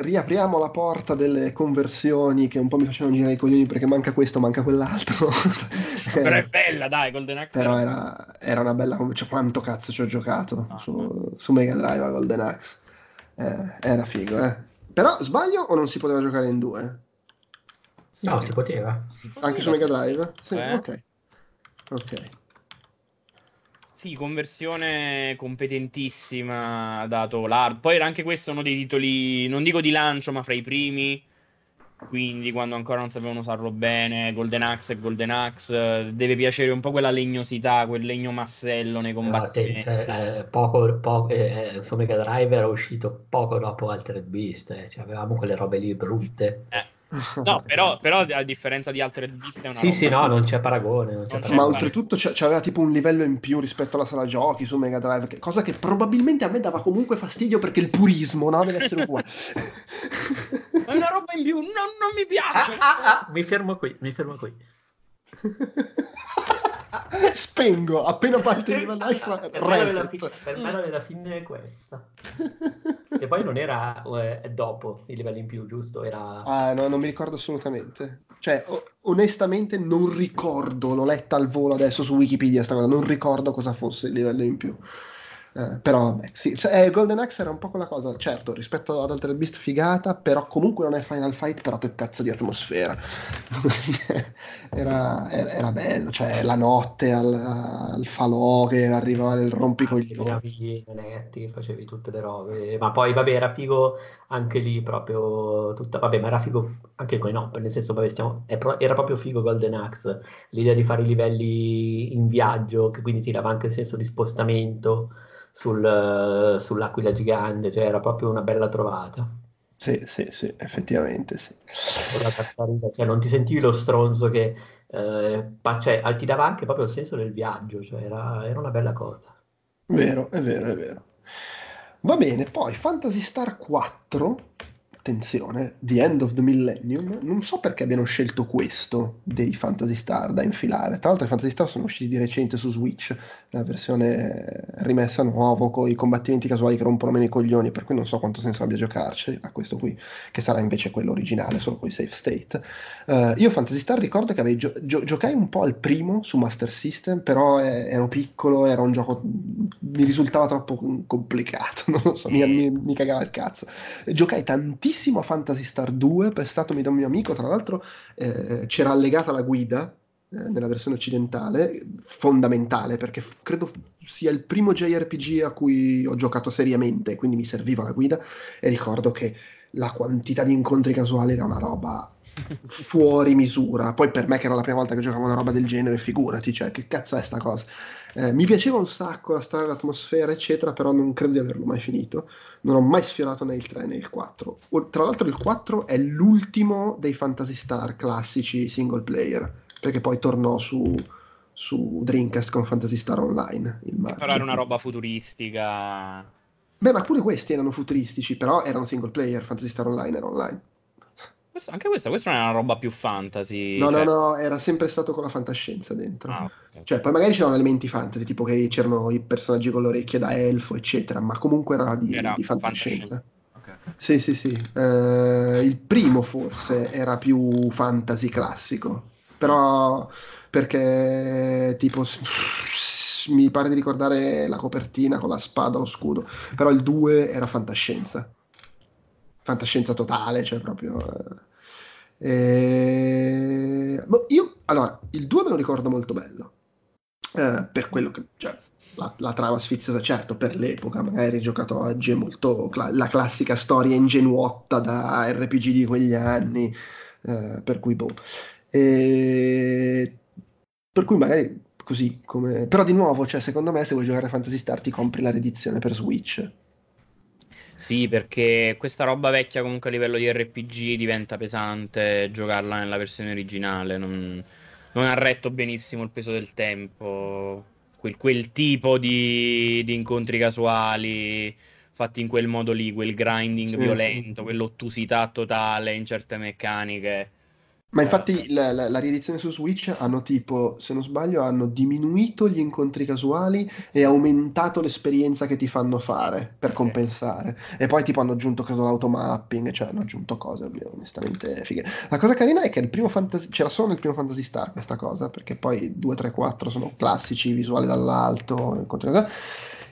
riapriamo la porta delle conversioni che un po' mi facevano girare i coglioni perché manca questo, manca quell'altro. <laughs> Però è bella, dai, Golden Axe. Però era, era una bella... Cioè, quanto cazzo ci ho giocato ah, su, su, Mega Drive a Golden Axe. Eh, era figo, eh. Però sbaglio o non si poteva giocare in due? No, si poteva. Si poteva. Anche su Mega Drive? Sì, eh? ok. Ok. Sì, conversione competentissima, dato l'hard. Poi era anche questo uno dei titoli, non dico di lancio, ma fra i primi. Quindi quando ancora non sapevano usarlo bene, Golden Axe e Golden Axe, deve piacere un po' quella legnosità, quel legno massello nei combattimenti. Cioè, eh, poco, poco, eh, su Mega Drive era uscito poco dopo Altered Beast, eh. cioè, avevamo quelle robe lì brutte. Eh. No, <laughs> però, però, a differenza di altre riviste è una Sì, roba... sì, no, non c'è paragone. Non c'è non paragone. Ma oltretutto c'aveva tipo un livello in più rispetto alla sala giochi su Mega Drive, che, cosa che probabilmente a me dava comunque fastidio perché il purismo no, deve essere uguale. è una roba in più, non, non mi piace. Ah, ah, ah, mi fermo qui, mi fermo qui. <laughs> Spengo appena parte il livello extra. per, per me la fine è questa. e poi non era eh, dopo i livelli in più, giusto? Era... Ah, no, non mi ricordo assolutamente. Cioè, onestamente non ricordo, l'ho letta al volo adesso su Wikipedia sta cosa, non ricordo cosa fosse il livello in più. Eh, però vabbè, sì, eh, Golden Axe era un po' quella cosa, certo, rispetto ad Altered Beast figata, però comunque non è Final Fight, però che cazzo di atmosfera. <laughs> era, era, era, bello, cioè la notte al, al falò che arrivava il rompicoglioni. Netti, facevi tutte le robe, ma poi vabbè era figo anche lì proprio tutta, vabbè ma era figo anche con i no, nel senso vabbè stiamo, era proprio figo Golden Axe, l'idea di fare i livelli in viaggio, che quindi ti dava anche il senso di spostamento sul, sull'aquila gigante, cioè era proprio una bella trovata. Sì, sì, sì, effettivamente sì. Cioè, non ti sentivi lo stronzo che eh, cioè, ti dava anche proprio il senso del viaggio, cioè era, era una bella cosa. Vero, è vero, è vero. Va bene, poi Fantasy Star 4 attenzione, The End of the Millennium, non so perché abbiano scelto questo dei Fantasy Star da infilare. Tra l'altro i Fantasy Star sono usciti di recente su Switch, la versione rimessa nuovo con i combattimenti casuali che rompono meno i coglioni, per cui non so quanto senso abbia giocarci a questo qui, che sarà invece quello originale, solo con i save state. Uh, io Fantasy Star ricordo che gio- gio- giocai un po' al primo su Master System, però eh, ero piccolo, era un gioco mi risultava troppo complicato, <laughs> non lo so, mi, mi, mi cagava il cazzo. Giocai tantissimo bellissimo Fantasy Star 2 prestatomi da un mio amico, tra l'altro eh, c'era allegata la guida eh, nella versione occidentale, fondamentale perché f- credo sia il primo JRPG a cui ho giocato seriamente, quindi mi serviva la guida e ricordo che la quantità di incontri casuali era una roba fuori misura. Poi per me che era la prima volta che giocavo una roba del genere, figurati, cioè che cazzo è sta cosa? Eh, mi piaceva un sacco la storia, l'atmosfera, eccetera, però non credo di averlo mai finito. Non ho mai sfiorato né il 3 né il 4. Tra l'altro il 4 è l'ultimo dei Fantasy Star classici single player, perché poi tornò su, su Dreamcast con Fantasy Star Online. però era una roba futuristica. Beh, ma pure questi erano futuristici, però erano single player, Fantasy Star Online era online. Questo, anche questa, questa non è una roba più fantasy. No, cioè... no, no, era sempre stato con la fantascienza dentro. Ah, okay. Cioè, poi magari c'erano elementi fantasy, tipo che c'erano i personaggi con le orecchie da elfo, eccetera, ma comunque era di, era di fantascienza. fantascienza. Okay. Sì, sì, sì. Uh, il primo forse era più fantasy classico, però perché tipo mi pare di ricordare la copertina con la spada, lo scudo, però il 2 era fantascienza. Fantascienza totale, cioè proprio... Eh, eh... Boh, io, allora, il 2 me lo ricordo molto bello, eh, per quello che... Cioè, la, la, trama sfiziosa, certo, per l'epoca, magari giocato oggi, è molto cla- la classica storia ingenuotta da RPG di quegli anni, eh, per cui boh. E... Per cui magari così come... Però di nuovo, cioè, secondo me se vuoi giocare a Fantasy Star ti compri la riedizione per Switch. Sì, perché questa roba vecchia comunque a livello di RPG diventa pesante giocarla nella versione originale, non, non ha retto benissimo il peso del tempo quel, quel tipo di, di, incontri casuali fatti in quel modo lì, quel grinding sì, violento, sì. quell'ottusità totale in certe meccaniche. Ma infatti la, la, la, riedizione su Switch hanno tipo, se non sbaglio, hanno diminuito gli incontri casuali e aumentato l'esperienza che ti fanno fare per compensare. E poi tipo hanno aggiunto credo l'automapping, cioè hanno aggiunto cose onestamente fighe. La cosa carina è che il primo fantasy, c'era solo nel primo Fantasy Star questa cosa, perché poi 2, 3, 4 sono classici, visuali dall'alto, incontri casuali.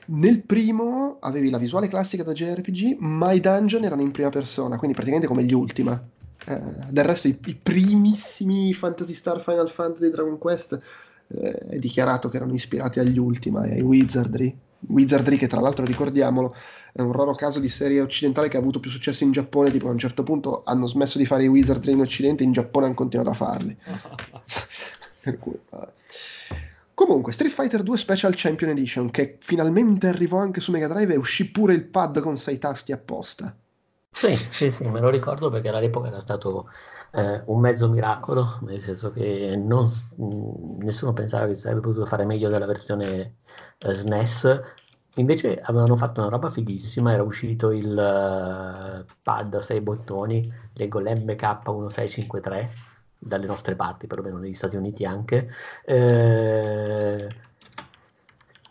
Nel primo avevi la visuale classica da JRPG, ma i dungeon erano in prima persona, quindi praticamente come gli Ultima eh, del resto i, i, primissimi Fantasy Star Final Fantasy Dragon Quest eh, è dichiarato che erano ispirati agli Ultima e ai Wizardry. Wizardry che tra l'altro ricordiamolo è un raro caso di serie occidentale che ha avuto più successo in Giappone, tipo a un certo punto hanno smesso di fare i Wizardry in Occidente in Giappone hanno continuato a farli. <laughs> per cui, Comunque, Street Fighter 2 Special Champion Edition, che finalmente arrivò anche su Mega Drive e uscì pure il pad con 6 tasti apposta. Sì, sì, sì, me lo ricordo perché all'epoca era stato eh, un mezzo miracolo, nel senso che non, nessuno pensava che sarebbe potuto fare meglio della versione eh, SNES. Invece avevano fatto una roba fighissima, era uscito il uh, pad a 6 bottoni, leggo l'MK1653, dalle nostre parti, perlomeno negli Stati Uniti anche. Eh,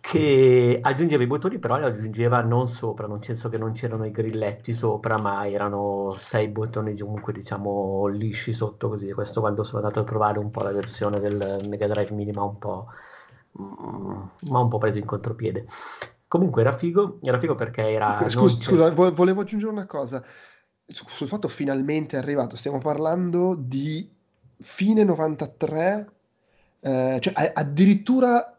che aggiungeva i bottoni, però li aggiungeva non sopra, nel senso che non c'erano i grilletti sopra, ma erano sei bottoni comunque diciamo lisci sotto così. Questo quando sono andato a provare un po' la versione del Mega Drive Mini, ma un po', mm, ma un po' preso in contropiede. Comunque era figo, era figo perché era... Scusa, scusa volevo aggiungere una cosa. Sul fatto finalmente è arrivato, stiamo parlando di fine 93, eh, cioè addirittura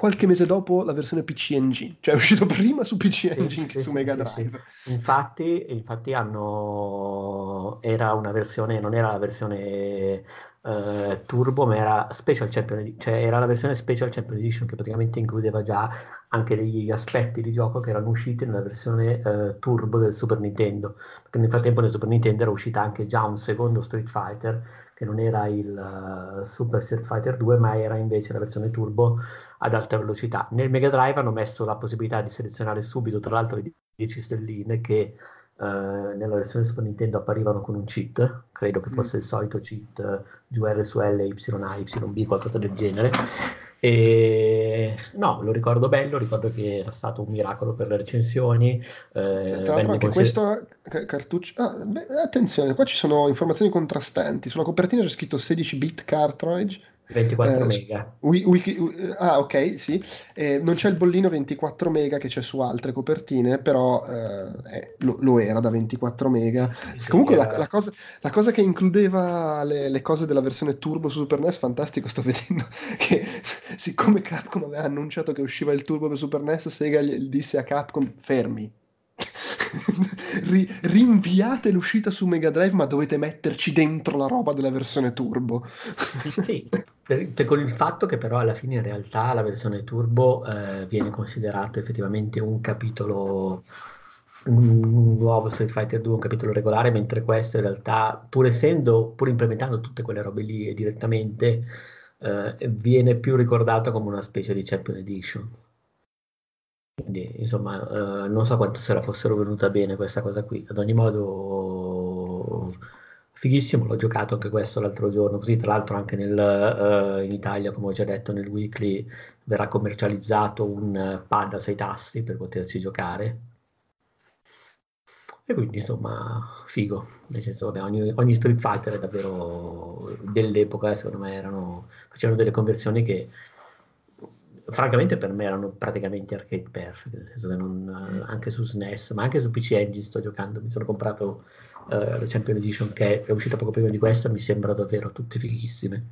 qualche mese dopo la versione PC Engine, cioè è uscito <laughs> prima su PC Engine sì, che sì, su Mega Drive. Sì, infatti, infatti hanno... era una versione, non era la versione uh, Turbo, ma era Special Champion cioè era la versione Special Champion Edition che praticamente includeva già anche degli aspetti di gioco che erano usciti nella versione uh, Turbo del Super Nintendo, perché nel frattempo nel Super Nintendo era uscita anche già un secondo Street Fighter che non era il uh, Super Street Fighter 2, ma era invece la versione turbo ad alta velocità. Nel Mega Drive hanno messo la possibilità di selezionare subito, tra l'altro, le 10 stelline che uh, nella versione Super Nintendo apparivano con un cheat, credo che fosse mm. il solito cheat GR su L, YA, YB, qualcosa del genere e no, lo ricordo bello, ricordo che era stato un miracolo per le recensioni. Eh, Tra l'altro anche questo cartuccio... Ah, beh, attenzione, qua ci sono informazioni contrastanti. Sulla copertina c'è scritto 16 bit cartridge 24 eh, mega. Wiki, ah, ok, sì. Eh, non c'è il bollino 24 mega che c'è su altre copertine, però eh, lo, lo, era da 24 mega. Sì, Comunque la, la, cosa, la, cosa, che includeva le, le, cose della versione Turbo su Super NES, fantastico, sto <laughs> vedendo che siccome Capcom aveva annunciato che usciva il Turbo per Super NES, Sega gli disse a Capcom fermi, <laughs> Ri- rinviate l'uscita su Mega Drive, ma dovete metterci dentro la roba della versione turbo. <laughs> sì, per, per, con il fatto che però alla fine in realtà la versione turbo eh, viene considerato effettivamente un capitolo un nuovo Street Fighter 2, un capitolo regolare, mentre questo in realtà, pur essendo, pur implementando tutte quelle robe lì direttamente, eh, viene più ricordato come una specie di Champion Edition. Quindi, insomma, eh, non so quanto se la fossero venuta bene questa cosa qui. Ad ogni modo, fighissimo, l'ho giocato anche questo l'altro giorno, così tra l'altro anche nel, uh, in Italia, come ho già detto nel weekly, verrà commercializzato un pad a sei tasti per poterci giocare. E quindi insomma, figo, nel senso, vabbè, ogni, ogni Street Fighter è davvero dell'epoca, secondo me erano, facevano delle conversioni che francamente per me erano praticamente arcade perfect, nel senso che non, anche su SNES, ma anche su PC Engine sto giocando, mi sono comprato uh, la Champion Edition che è uscita poco prima di questa, mi sembra davvero tutte fighissime.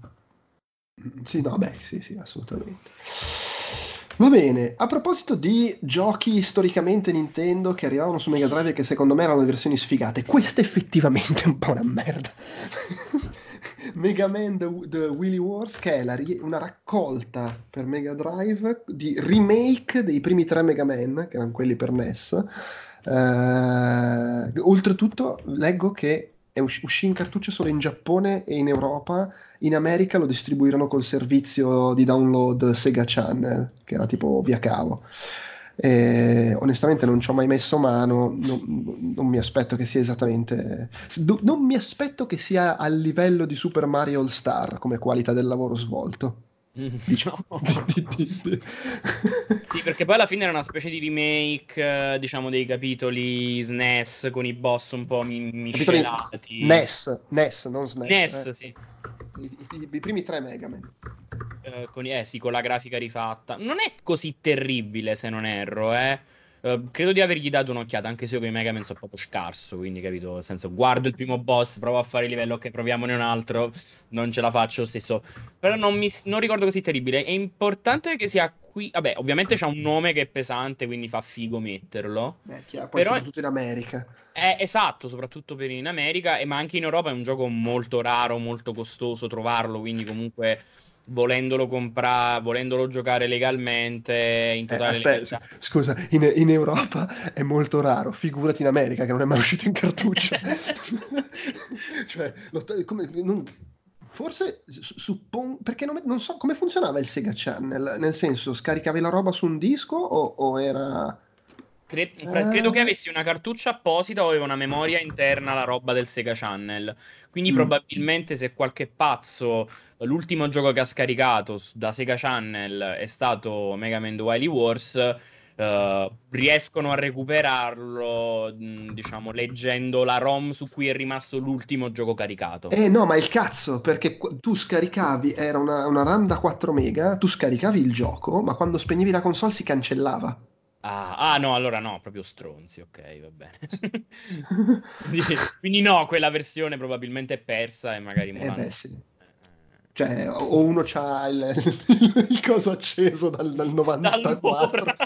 Sì, no, beh, sì, sì, assolutamente. Va bene, a proposito di giochi storicamente Nintendo che arrivavano su Mega Drive e che secondo me erano le versioni sfigate, questa effettivamente è un po' una merda. <laughs> Mega Man The, The Willy Wars, che è la, una raccolta per Mega Drive di remake dei primi tre Mega Man, che erano quelli per NES. Uh, oltretutto, leggo che uscì in cartuccio solo in Giappone e in Europa, in America lo distribuirono col servizio di download Sega Channel, che era tipo via cavo. E, onestamente non ci ho mai messo mano, non, non, mi aspetto che sia esattamente... Non mi aspetto che sia a livello di Super Mario All Star come qualità del lavoro svolto. Diciamo. <laughs> sì, perché poi alla fine era una specie di remake, eh, diciamo, dei capitoli SNES con i boss un po' miscelati. NES, NES, non SNES. NES, eh. sì. I, i, I, primi tre Mega Man. Eh, con, eh, sì, con la grafica rifatta. Non è così terribile, se non erro, eh. Uh, credo di avergli dato un'occhiata, anche se io con i Mega Man sono proprio scarso, quindi capito, nel senso, guardo il primo boss, provo a fare il livello, ok, proviamone un altro, non ce la faccio stesso. Però non, mi, non ricordo così terribile. È importante che sia qui, vabbè, ovviamente c'ha un nome che è pesante, quindi fa figo metterlo. Beh, chiaro, poi Però soprattutto in America. È esatto, soprattutto per in America, ma anche in Europa è un gioco molto raro, molto costoso trovarlo, quindi comunque volendolo comprare, volendolo giocare legalmente in totale eh, aspetta, scusa, in, in, Europa è molto raro, figurati in America che non è mai uscito in cartuccio. <laughs> cioè, come, non, forse suppongo perché non, non, so come funzionava il Sega Channel, nel senso scaricavi la roba su un disco o, o era Cre- credo che avessi una cartuccia apposita o aveva una memoria interna la roba del Sega Channel. Quindi mm. probabilmente se qualche pazzo l'ultimo gioco che ha scaricato da Sega Channel è stato Mega Man The Wily Wars, uh, riescono a recuperarlo, diciamo, leggendo la ROM su cui è rimasto l'ultimo gioco caricato. Eh no, ma il cazzo, perché tu scaricavi, era una, una RAM da 4 mega, tu scaricavi il gioco, ma quando spegnevi la console si cancellava. Ah, ah, no, allora no, proprio stronzi, ok, va bene. <laughs> quindi, no, quella versione probabilmente è persa e magari... Eh beh, sì. Cioè, o uno c'ha il, il coso acceso dal, dal 94.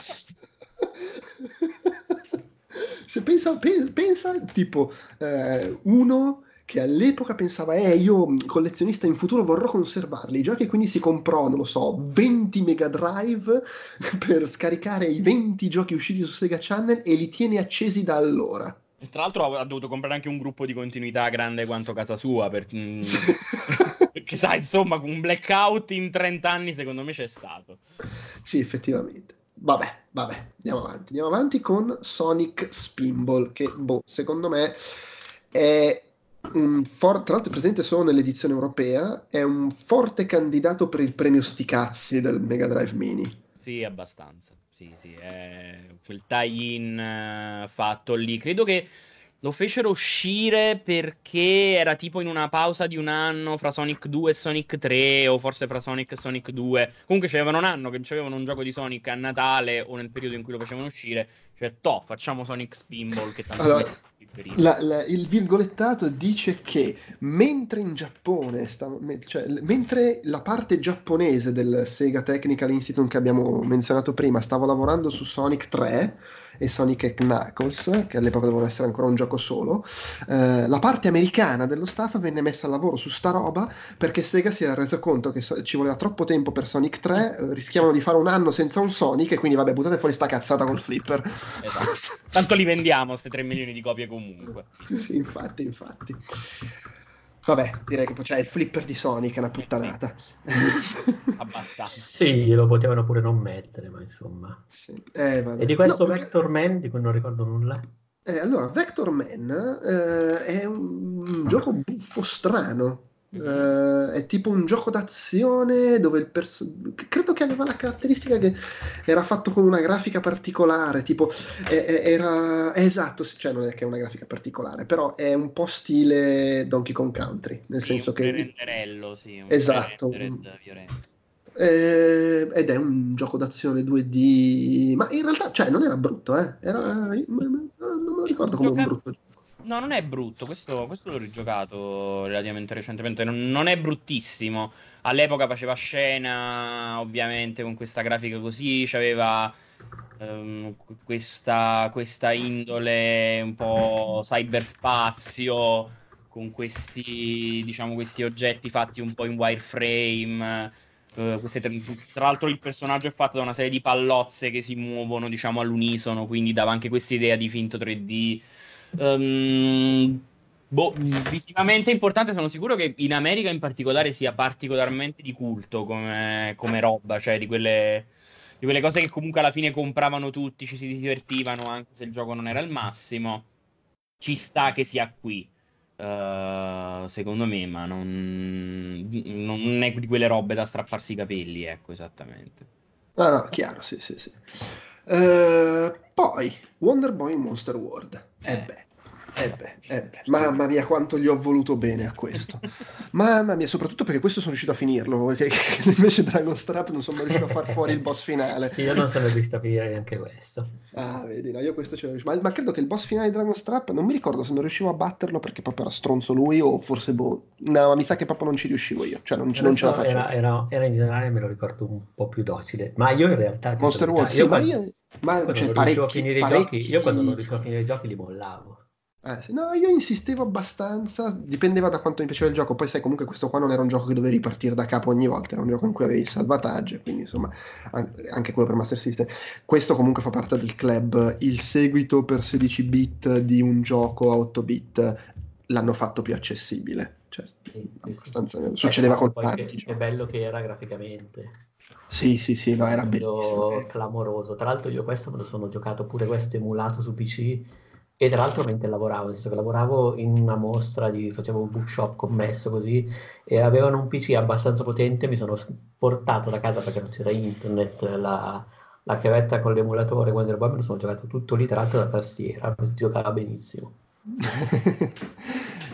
Se pensa, pensa, tipo, eh, uno che all'epoca pensava, eh, io collezionista in futuro vorrò conservarli, i giochi quindi si comprò, non lo so, 20 Mega Drive <laughs> per scaricare i 20 giochi usciti su Sega Channel e li tiene accesi da allora. E tra l'altro ha dovuto comprare anche un gruppo di continuità grande quanto casa sua, per... Mm, <laughs> <laughs> perché sai, insomma, un blackout in 30 anni secondo me c'è stato. Sì, effettivamente. Vabbè, vabbè, andiamo avanti. Andiamo avanti con Sonic Spinball, che boh, secondo me è for- tra l'altro è presente solo nell'edizione europea, è un forte candidato per il premio Sticazzi del Mega Drive Mini. Sì, abbastanza. Sì, sì, è quel tie-in uh, fatto lì. Credo che lo fecero uscire perché era tipo in una pausa di un anno fra Sonic 2 e Sonic 3, o forse fra Sonic e Sonic 2. Comunque c'avevano un anno che non c'avevano un gioco di Sonic a Natale o nel periodo in cui lo facevano uscire. Cioè, toh, facciamo Sonic Spinball che tanto allora, la, la, il virgolettato dice che mentre in Giappone, sta, cioè, mentre la parte giapponese del Sega Technical Institute che abbiamo menzionato prima stava lavorando su Sonic 3, e Sonic Knuckles, che all'epoca doveva essere ancora un gioco solo, eh, la parte americana dello staff venne messa al lavoro su sta roba perché Sega si era reso conto che so- ci voleva troppo tempo per Sonic 3, eh, rischiavano di fare un anno senza un Sonic e quindi vabbè buttate fuori sta cazzata col flipper. Esatto. Tanto li vendiamo queste 3 milioni di copie comunque. <laughs> sì, infatti, infatti. Vabbè, direi che poi c'è il flipper di Sonic, è una puttanata. Abbastanza. Sì, lo potevano pure non mettere, ma insomma. Sì. Eh, e di questo no, Vector perché... Man, di cui non ricordo nulla? Eh, allora, Vector Man eh, è un gioco buffo strano. Uh, è tipo un gioco d'azione dove il personaggio credo che aveva la caratteristica che era fatto con una grafica particolare tipo è, è, era è esatto cioè non è che è una grafica particolare però è un po' stile Donkey Kong Country nel sì, senso un che renderello sì un esatto Eh, ed è un gioco d'azione 2D, ma in realtà cioè, non era brutto, eh? era, non me lo ricordo come un brutto gioco. No, non è brutto, questo, questo l'ho rigiocato relativamente recentemente, non, non, è bruttissimo. All'epoca faceva scena, ovviamente, con questa grafica così, c'aveva um, questa, questa indole un po' cyberspazio, con questi, diciamo, questi oggetti fatti un po' in wireframe. Uh, queste, tra l'altro il personaggio è fatto da una serie di pallozze che si muovono, diciamo, all'unisono, quindi dava anche questa idea di finto 3D Um, boh, visivamente importante, sono sicuro che in America in particolare sia particolarmente di culto come, come roba, cioè di quelle, di quelle cose che comunque alla fine compravano tutti, ci si divertivano anche se il gioco non era il massimo. Ci sta che sia qui. Uh, secondo me, ma non, non, è di quelle robe da strapparsi i capelli, ecco, esattamente. No, no, chiaro, sì, sì, sì. Uh, poi, Wonder Boy Monster World. Eh eh beh, eh beh, mamma mia quanto gli ho voluto bene a questo. <laughs> mamma mia, soprattutto perché questo sono riuscito a finirlo, che, <laughs> che invece Dragon Strap non sono riuscito a far fuori il boss finale. <laughs> Io non sono riuscito a finire neanche questo. Ah, vedi, no, io questo ce l'ho riuscito. Ma, ma, credo che il boss finale di Dragon Strap, non mi ricordo se non riuscivo a batterlo perché proprio era stronzo lui o forse boh. No, ma mi sa che proprio non ci riuscivo io, cioè non, non ce la facevo. Era, era, era, in generale, me lo ricordo un po' più docile, ma io in realtà... Monster World, sì, ma io... Ma cioè, parecchi, parecchi... Giochi, io quando non riuscivo a finire i giochi li mollavo. Eh, sì. No, io insistevo abbastanza, dipendeva da quanto mi piaceva il gioco. Poi, sai, comunque, questo qua non era un gioco che dovevi ripartire da capo ogni volta, era un gioco in cui avevi il salvataggio, quindi insomma, anche quello per Master System. Questo comunque fa parte del club. Il seguito per 16 bit di un gioco a 8 bit l'hanno fatto più accessibile. Cioè, abbastanza... Succedeva con tanti. Che, che bello che era graficamente. Sì, sì, sì, no, era bellissimo. Clamoroso. Tra l'altro, io questo me lo sono giocato pure questo emulato su PC e tra l'altro mentre lavoravo, nel senso che lavoravo in una mostra, di, facevo un bookshop commesso così, e avevano un PC abbastanza potente, mi sono portato da casa perché non c'era internet, la, la chiavetta con l'emulatore Boy, me lo sono giocato tutto lì, tra l'altro da tastiera, si giocava benissimo. <laughs>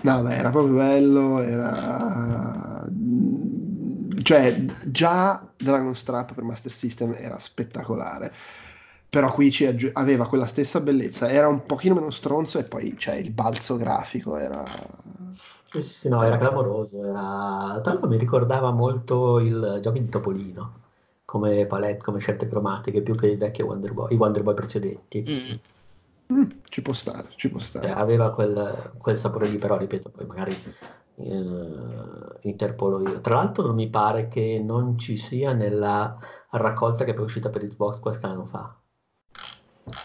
no, beh, era proprio bello, era... Cioè, già Dragon Strap per Master System era spettacolare però qui aggi- aveva quella stessa bellezza, era un pochino meno stronzo e poi c'è il balzo grafico, era... Sì, sì, no, era clamoroso, era... tra l'altro mi ricordava molto il gioco di Topolino, come palette, come scelte cromatiche, più che i vecchi Wonder Boy, i Wonder Boy precedenti. Mm. Mm, ci può stare, ci può stare. Eh, aveva quel, quel, sapore lì, però ripeto, poi magari eh, interpolo io. Tra l'altro non mi pare che non ci sia nella raccolta che è uscita per Xbox quest'anno fa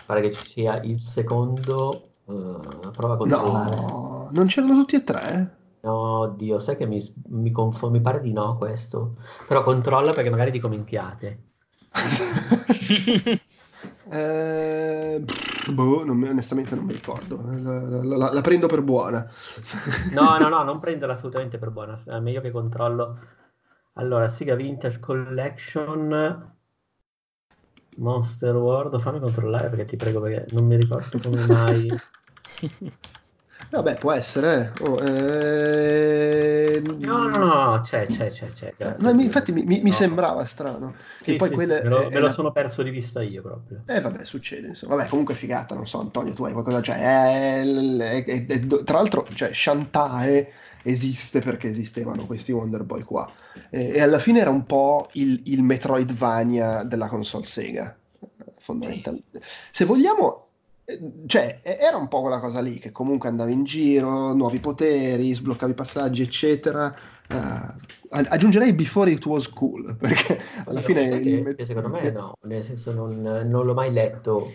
pare che ci sia il secondo. Uh, prova a controllare. No, non c'erano tutti e tre? No, Dio, sai che mi, mi, confo- mi pare di no questo. Però controlla perché magari dico minchiate. <laughs> eh, boh, non, onestamente non mi ricordo. La, la, la, la, prendo per buona. no, no, no, <laughs> non prenderla assolutamente per buona. È meglio che controllo. Allora, Siga Vintage Collection Monster World, fammi controllare perché ti prego perché non mi ricordo come mai. <laughs> Vabbè, può essere. Oh, eh... No, no, no, c'è, c'è, c'è. c'è no, infatti mi, mi, no. sembrava strano. Sì, poi sì, quelle, sì. Me, lo, me lo sono perso di vista io proprio. Eh, vabbè, succede. Insomma. Vabbè, comunque figata, non so, Antonio, tu hai qualcosa. Cioè, è, è, è, tra l'altro, cioè, Shantae esiste perché esistevano questi Wonder Boy qua. E, e alla fine era un po' il, il Metroidvania della console Sega, fondamentalmente. Se vogliamo, eh, cioè, era un po' quella cosa lì che comunque andavi in giro, nuovi poteri, sbloccavi passaggi, eccetera. Uh, aggiungerei Before It Was Cool, <laughs> perché alla Io fine... Che, che secondo me no, nel senso non, non l'ho mai letto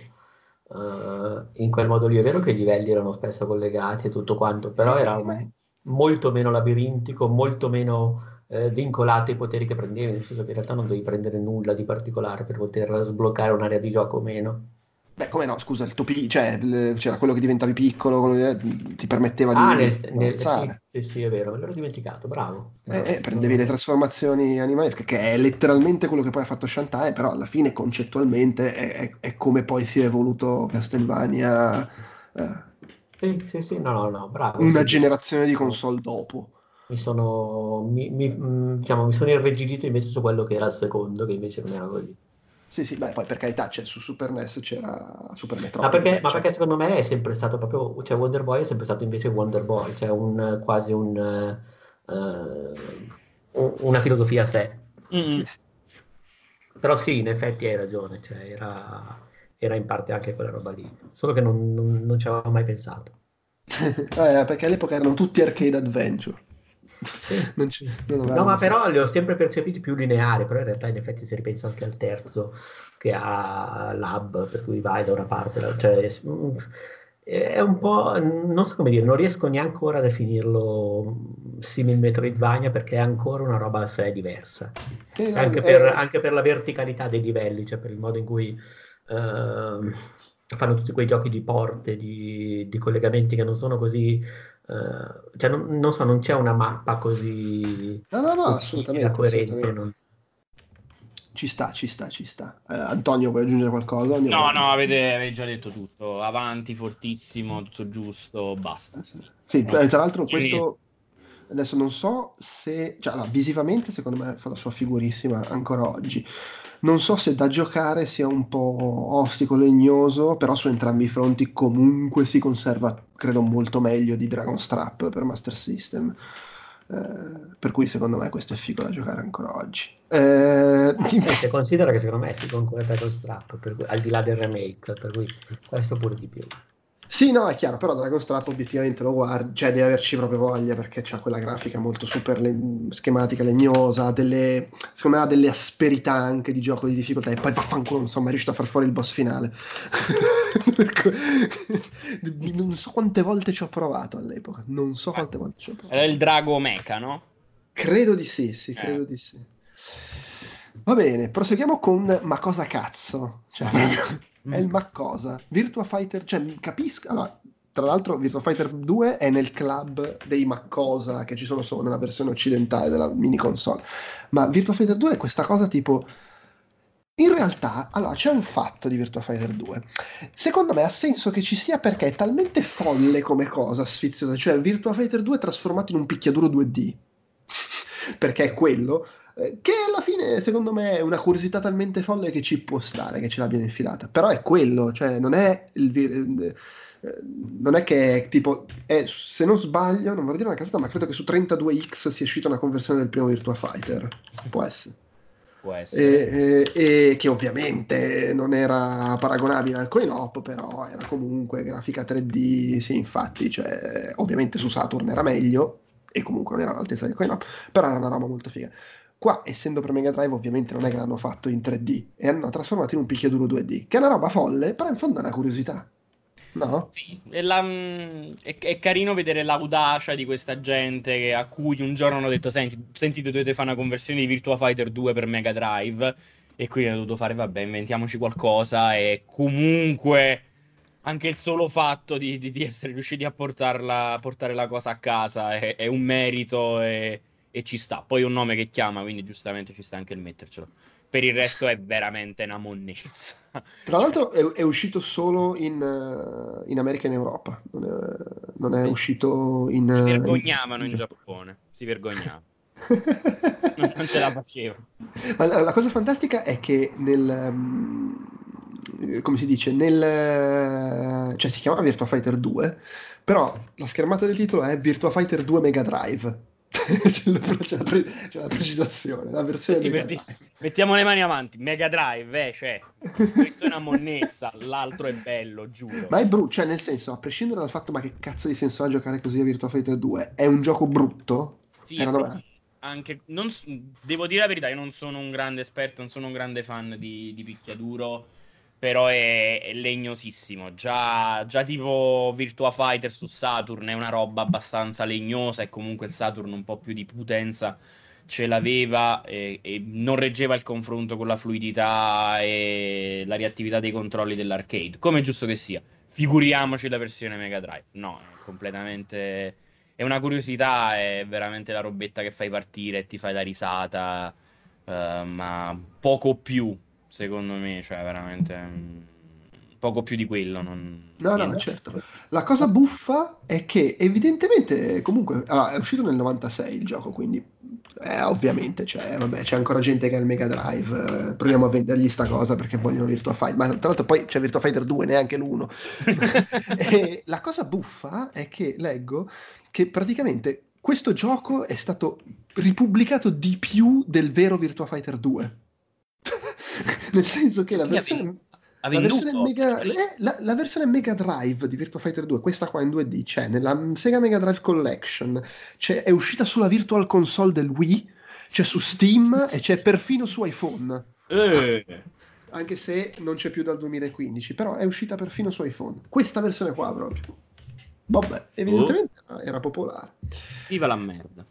uh, in quel modo lì. È vero che i livelli erano spesso collegati e tutto quanto, però era un, molto meno labirintico, molto meno eh, vincolato ai poteri che prendevi, nel senso che in realtà non devi prendere nulla di particolare per poter sbloccare un'area di gioco o meno. Beh, come no, scusa, il topi, cioè c'era quello che diventavi piccolo, quello che ti permetteva ah, di nel, nel, sì, sì, sì, è vero, me l'ero dimenticato, bravo. Eh, eh, prendevi le trasformazioni animalesche, che è letteralmente quello che poi ha fatto Shantae, però alla fine concettualmente è, è, è come poi si è evoluto Castlevania. Eh, sì, sì, sì, no, no, no, bravo. Una sì. generazione di console dopo. mi sono, mi, mi, mm, diciamo, mi sono irrigidito invece su quello che era il secondo, che invece non era così. Sì, sì, beh, poi per carità, cioè, su Super NES c'era Super Metroid. Ma perché, ma perché secondo me è sempre stato proprio, cioè Wonder Boy è sempre stato invece Wonder Boy, cioè un, quasi un, uh, una filosofia a sé. Mm-hmm. Però sì, in effetti hai ragione, cioè era, era, in parte anche quella roba lì, solo che non, non, non ci avevo mai pensato. <laughs> eh, perché all'epoca erano tutti arcade adventure. <laughs> non ci, non no, ma però li ho sempre percepiti più lineari, però in realtà in effetti si ripensa anche al terzo che ha lab, per cui vai da una parte, cioè è un po', non so come dire, non riesco neanche ora a definirlo simil Metroidvania perché è ancora una roba a sé diversa, eh, anche, per, eh, anche, per, la verticalità dei livelli, cioè per il modo in cui uh, fanno tutti quei giochi di porte, di, di collegamenti che non sono così Uh, cioè non, non, so, non c'è una mappa così, no, no, no, assolutamente, coerente. Assolutamente. Non... Ci sta, ci sta, ci sta. Eh, Antonio, vuoi aggiungere qualcosa? No, no, no, avete, avete, già detto tutto. Avanti, fortissimo, tutto giusto, basta. Sì, no. tra l'altro questo... Adesso non so se... Cioè, allora, visivamente secondo me fa la sua figurissima ancora oggi. Non so se da giocare sia un po' ostico, legnoso, però su entrambi i fronti comunque si conserva, credo, molto meglio di Dragon Strap per Master System. Eh, per cui secondo me questo è figo da giocare ancora oggi. Eh... Senti, considera che secondo me è figo ancora Dragon Strap, cui, al di là del remake, per cui questo pure di più. Sì, no, è chiaro, però Dragon Strap obiettivamente lo guardi, cioè devi averci proprio voglia perché c'ha quella grafica molto super le- schematica, legnosa, delle, secondo me ha delle asperità anche di gioco di difficoltà e poi vaffanculo, insomma, è riuscito a far fuori il boss finale. <laughs> non so quante volte ci ho provato all'epoca, non so quante volte ci ho provato. Era il drago mecha, no? Credo di sì, sì, credo eh. di sì. Va bene, proseguiamo con ma cosa cazzo? Cioè, è il ma cosa. Virtua Fighter, cioè capisco, allora, tra l'altro Virtua Fighter 2 è nel club dei Maccosa che ci sono solo nella versione occidentale della mini console, ma Virtua Fighter 2 è questa cosa tipo... In realtà, allora, c'è un fatto di Virtua Fighter 2. Secondo me ha senso che ci sia perché è talmente folle come cosa, sfiziosa. Cioè, Virtua Fighter 2 è trasformato in un picchiaduro 2D. <laughs> perché è quello che alla fine secondo me è una curiosità talmente folle che ci può stare che ce l'abbiano infilata. Però è quello cioè non è il eh, non è che è tipo è, se non sbaglio non vorrei dire una casata ma credo che su 32X sia uscita una conversione del primo Virtua Fighter. Può essere. Può essere. E, e, e che ovviamente non era paragonabile al coin-op però era comunque grafica 3D sì infatti cioè, ovviamente su Saturn era meglio e comunque non era all'altezza del coin-op però era una roba molto figa Qua, essendo per Mega Drive, ovviamente non è che l'hanno fatto in 3D e hanno trasformato in un picchiaduro 2D, che è una roba folle, però in fondo è una curiosità. No? Sì, è, la, è, è, carino vedere l'audacia di questa gente a cui un giorno hanno detto: Senti, sentite, dovete fare una conversione di Virtua Fighter 2 per Mega Drive. E quindi hanno dovuto fare: Vabbè, inventiamoci qualcosa. E comunque anche il solo fatto di, di, di essere riusciti a portarla, portare la cosa a casa è, è un merito. E, e ci sta. Poi un nome che chiama, quindi giustamente ci sta anche il mettercelo. Per il resto è veramente una monnezza. Tra l'altro è, è uscito solo in, uh, in, America e in Europa, non è, non è uscito in... Si vergognavano in, in Giappone, si vergognavano. <laughs> non, non ce la facevo. La, la, cosa fantastica è che nel... Um, come si dice, nel... cioè si chiama Virtua Fighter 2, però la schermata del titolo è Virtua Fighter 2 Mega Drive c'è, la, <laughs> c'è, la pre- c'è, la, precisazione, la versione sì, di... Mettiamo le mani avanti, Mega Drive, eh, cioè, questo è una monnezza, l'altro è bello, giuro. Ma è brutto, cioè nel senso, a prescindere dal fatto ma che cazzo di senso ha giocare così a Virtua Fighter 2, è un gioco brutto? Sì, anche, non, devo dire la verità, io non sono un grande esperto, non sono un grande fan di, di picchiaduro però è, è legnosissimo. Già, già, tipo Virtua Fighter su Saturn è una roba abbastanza legnosa e comunque il Saturn un po' più di potenza ce l'aveva e, e, non reggeva il confronto con la fluidità e la reattività dei controlli dell'arcade, come è giusto che sia. Figuriamoci la versione Mega Drive. No, è completamente... È una curiosità, è veramente la robetta che fai partire e ti fai la risata, uh, ma poco più secondo me, cioè veramente... Mm, poco più di quello. Non... No, no, certo. La cosa buffa è che evidentemente, comunque, allora, è uscito nel 96 il gioco, quindi eh, ovviamente c'è, vabbè, c'è ancora gente che ha il Mega Drive. Eh, proviamo a vendergli sta cosa perché vogliono Virtua Fighter. Ma tra l'altro poi c'è Virtua Fighter 2, neanche l'1. <laughs> e la cosa buffa è che leggo che praticamente questo gioco è stato ripubblicato di più del vero Virtua Fighter 2. <laughs> Nel senso che la versione, la versione, Mega, eh, la, la versione, Mega, Drive di Virtua Fighter 2, questa qua in 2D, c'è nella Sega Mega Drive Collection, è uscita sulla Virtual Console del Wii, c'è su Steam e c'è perfino su iPhone. Eh. Anche se non c'è più dal 2015, però è uscita perfino su iPhone. Questa versione qua proprio. Vabbè, evidentemente oh. era popolare. Viva la merda.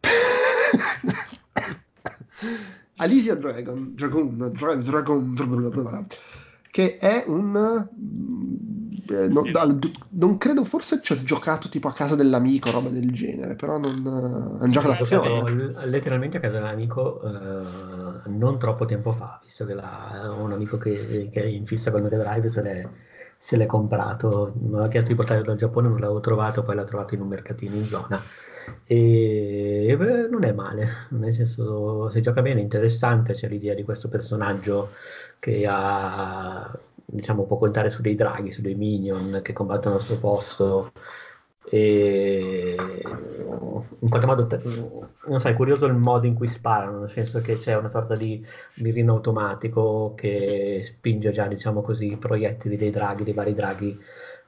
<laughs> Alicia Dragon, Dragon, Dragon, Dragon, che è un... Eh, non, non, credo, forse ci ho giocato tipo a casa dell'amico, roba del genere, però non... è un gioco d'azione. letteralmente a casa dell'amico eh, non troppo tempo fa, visto che la, un amico che, che, è in fissa con il Mega Drive se l'è, se l'è comprato, mi aveva chiesto di portarlo dal Giappone, non l'avevo trovato, poi l'ha trovato in un mercatino in zona e beh, non è male, nel senso se gioca bene è interessante, c'è l'idea di questo personaggio che ha, diciamo, può contare su dei draghi, su dei minion che combattono al suo posto e in qualche modo non so, è curioso il modo in cui sparano, nel senso che c'è una sorta di mirino automatico che spinge già, diciamo così, i proiettili dei draghi, dei vari draghi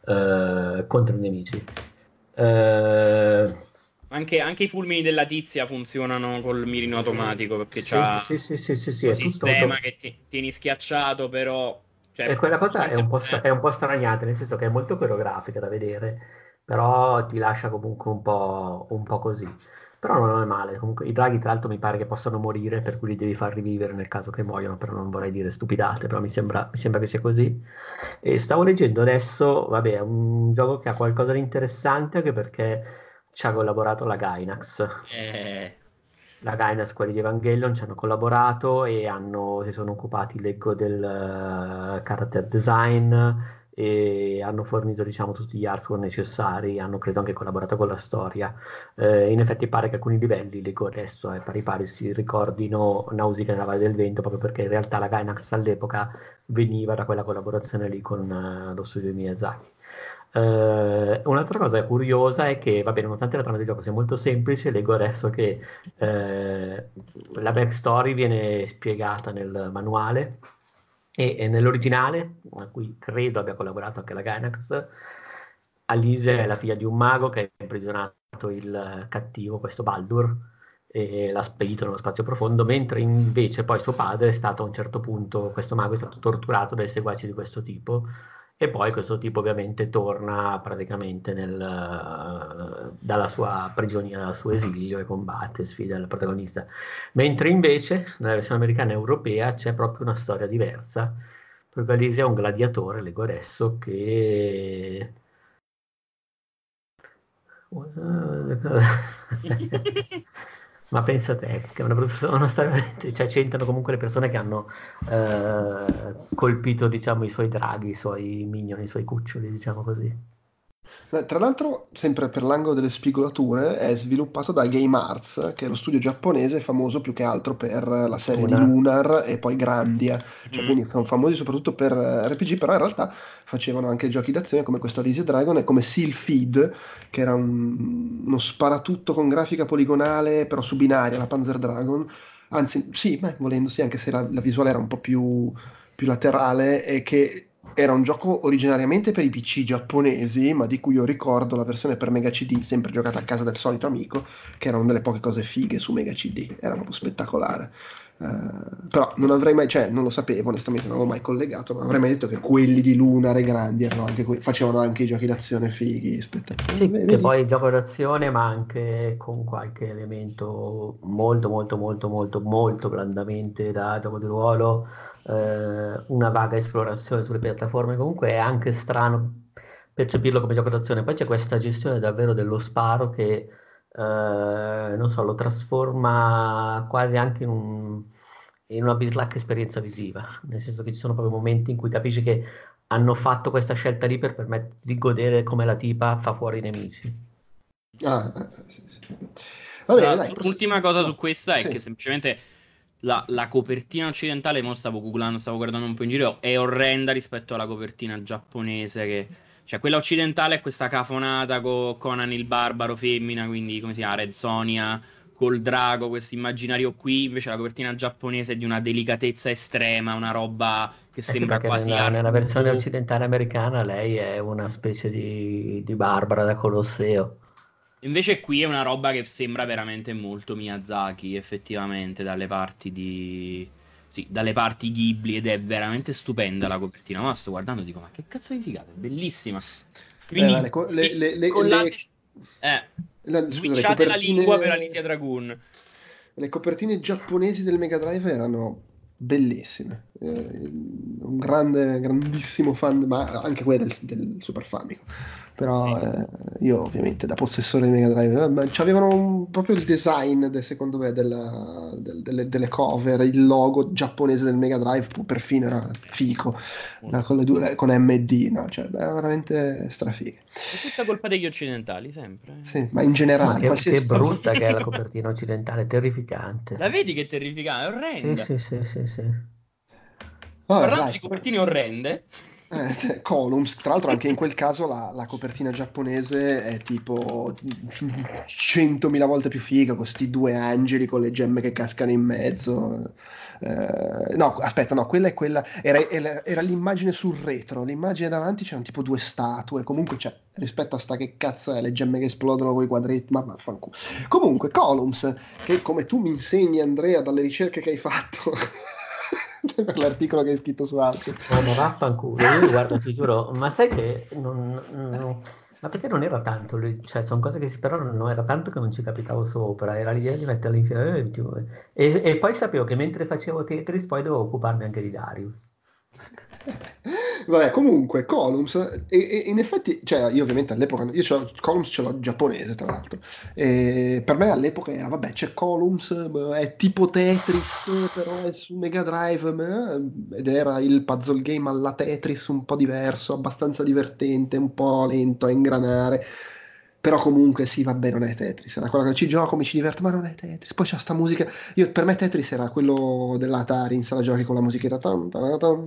eh, contro i nemici. Eh, anche, anche, i fulmini della tizia funzionano col mirino automatico perché sì, c'ha sì, sì, sì, sì, sì, un sistema tutto... che ti, tieni schiacciato, però. Cioè, e quella cosa è un, po è un po' straniata, nel senso che è molto coreografica da vedere, però ti lascia comunque un po', un po' così. Però non è male. Comunque, i draghi, tra l'altro, mi pare che possano morire, per cui li devi far rivivere nel caso che muoiono. Però non vorrei dire stupidate, però mi sembra, mi sembra che sia così. E stavo leggendo adesso, vabbè, è un gioco che ha qualcosa di interessante anche perché ci ha collaborato la Gainax. Eh. La Gainax, quelli di Evangelion, ci hanno collaborato e hanno, si sono occupati, leggo, del uh, character design e hanno fornito diciamo, tutti gli artwork necessari, hanno credo anche collaborato con la storia. Eh, in effetti pare che alcuni livelli, leggo adesso, eh, pari pari si ricordino Nausicaa nella Valle del Vento, proprio perché in realtà la Gainax all'epoca veniva da quella collaborazione lì con uh, lo studio di Miyazaki. Uh, un'altra cosa curiosa è che, va bene, nonostante la trama del gioco sia molto semplice, leggo adesso che uh, la backstory viene spiegata nel manuale e, e, nell'originale, a cui credo abbia collaborato anche la Gainax, Alice è la figlia di un mago che ha imprigionato il cattivo, questo Baldur, e l'ha spedito nello spazio profondo, mentre invece poi suo padre è stato a un certo punto, questo mago è stato torturato dai seguaci di questo tipo e poi questo tipo ovviamente torna praticamente nel, dalla sua prigionia, dal suo esilio e combatte, sfida il protagonista. Mentre invece nella versione americana e europea c'è proprio una storia diversa, perché Alice è un gladiatore, leggo adesso, che... <laughs> <laughs> Ma pensa te, che è una, <laughs> storia, cioè c'entrano comunque le persone che hanno eh, colpito diciamo, i suoi draghi, i suoi minion, i suoi cuccioli, diciamo così. Tra l'altro, sempre per l'angolo delle spigolature, è sviluppato da Game Arts, che è lo studio giapponese famoso più che altro per la serie Lunar. di Lunar e poi Grandia, cioè, mm. quindi sono famosi soprattutto per RPG, però in realtà facevano anche giochi d'azione come questo Alice Dragon e come Seal Feed, che era un, uno sparatutto con grafica poligonale, però su binaria, la Panzer Dragon. Anzi, sì, beh, volendo sì, anche se la, la visuale era un po' più, più laterale e che era un gioco originariamente per i PC giapponesi, ma di cui io ricordo la versione per Mega CD, sempre giocata a casa del solito amico, che era una delle poche cose fighe su Mega CD, era proprio spettacolare. Uh, però non avrei mai, cioè non lo sapevo onestamente, non l'avevo mai collegato, ma avrei mai detto che quelli di Lunar e Grandi anche que- facevano anche i giochi d'azione fighi, spettacolari. Sì, che poi il gioco d'azione ma anche con qualche elemento molto molto molto molto molto blandamente da gioco di ruolo, eh, una vaga esplorazione sulle piattaforme, comunque è anche strano percepirlo come gioco d'azione, poi c'è questa gestione davvero dello sparo che eh, non so, lo trasforma quasi anche in, un, in una bislacca esperienza visiva, nel senso che ci sono proprio momenti in cui capisci che hanno fatto questa scelta lì per permettere di godere come la tipa fa fuori i nemici. Ah, eh, sì, sì. Vabbè, dai, l'ultima cosa su questa è sì. che semplicemente la, la, copertina occidentale, mo stavo googlando, stavo guardando un po' in giro, è orrenda rispetto alla copertina giapponese che... Cioè, quella occidentale è questa cafonata con Conan il barbaro femmina, quindi come si chiama, Red Sonia col drago, questo immaginario qui, invece la copertina giapponese è di una delicatezza estrema, una roba che eh sembra sì, quasi... Nella, nella, versione occidentale americana lei è una specie di, di barbara da Colosseo. Invece qui è una roba che sembra veramente molto Miyazaki, effettivamente, dalle parti di... Sì, dalle parti Ghibli ed è veramente stupenda la copertina. Ma sto guardando e dico, ma che cazzo di figata, è bellissima. Quindi, eh, le, le, le, con le... Eh, la, scusa, copertine... la lingua per Alicia Dragoon. Le copertine giapponesi del Mega Drive erano bellissime. Eh, un grande, grandissimo fan, ma anche quelle del, del Super Famicom però eh, io ovviamente da possessore di Mega Drive ma avevano proprio il design de, secondo me della, del, delle, delle, cover il logo giapponese del Mega Drive perfino era fico mm. con, due, con MD no? cioè, era veramente strafigo. È tutta colpa degli occidentali sempre sì, ma in generale ma che, che brutta che è la <laughs> copertina occidentale terrificante. La vedi che è terrificante? È orrenda. Sì sì sì sì, sì. Oh, parlando di copertine orrende eh, Columns, tra l'altro anche in quel caso la, la, copertina giapponese è tipo 100.000 volte più figa, con questi due angeli con le gemme che cascano in mezzo. Eh, no, aspetta, no, quella è quella, era, era, era, l'immagine sul retro, l'immagine davanti c'erano tipo due statue, comunque c'è, rispetto a sta che cazzo è, le gemme che esplodono con i quadretti, ma vaffanculo. Comunque, Columns, che come tu mi insegni Andrea dalle ricerche che hai fatto... <laughs> <laughs> per l'articolo che hai scritto su altri. Oh, ma vaffanculo, io guarda, ti giuro, ma sai che non, non, ma perché non era tanto, cioè sono cose che si però non era tanto che non ci capitavo sopra, era l'idea di metterle in fila e, e poi sapevo che mentre facevo Tetris poi dovevo occuparmi anche di Darius. <laughs> Vabbè, comunque, Columns, e, e, in effetti, cioè, io ovviamente all'epoca, io ce Columns ce l'ho giapponese, tra l'altro, e per me all'epoca era, vabbè, c'è Columns, è tipo Tetris, però è su Mega Drive, ed era il puzzle game alla Tetris un po' diverso, abbastanza divertente, un po' lento a ingranare, però comunque sì, vabbè, non è Tetris, era quello che ci gioco, mi ci diverto, ma non è Tetris. Poi c'è sta musica, io, per me Tetris era quello dell'Atari in sala giochi con la musichetta. Tan, tan, tan,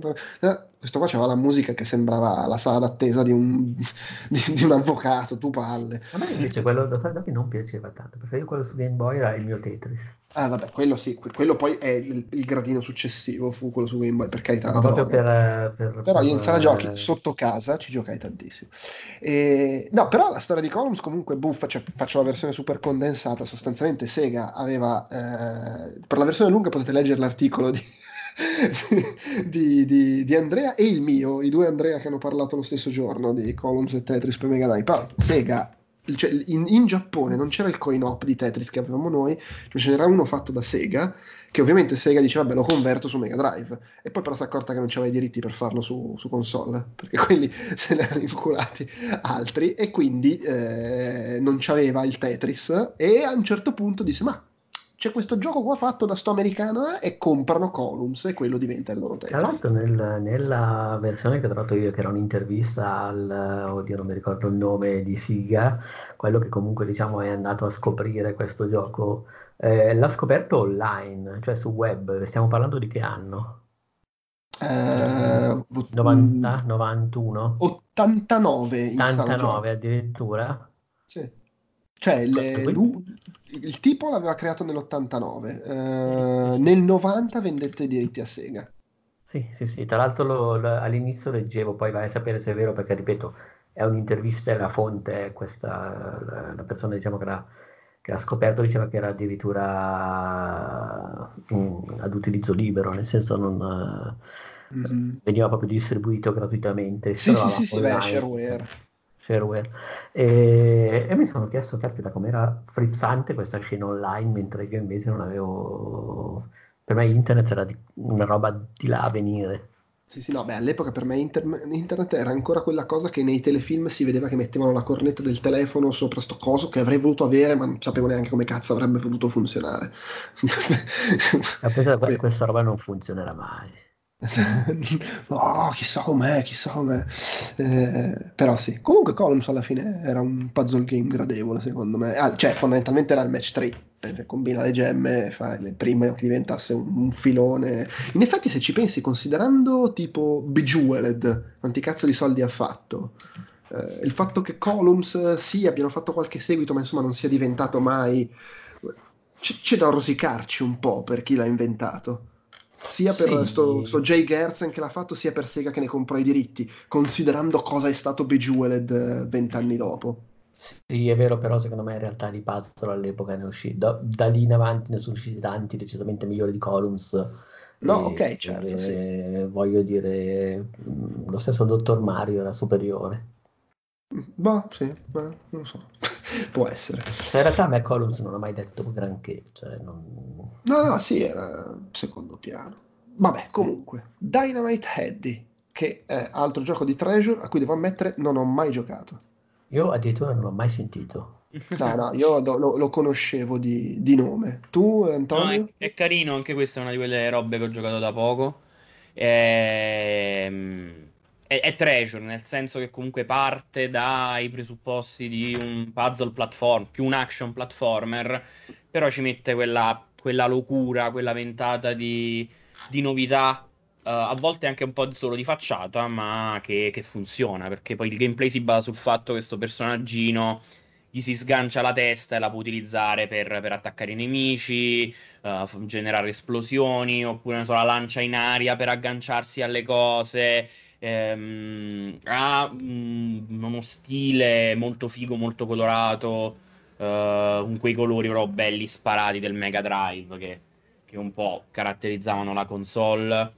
questo qua c'aveva la musica che sembrava la sala d'attesa di un, <laughs> di, di un avvocato, tu palle. A me invece quello da sala giochi non piaceva tanto, preferivo quello su Game Boy, era il mio Tetris. Ah, vabbè, quello sì, quello poi è il, il, gradino successivo, fu quello su Game Boy, per carità. No, proprio per, per, però io in sala giochi sotto casa ci giocai tantissimo. E, no, però la storia di Columns comunque buffa, cioè faccio la versione super condensata, sostanzialmente Sega aveva, eh, per la versione lunga potete leggere l'articolo di, <laughs> di, di, di, Andrea e il mio, i due Andrea che hanno parlato lo stesso giorno di Columns e Tetris per Mega Drive, però Sega cioè, in, in, Giappone non c'era il coin op di Tetris che avevamo noi, cioè ce n'era uno fatto da Sega, che ovviamente Sega diceva, beh, lo converto su Mega Drive, e poi però si è accorta che non c'aveva i diritti per farlo su, su console, perché quelli <laughs> se ne erano inculati altri, e quindi eh, non c'aveva il Tetris, e a un certo punto disse, ma c'è questo gioco qua fatto da sto americano eh, e comprano Columns e quello diventa il loro Tetris. Tra l'altro nel, nella versione che ho trovato io, che era un'intervista al, oddio non mi ricordo il nome di Siga, quello che comunque diciamo è andato a scoprire questo gioco, eh, l'ha scoperto online, cioè su web, stiamo parlando di che anno? Eh, 90, 91? 89 89 addirittura? Sì. Cioè, le, il tipo l'aveva creato nell'89, eh, nel 90 vendette i diritti a Sega. Sì, sì, sì, tra l'altro lo, lo, all'inizio leggevo, poi vai a sapere se è vero, perché ripeto, è un'intervista e la fonte, questa, la, la persona diciamo, che, l'ha, che l'ha scoperto diceva che era addirittura um, ad utilizzo libero, nel senso non... Mm-hmm. veniva proprio distribuito gratuitamente. Sì, sì, sì, sì, beh, shareware shareware. E, e mi sono chiesto, caspita, com'era frizzante questa scena online, mentre io invece non avevo... Per me internet era di, una roba di là a venire. Sì, sì, no, beh, all'epoca per me inter- internet era ancora quella cosa che nei telefilm si vedeva che mettevano la cornetta del telefono sopra sto coso che avrei voluto avere, ma non sapevo neanche come cazzo avrebbe potuto funzionare. Ma che questa roba non funzionerà mai. <laughs> oh, chissà com'è, chissà com'è. Eh, però sì, comunque Columns alla fine era un puzzle game gradevole secondo me. Ah, cioè, fondamentalmente era il match 3. Perché combina le gemme, fa le prime che diventasse un, un, filone. In effetti, se ci pensi, considerando tipo Bejeweled, quanti cazzo di soldi ha fatto? Eh, il fatto che Columns sì, abbiano fatto qualche seguito, ma insomma non sia diventato mai. C- c'è da rosicarci un po' per chi l'ha inventato sia per sì. sto, sto Jay Gertzen che l'ha fatto, sia per Sega che ne comprò i diritti, considerando cosa è stato Bejeweled eh, vent'anni dopo. Sì, è vero, però secondo me in realtà di puzzle all'epoca ne uscì, da, da, lì in avanti ne sono usciti tanti decisamente migliori di Columns. No, e, ok, certo. E, sì. Voglio dire, lo stesso Dottor Mario era superiore. Ma sì, ma non so, <laughs> può essere. Cioè, in realtà a me Columns non ha mai detto granché. Cioè non... No, no, sì, era secondo piano. Vabbè, comunque, Dynamite Heady, che è altro gioco di Treasure a cui devo ammettere non ho mai giocato. Io addirittura non l'ho mai sentito. No, no, io lo, lo conoscevo di, di, nome. Tu, Antonio? No, è, è, carino, anche questa è una di quelle robe che ho giocato da poco. Ehm è, è, treasure, nel senso che comunque parte dai presupposti di un puzzle platform, più un action platformer, però ci mette quella, quella locura, quella ventata di, di novità, uh, a volte anche un po' solo di facciata, ma che, che, funziona, perché poi il gameplay si basa sul fatto che questo personaggino gli si sgancia la testa e la può utilizzare per, per attaccare i nemici, uh, generare esplosioni, oppure so, la lancia in aria per agganciarsi alle cose ehm, ha mh, uno stile molto figo, molto colorato, eh, con quei colori però belli sparati del Mega Drive che, che un po' caratterizzavano la console.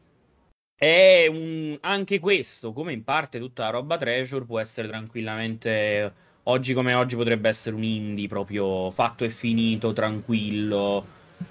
E un, anche questo, come in parte tutta la roba Treasure, può essere tranquillamente, oggi come oggi potrebbe essere un indie proprio fatto e finito, tranquillo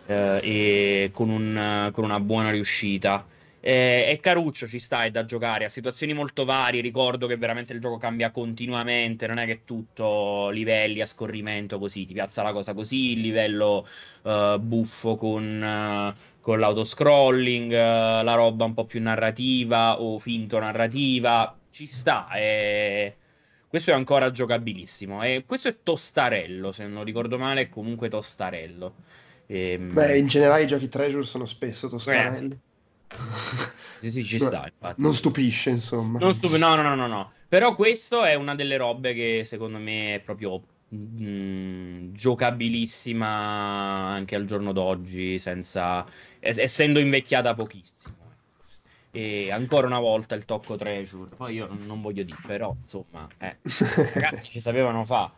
eh, e con, un, con una buona riuscita. Eh, è caruccio, ci sta, è da giocare, a situazioni molto varie, ricordo che veramente il gioco cambia continuamente, non è che tutto livelli a scorrimento così, ti piazza la cosa così, il livello uh, buffo con, uh, con l'autoscrolling, uh, la roba un po' più narrativa o finto narrativa, ci sta, è... questo è ancora giocabilissimo, e questo è tostarello, se non ricordo male, è comunque tostarello. E... Ehm, Beh, in generale i giochi treasure sono spesso tostarelli. Eh, sì, sì, ci sta. Infatti. Non stupisce, insomma. Non stup- no, no, no, no, no. Però questo è una delle robe che secondo me è proprio mh, mm, giocabilissima anche al giorno d'oggi, senza... essendo invecchiata pochissimo. E ancora una volta il tocco treasure. Poi io non voglio dire, però insomma, eh, <laughs> ragazzi ci sapevano fa.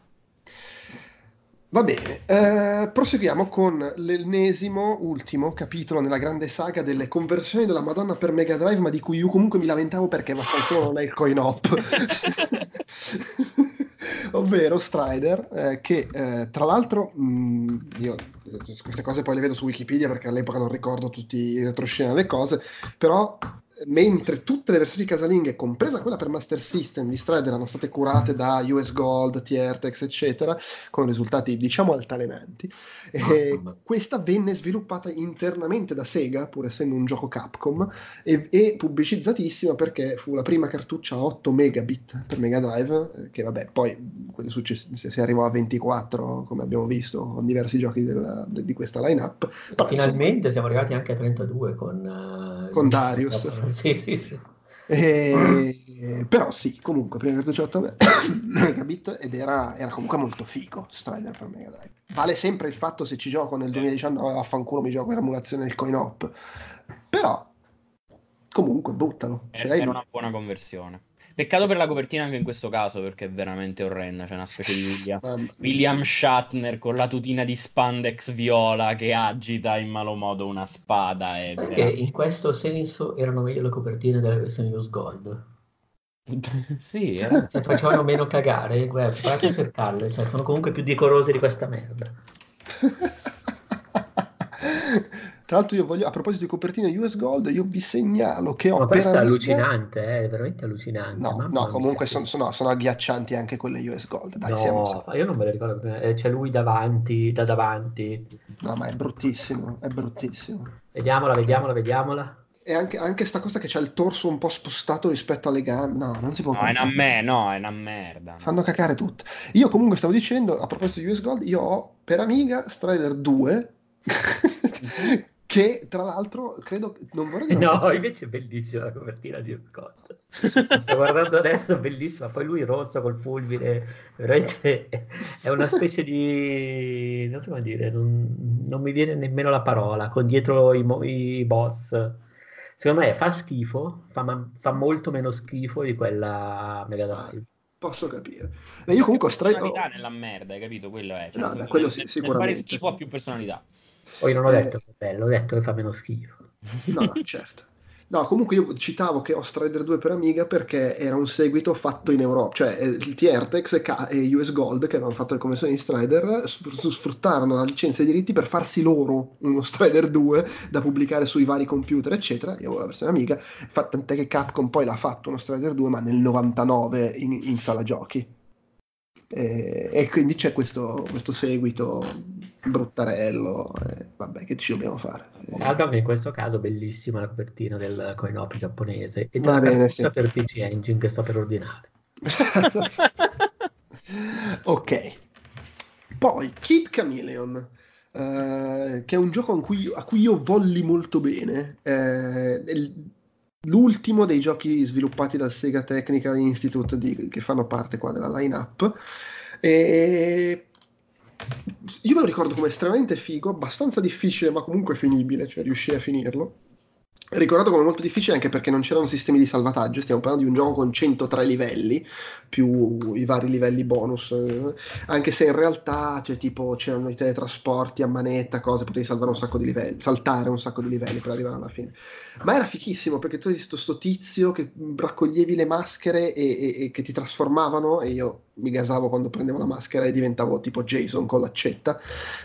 Va bene, eh, proseguiamo con l'ennesimo, ultimo capitolo nella grande saga delle conversioni della Madonna per Mega Drive, ma di cui io comunque mi lamentavo perché vaffanculo non è il coin op. <laughs> Ovvero Strider, eh, che eh, tra l'altro, mh, mm, io queste cose poi le vedo su Wikipedia perché all'epoca non ricordo tutti i retroscena le cose, però mentre tutte le versioni casalinghe, compresa quella per Master System di Stride, erano state curate da US Gold, TRTX, eccetera, con risultati diciamo altalenanti, e questa venne sviluppata internamente da Sega, pur essendo un gioco Capcom, e, e pubblicizzatissima perché fu la prima cartuccia a 8 megabit per Mega Drive, eh, che vabbè, poi successivi si arrivò a 24, come abbiamo visto con diversi giochi della, de, di questa line-up. Finalmente insomma, siamo arrivati anche a 32 con... Uh, con Darius. <laughs> Sì, sì, sì. E, però sì, comunque, prima del 18 <coughs> megabit ed era, era, comunque molto figo Strider per Mega Drive. Vale sempre il fatto se ci gioco nel 2019, vaffanculo mi gioco in emulazione del coin op. Però, comunque, buttalo. È, è una buona conversione. Peccato per la copertina anche in questo caso perché è veramente orrenda. C'è una specie di William, <laughs> William Shatner con la tutina di spandex viola che agita in malo modo una spada. E Sai che in questo senso erano meglio le copertine delle versioni Use Gold. <laughs> sì, eh. cioè, facevano meno cagare. Guarda, provate a cercarle, cioè, sono comunque più decorose di questa merda. <laughs> Tra l'altro, io voglio, a proposito di copertina US Gold, io vi segnalo che ho. Ma questo è allucinante, eh, è veramente allucinante. No, no comunque sono, sono, sono, agghiaccianti anche quelle US Gold. Dai, no, siamo... io non me le ricordo. Eh, c'è lui davanti, da davanti. No, ma è bruttissimo, è bruttissimo. Vediamola, vediamola, vediamola. E anche, anche sta cosa che c'ha il torso un po' spostato rispetto alle gambe. No, non si può No, è una, me- no, è una merda. Fanno cacare tutto. Io comunque stavo dicendo, a proposito di US Gold, io ho per Amiga Strider 2, <laughs> che tra l'altro credo, non vorrei No, cazzata. invece è bellissima la copertina di Scott. Sto guardando adesso, bellissima. Poi lui rosso col fulmine, veramente è una specie di... non so come dire, non, non mi viene nemmeno la parola, con dietro i, i boss. Secondo me fa schifo, fa, ma- fa molto meno schifo di quella Mega Drive. Posso capire. Ma io comunque ho Strider... personalità nella merda, hai capito? Quello è. Cioè, No, quello nel- sì, nel sicuramente. Fare schifo ha più personalità. Poi non ho Eh. detto che è bello, ho detto che fa meno schifo. No, no, <laughs> certo. No, comunque io citavo che ho Strider 2 per Amiga perché era un seguito fatto in Europa, cioè eh, il T-Ertex e, US Gold che avevano fatto le conversioni di Strider sf- sfruttarono la licenza e i diritti per farsi loro uno Strider 2 da pubblicare sui vari computer, eccetera. Io avevo la versione Amiga, tant'è che Capcom poi l'ha fatto uno Strider 2, ma nel 99 in, in sala giochi. E, e quindi c'è questo, questo seguito bruttarello, e vabbè, che ci dobbiamo fare? Eh, Altro che in questo caso bellissima la copertina del coin op giapponese e Va bene, sì. per PC Engine che sto per ordinare. <laughs> ok. Poi Kid Chameleon, eh, che è un gioco a cui, a cui io volli molto bene. eh, l'ultimo dei giochi sviluppati dal Sega Technical Institute di- che fanno parte qua della line-up. E io me lo ricordo come estremamente figo, abbastanza difficile, ma comunque finibile, cioè riuscire a finirlo. Ricordato come molto difficile anche perché non c'erano sistemi di salvataggio, stiamo parlando di un gioco con 103 livelli, più i vari livelli bonus, eh, anche se in realtà cioè, tipo, c'erano i teletrasporti a manetta, cose, potevi salvare un sacco di livelli, saltare un sacco di livelli per arrivare alla fine. Ma era fichissimo perché tu hai visto sto tizio che raccoglievi le maschere e, e- e che ti trasformavano e io mi gasavo quando prendevo la maschera e diventavo tipo Jason con l'accetta,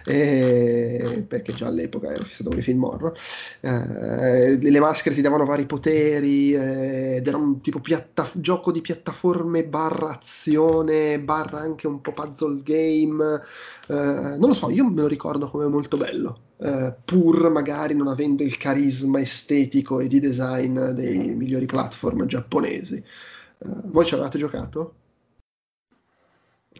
e- perché già all'epoca ero fissato con i film horror. Eh, le maschere ti davano vari poteri eh, ed era un tipo piatta- gioco di piattaforme barra azione, barra anche un po' puzzle game. Eh, non lo so, io me lo ricordo come molto bello. eh, pur magari non avendo il carisma estetico e di design dei migliori platform giapponesi. Eh, voi ci avevate giocato?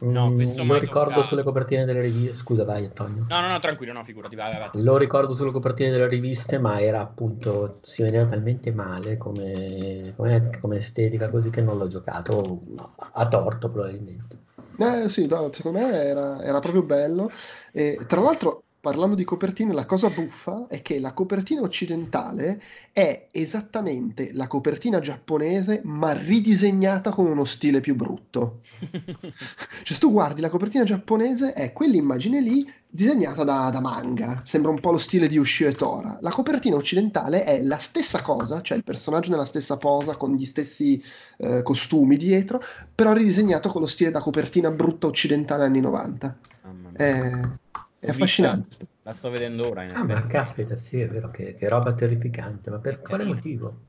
No, Mm, questo lo ricordo toccato. sulle copertine delle riviste. Scusa, vai Antonio. No, no, no, tranquillo, no, figurati, vai, vai, vai. Lo ricordo sulle copertine delle riviste, ma era appunto, si vedeva talmente male come, come- come estetica, così che non l'ho giocato no, a torto probabilmente. Eh sì, no, secondo me era, era proprio bello. E, tra l'altro, parlando di copertine, la cosa buffa è che la copertina occidentale è esattamente la copertina giapponese, ma ridisegnata con uno stile più brutto. <laughs> Cioè, se tu guardi la copertina giapponese, è quell'immagine lì disegnata da, da manga, sembra un po' lo stile di Ushio e Tora. La copertina occidentale è la stessa cosa, cioè il personaggio nella stessa posa, con gli stessi eh, costumi dietro, però ridisegnato con lo stile da copertina brutta occidentale anni 90. Mamma mia. È, è affascinante. La sto vedendo ora, in Ah, ma effetti. caspita, sì, è vero che, che roba terrificante, ma per quale motivo?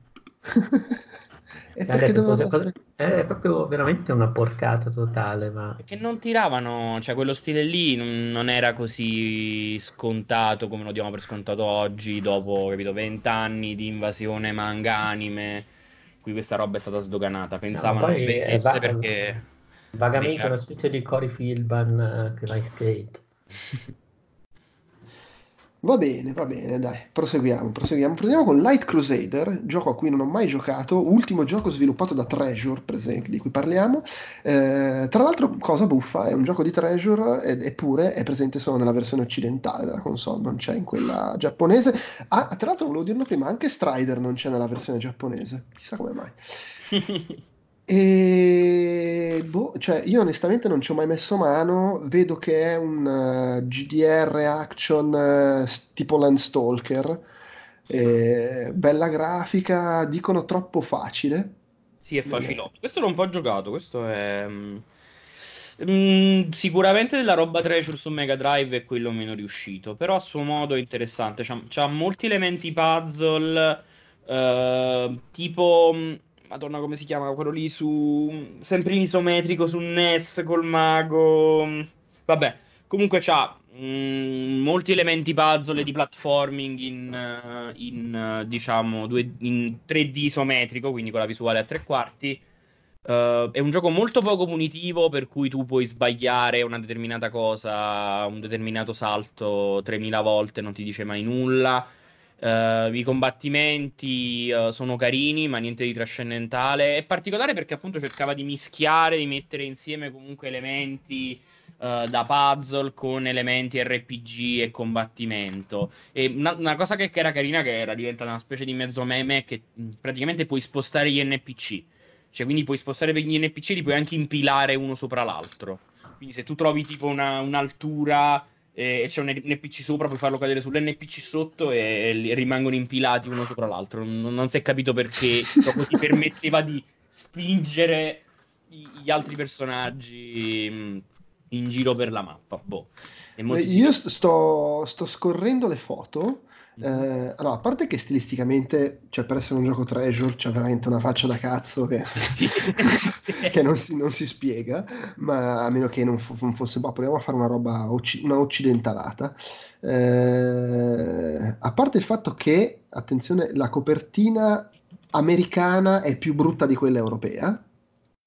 <laughs> e Ha perché detto doveva cosa- essere... cosa- È proprio veramente una porcata totale, ma Perché non tiravano, cioè quello stile lì non, non era così scontato come lo diamo per scontato oggi, dopo, capito, vent'anni di invasione manga anime, qui questa roba è stata sdoganata. Pensavano poi che è vendesse va- perché... vagamente una specie di Cory Philban eh, che va in skate. <laughs> Va bene, va bene, dai, proseguiamo, proseguiamo. Proseguiamo con Light Crusader, gioco a cui non ho mai giocato, ultimo gioco sviluppato da Treasure, per esempio, di cui parliamo. Eh, tra l'altro, cosa buffa, è un gioco di Treasure, ed- eppure è presente solo nella versione occidentale della console, non c'è in quella giapponese. Ah, tra l'altro, volevo dirlo prima, anche Strider non c'è nella versione giapponese, chissà come mai. <laughs> E boh, cioè io onestamente non ci ho mai messo mano, vedo che è un eh, GDR action s- tipo Landstalker, eh, bella grafica, dicono troppo facile. Sì, è facilotto. Questo l'ho un po' giocato, questo è... mm, mm, sicuramente della roba Treasure su Mega Drive è quello meno riuscito, però a suo modo è interessante. C'ha, c'ha molti elementi puzzle, eh, tipo... Madonna, come si chiama quello lì su... Sempre in isometrico su NES col mago... mm, Vabbè, comunque c'ha Mm, molti elementi puzzle di platforming in, eh, in diciamo due, in 3D isometrico, quindi con la visuale a tre quarti. Uh, è un gioco molto poco punitivo per cui tu puoi sbagliare una determinata cosa, un determinato salto 3000 volte, non ti dice mai nulla. Uh, I combattimenti uh, sono carini, ma niente di trascendentale. È particolare perché appunto cercava di mischiare, di mettere insieme comunque elementi uh, da puzzle con elementi RPG e combattimento. E una, una cosa che, era carina, che era diventata una specie di mezzo meme, che praticamente puoi spostare gli NPC. Cioè, quindi puoi spostare gli NPC, li puoi anche impilare uno sopra l'altro. Quindi se tu trovi tipo una, un'altura e c'è un NPC sopra, puoi farlo cadere sull'NPC sotto e, rimangono impilati uno sopra l'altro. Non, non si è capito perché <laughs> proprio ti permetteva di spingere gli altri personaggi in giro per la mappa. Boh. Io sto, sto, scorrendo le foto. Eh, allora, a parte che stilisticamente, cioè per essere un gioco treasure, c'è veramente una faccia da cazzo che, <laughs> sì. <laughs> che non, si, non, si, spiega, ma a meno che non, f- non fosse, boh, proviamo a fare una roba, occ- una occidentalata. Eh, a parte il fatto che, attenzione, la copertina americana è più brutta di quella europea,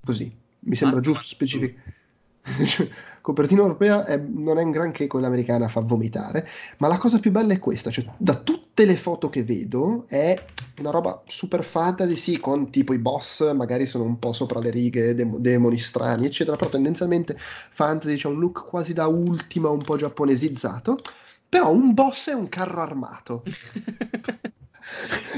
così, mi sembra Mazza, giusto specificare <laughs> copertina europea è, non è un granché quella americana, fa vomitare, ma la cosa più bella è questa, cioè da tutte le foto che vedo è una roba super fantasy, sì, con tipo i boss magari sono un po' sopra le righe, dem- demoni strani, eccetera, però tendenzialmente fantasy, c'è un look quasi da ultima, un po' giapponesizzato, però un boss è un carro armato. <laughs>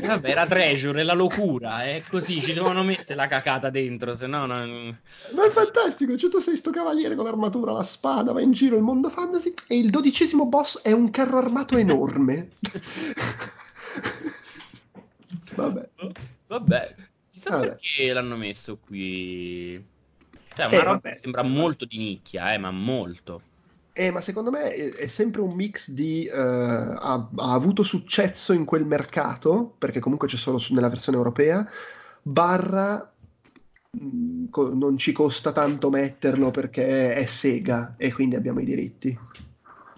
Vabbè, era treasure, la locura, è così, ci devono mettere la cacata dentro, se no non... Ma è fantastico, cioè tu sei sto cavaliere con l'armatura, la spada, va in giro il mondo fantasy e il dodicesimo boss è un carro armato enorme. <laughs> Vabbè. Vabbè, chissà Vabbè. perché l'hanno messo qui. Cioè, eh, sembra molto di nicchia, eh, ma molto. Eh, ma secondo me è, è sempre un mix di uh, ha, ha, avuto successo in quel mercato, perché comunque c'è solo su, nella versione europea, barra mh, mm, co- non ci costa tanto metterlo perché è Sega e quindi abbiamo i diritti.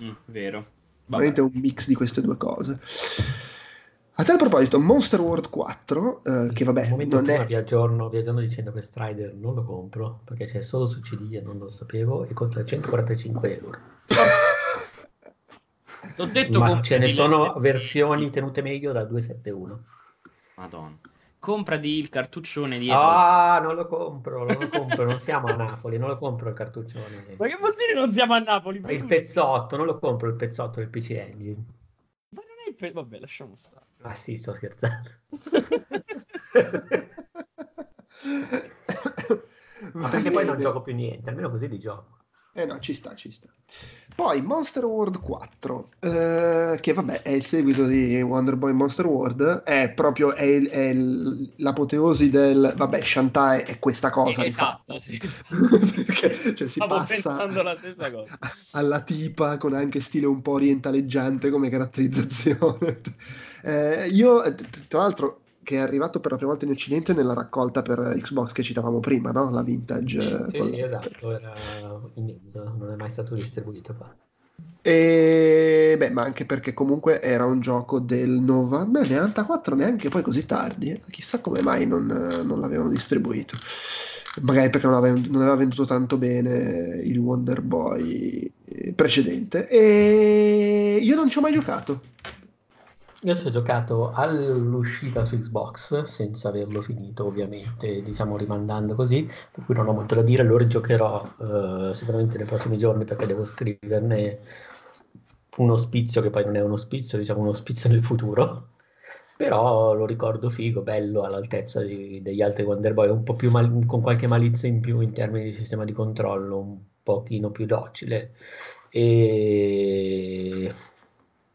Mm, vero. Veramente è un mix di queste due cose. A tal proposito, Monster World 4, eh, che vabbè, non è... Vi aggiorno, vi aggiorno dicendo che Strider non lo compro, perché c'è solo su CD e non lo sapevo, e costa 145 euro. L'ho detto Ma ce ne sono SP. versioni tenute meglio da 271. Madonna. Comprati il cartuccione di Ah, non lo compro, non lo compro, non siamo a Napoli, non lo compro il cartuccione. Ma che vuol dire non siamo a Napoli? Il pezzotto, non lo compro il pezzotto del PC Engine. Ma non è il pezzotto, vabbè, lasciamo stare. Ah sì, sto scherzando. <laughs> Ma perché poi non gioco più niente, almeno così li gioco. Eh no, ci sta, ci sta. Poi Monster World 4, eh, che vabbè è il seguito di Wonder Boy Monster World, è proprio è, il, è il, l'apoteosi del... Vabbè, Shantae è questa cosa. Eh, esatto, sì. <laughs> Perché cioè, si Stavo passa la stessa cosa. alla tipa con anche stile un po' orientaleggiante come caratterizzazione. Eh, io, tra l'altro, che è arrivato per la prima volta in Occidente nella raccolta per Xbox che citavamo prima, no? La vintage. Sì, sì, sì esatto, era inedito, non è mai stato distribuito qua. E beh, ma anche perché comunque era un gioco del 94, neanche poi così tardi. Eh? Chissà come mai non, non, l'avevano distribuito. Magari perché non aveva, non aveva, venduto tanto bene il Wonder Boy precedente. E io non ci ho mai giocato. Io ci ho giocato all'uscita su Xbox, senza averlo finito ovviamente, diciamo rimandando così, per cui non ho molto da dire, lo rigiocherò eh, sicuramente nei prossimi giorni perché devo scriverne uno spizio che poi non è uno spizio, diciamo uno spizio nel futuro. Però lo ricordo figo, bello, all'altezza di, degli altri Wonder Boy, un po' più mal- con qualche malizia in più in termini di sistema di controllo, un pochino più docile. E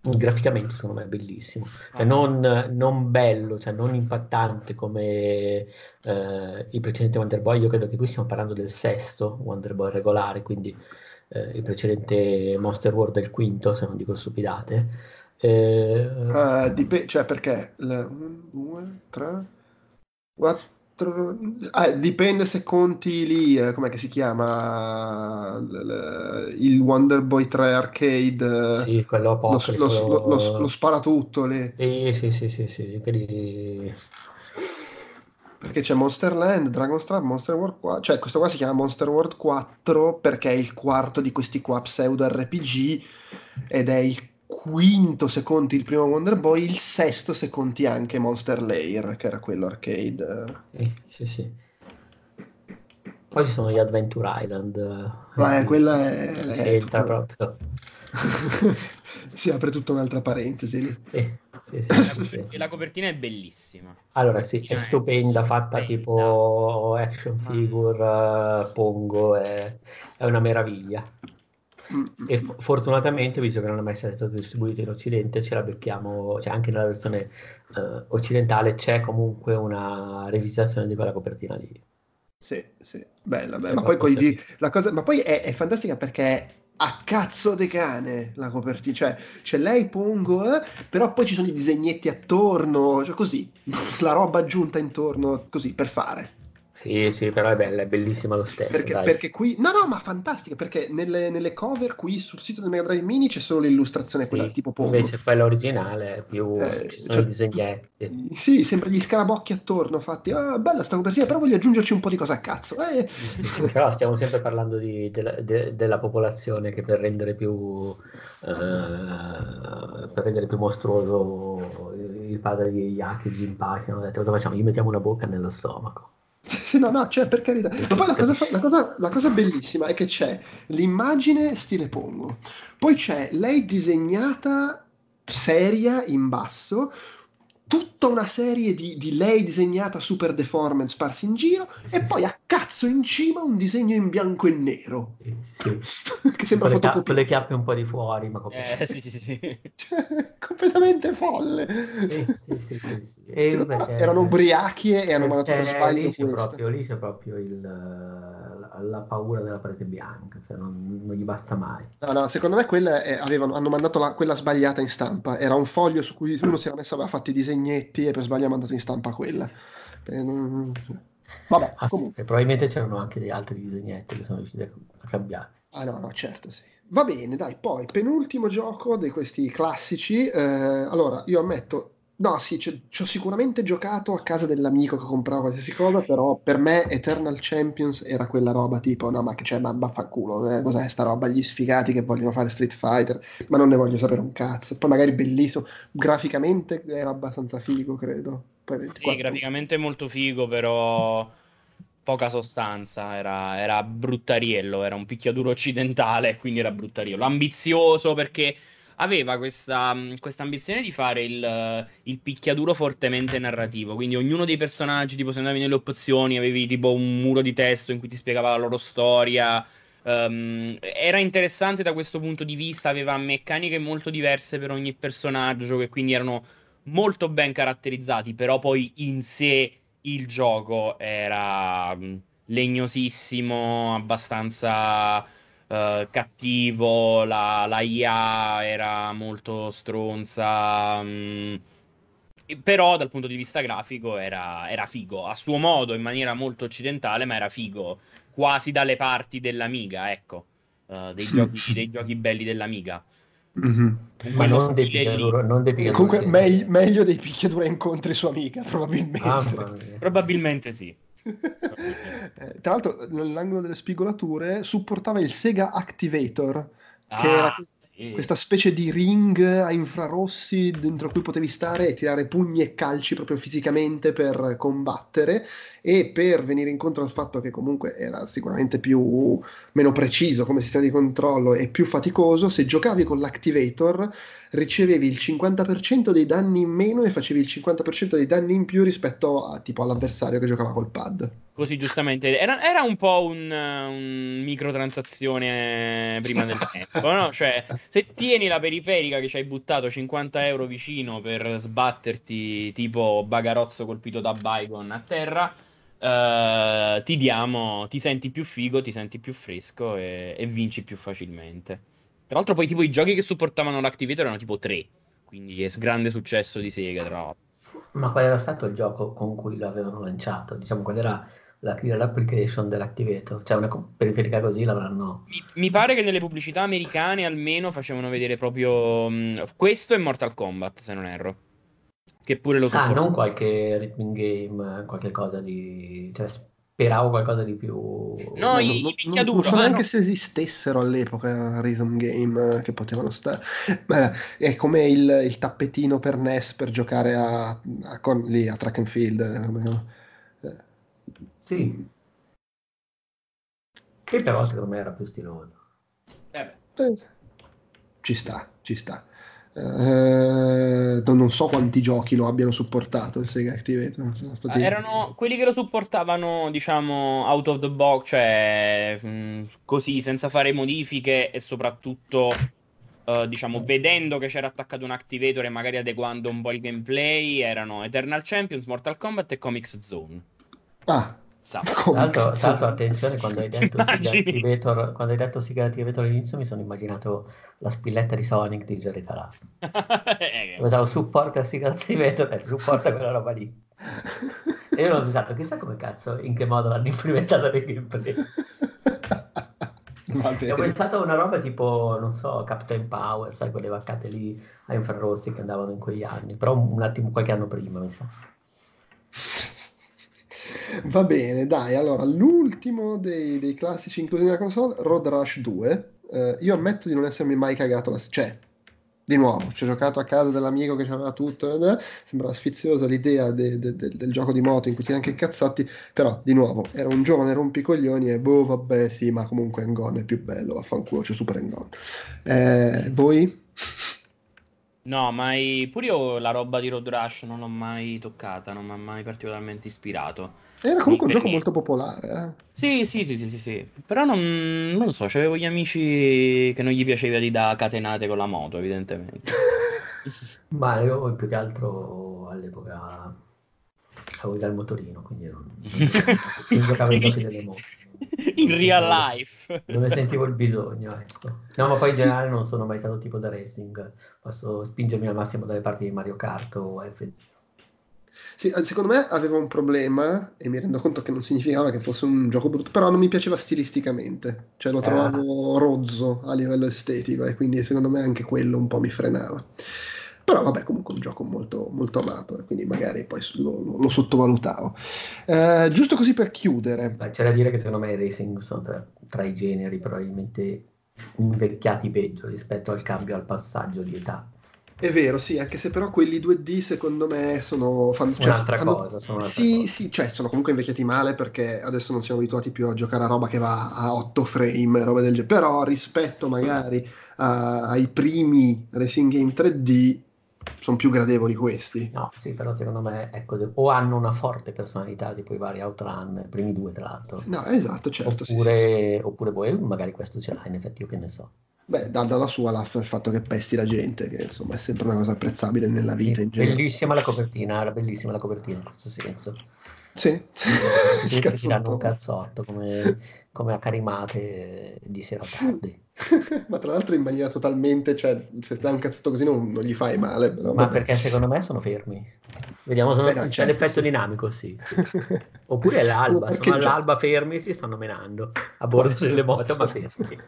graficamente secondo me è bellissimo, cioè, non, non, bello, cioè non impattante come eh, il precedente Wonder Boy, io credo che qui stiamo parlando del sesto Wonder Boy regolare, quindi eh, il precedente Monster World è il quinto, se non dico stupidate. Eh, uh, dip- cioè perché? 1, 2, 3, 4, 4 ah, dipende se conti lì eh, com'è che si chiama? Il Wonder Boy 3 arcade sì, quello lo, lo, lo, lo, lo spara tutto lì. Sì sì sì sì, sì. Quelli... perché c'è Monster Land, Dragon's Trap, Monster World 4 cioè questo qua si chiama Monster World 4 perché è il quarto di questi qua pseudo RPG ed è il quinto se conti il primo Wonder Boy, il sesto se conti anche Monster Lair, che era quello arcade. Sì, sì, sì. Poi ci sono gli Adventure Island. Ma quella è... Si è entra proprio. <laughs> si apre tutta un'altra parentesi lì. Sì, sì, sì, sì. E la copertina è bellissima. Allora sì, è stupenda, fatta stupenda. tipo action figure, uh, pongo, è, è una meraviglia. E f- fortunatamente, visto che non è mai stato distribuito in Occidente, ce la becchiamo, cioè anche nella versione uh, occidentale c'è comunque una revisitazione di quella copertina lì. Sì, sì, bella, bella. Ma poi, di, la cosa, ma poi è, è fantastica perché a cazzo di cane la copertina, cioè c'è lei Pongo, eh, però poi ci sono i disegnetti attorno, cioè così, la roba aggiunta intorno, così, per fare. Sì, sì, però è bella, è bellissima lo stesso. Perché, perché qui, no, no, ma fantastica, perché nelle, nelle, cover qui sul sito del Mega Drive Mini c'è solo l'illustrazione, quella sì, tipo Pongo. Invece quella originale, più eh, ci sono cioè, i disegnetti. Sì, sembra gli scarabocchi attorno fatti. Ah, bella sta copertina, però voglio aggiungerci un po' di cosa a cazzo. Eh. <laughs> però stiamo sempre parlando di, della, de, della, popolazione che per rendere più, eh, per rendere più mostruoso il padre di Yaki Jinpachi hanno detto cosa facciamo? Gli mettiamo una bocca nello stomaco. Sì, <laughs> no, no, cioè, per carità. Ma poi la cosa, la, cosa, la cosa, bellissima è che c'è l'immagine stile Pongo, poi c'è lei disegnata seria in basso, tutta una serie di, di, lei disegnata super deformed sparsi in giro e poi a cazzo in cima un disegno in bianco e nero sì. <laughs> che sembra con le chiappe un po' di fuori ma come... eh, sì, sì, sì. <laughs> Cioè, completamente folle sì, sì, cioè, perché... erano ubriachi e hanno mandato per sbaglio lì c'è, proprio, lì c'è proprio il, la, la, paura della parete bianca cioè non, non, gli basta mai no no secondo me quella è, avevano, hanno mandato la, quella sbagliata in stampa era un foglio su cui uno si era messo aveva fatto i disegnetti e per sbaglio ha mandato in stampa quella. Non... Vabbè, ah, sì, probabilmente c'erano anche degli altri disegnetti che sono riusciti a cambiare. Ah no, no, certo, sì. Va bene, dai, poi penultimo gioco di questi classici. Eh, allora, io ammetto, No, sì, ci ho sicuramente giocato a casa dell'amico che comprava qualsiasi cosa, però per me Eternal Champions era quella roba tipo, no, ma che c'è, ma vaffanculo, eh, cos'è sta roba? Gli sfigati che vogliono fare Street Fighter, ma non ne voglio sapere un cazzo. Poi magari bellissimo, graficamente era abbastanza figo, credo. Poi 24... Sì, graficamente molto figo, però poca sostanza, era, era bruttariello, era un picchiaduro occidentale, quindi era bruttariello. Ambizioso perché aveva questa, questa, ambizione di fare il, il, picchiaduro fortemente narrativo. Quindi ognuno dei personaggi, tipo se andavi nelle opzioni, avevi tipo un muro di testo in cui ti spiegava la loro storia. Um, era interessante da questo punto di vista, aveva meccaniche molto diverse per ogni personaggio, che quindi erano molto ben caratterizzati, però poi in sé il gioco era legnosissimo, abbastanza uh, cattivo, la, la, IA era molto stronza. Mh, mm, però dal punto di vista grafico era, era, figo, a suo modo, in maniera molto occidentale, ma era figo, quasi dalle parti dell'Amiga, ecco, uh, dei, <laughs> giochi, dei, giochi, belli dell'Amiga. Mm-hmm. Ma non dei, picchiaduro, non dei picchiaduro, Comunque meglio, meglio dei picchiaduro incontri su Amiga, <laughs> probabilmente. Ah, probabilmente sì. Eh, tra l'altro, nell'angolo delle spigolature supportava il Sega Activator, ah, che era questa specie di ring a infrarossi dentro cui potevi stare e tirare pugni e calci proprio fisicamente per combattere e per venire incontro al fatto che comunque era sicuramente più meno preciso come sistema di controllo e più faticoso, se giocavi con l'Activator ricevevi il 50% dei danni in meno e facevi il 50% dei danni in più rispetto a, tipo, all'avversario che giocava col pad. Così giustamente, era, era un po' un, un, microtransazione prima del tempo, no? Cioè, se tieni la periferica che ci hai buttato 50 euro vicino per sbatterti tipo bagarozzo colpito da Baigon a terra, uh, ti diamo, ti senti più figo, ti senti più fresco e, e vinci più facilmente. Tra l'altro poi tipo i giochi che supportavano l'Activator erano tipo tre, quindi è grande successo di Sega tra l'altro. Ma qual era stato il gioco con cui l'avevano lanciato? Diciamo, qual era la killer application dell'Activator? Cioè una periferica così l'avranno... Mi, mi, pare che nelle pubblicità americane almeno facevano vedere proprio mh, questo e Mortal Kombat, se non erro. Che pure lo so. Ah, non qualche rhythm game, qualche cosa di... Cioè, speravo qualcosa di più... No, i, non, i non, non so neanche no. se esistessero all'epoca rhythm game eh, che potevano stare. Beh, è come il, il, tappetino per NES per giocare a, a, con, lì, a track and field. Sì. Che però secondo me era più stiloso. Eh, ci sta, ci sta. Eh, non so quanti giochi lo abbiano supportato il Sega Activator. Stati... Erano quelli che lo supportavano, diciamo, out of the box, cioè mh, così, senza fare modifiche e soprattutto, uh, diciamo, vedendo che c'era attaccato un Activator e magari adeguando un po' il gameplay, erano Eternal Champions, Mortal Kombat e Comics Zone. Ah, <laughs> Tanto, tanto, attenzione quando hai detto Activator, quando hai detto Siga Activator all'inizio mi sono immaginato la spilletta di Sonic di Jerry Taraf. Pensavo supporta Siga Activator e supporta quella roba lì. <laughs> E io l'ho usato, chissà come cazzo, in che modo l'hanno implementata nel gameplay. Ho pensato a una roba tipo, non so, Captain Power, sai, quelle vaccate lì a infrarossi che andavano in quegli anni, però un attimo, qualche anno prima, mi sa. Va bene, dai, allora, l'ultimo dei, dei classici inclusi nella console, Road Rush 2. Eh, io ammetto di non essermi mai cagato la... Cioè, di nuovo, ci ho giocato a casa dell'amico che aveva tutto, eh, sembrava sfiziosa l'idea de, de, de, del gioco di moto in cui ti anche cazzotti, però di nuovo, era un giovane rompicoglioni e boh, vabbè, sì, ma comunque Engon è più bello, vaffanculo, c'è Super Engon. Eh, voi? No, mai pure io la roba di Road Rush non l'ho mai toccata, non mi ha mai particolarmente ispirato. Era comunque un gioco molto popolare. Eh? Sì, sì, sì, sì, sì, sì. Però non, non lo so, c'avevo gli amici che non gli piaceva di da catenate con la moto, evidentemente. <laughs> Ma io più che altro all'epoca avevo già il motorino, quindi non, non <laughs> giocavo i giochi delle moto. In real life. Non ne sentivo il bisogno, ecco. No, ma poi in generale non sono mai stato tipo da racing. Posso spingermi al massimo dalle parti di Mario Kart o F0. Sì, eh, secondo me aveva un problema e mi rendo conto che non significava che fosse un gioco brutto, però non mi piaceva stilisticamente, cioè lo trovavo ah. rozzo a livello estetico e quindi secondo me anche quello un po' mi frenava. Però vabbè, comunque un gioco molto, molto amato e quindi magari poi lo, lo, lo sottovalutavo. Eh, giusto così per chiudere. C'è da dire che secondo me i racing sono tra, tra i generi probabilmente invecchiati peggio rispetto al cambio al passaggio di età. È vero, sì, anche se però quelli 2D secondo me sono fan... cioè, un'altra fanno... cosa. Sono un'altra sì, cosa. sì, cioè sono comunque invecchiati male perché adesso non siamo abituati più a giocare a roba che va a 8 frame, roba del genere. Però rispetto magari a... ai primi racing game 3D sono più gradevoli questi. No, sì, però secondo me ecco, o hanno una forte personalità, tipo i vari Outrun, primi due tra l'altro. No, esatto, certo. Oppure, sì, sì. oppure poi magari questo ce l'ha, in effetti io che ne so. Beh, dà dalla sua la, il fatto che pesti la gente, che insomma è sempre una cosa apprezzabile nella vita in generale. Bellissima la copertina, era bellissima la copertina in questo senso. Sì, sì. ti danno un cazzotto come, come a carimate di sera tardi. <laughs> ma tra l'altro in maniera totalmente, cioè se dai un cazzotto così non, non gli fai male. Però, ma vabbè. perché secondo me sono fermi. Vediamo se c'è certo, l'effetto sì. dinamico, sì. <laughs> Oppure è l'alba, sono all'alba fermi si stanno menando a bordo delle moto, ma fermi.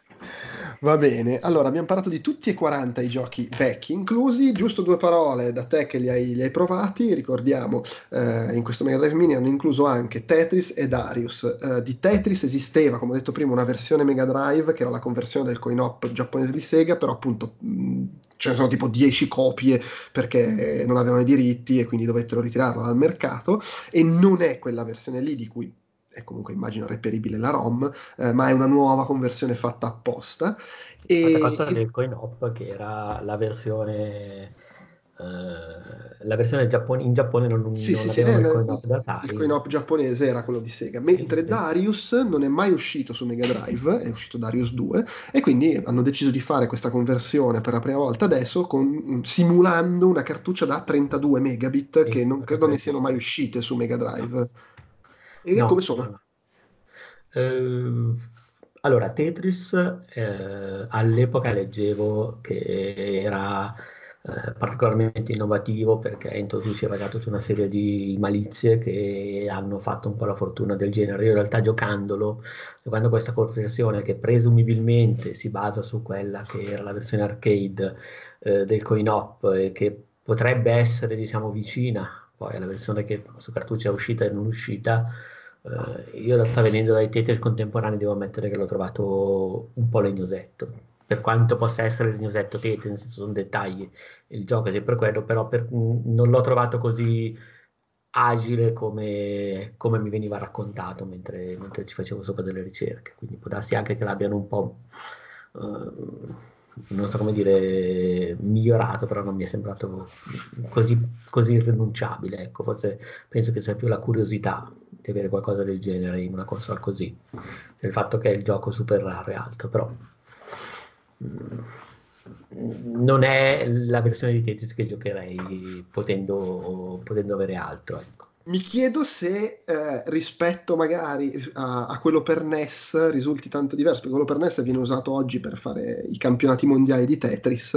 Va bene, allora abbiamo parlato di tutti e 40 i giochi vecchi inclusi, giusto due parole da te che li hai, li hai provati, ricordiamo eh, in questo Mega Drive Mini hanno incluso anche Tetris e Darius. Eh, di Tetris esisteva, come ho detto prima, una versione Mega Drive che era la conversione del coin-op giapponese di Sega, però appunto ce ne sono tipo 10 copie perché non avevano i diritti e quindi dovettero ritirarla dal mercato. E non è quella versione lì di cui è comunque immagino reperibile la ROM, eh, ma è una nuova conversione fatta apposta. E, cosa del CoinOp che era la versione Uh, la versione Giappone, in Giappone non, sì, non sì, sì, il coin-op Il coin-op giapponese era quello di Sega, mentre sì, Darius non è mai uscito su Mega Drive, è uscito Darius 2 e quindi hanno deciso di fare questa conversione per la prima volta adesso con, simulando una cartuccia da 32 megabit che non credo ne siano mai uscite su Mega Drive. E no, come sono? Uh, allora, Tetris eh, all'epoca leggevo che era eh, particolarmente innovativo perché introduceva tutta una serie di malizie che hanno fatto un po' la fortuna del genere. Io in realtà giocandolo, giocando questa versione che presumibilmente si basa su quella che era la versione arcade eh, del coin op e che potrebbe essere diciamo vicina poi alla versione che su cartuccia è uscita e non uscita, eh, io la sta venendo dai Tetris contemporanei devo ammettere che l'ho trovato un po' legnosetto. Per quanto possa essere legnosetto Tetris, nel senso sono dettagli, il gioco è sempre quello, però per, non l'ho trovato così agile come, come mi veniva raccontato mentre, mentre, ci facevo sopra delle ricerche, quindi può darsi anche che l'abbiano un po'... Uh, non so come dire, migliorato, però non mi è sembrato così, così irrinunciabile. Ecco, forse penso che sia più la curiosità di avere qualcosa del genere in una console così, il fatto che è il gioco super raro e altro, però mm, non è la versione di Tetris che giocherei potendo, potendo avere altro. Ecco. Mi chiedo se eh, rispetto magari a, a, quello per NES risulti tanto diverso, perché quello per NES viene usato oggi per fare i campionati mondiali di Tetris.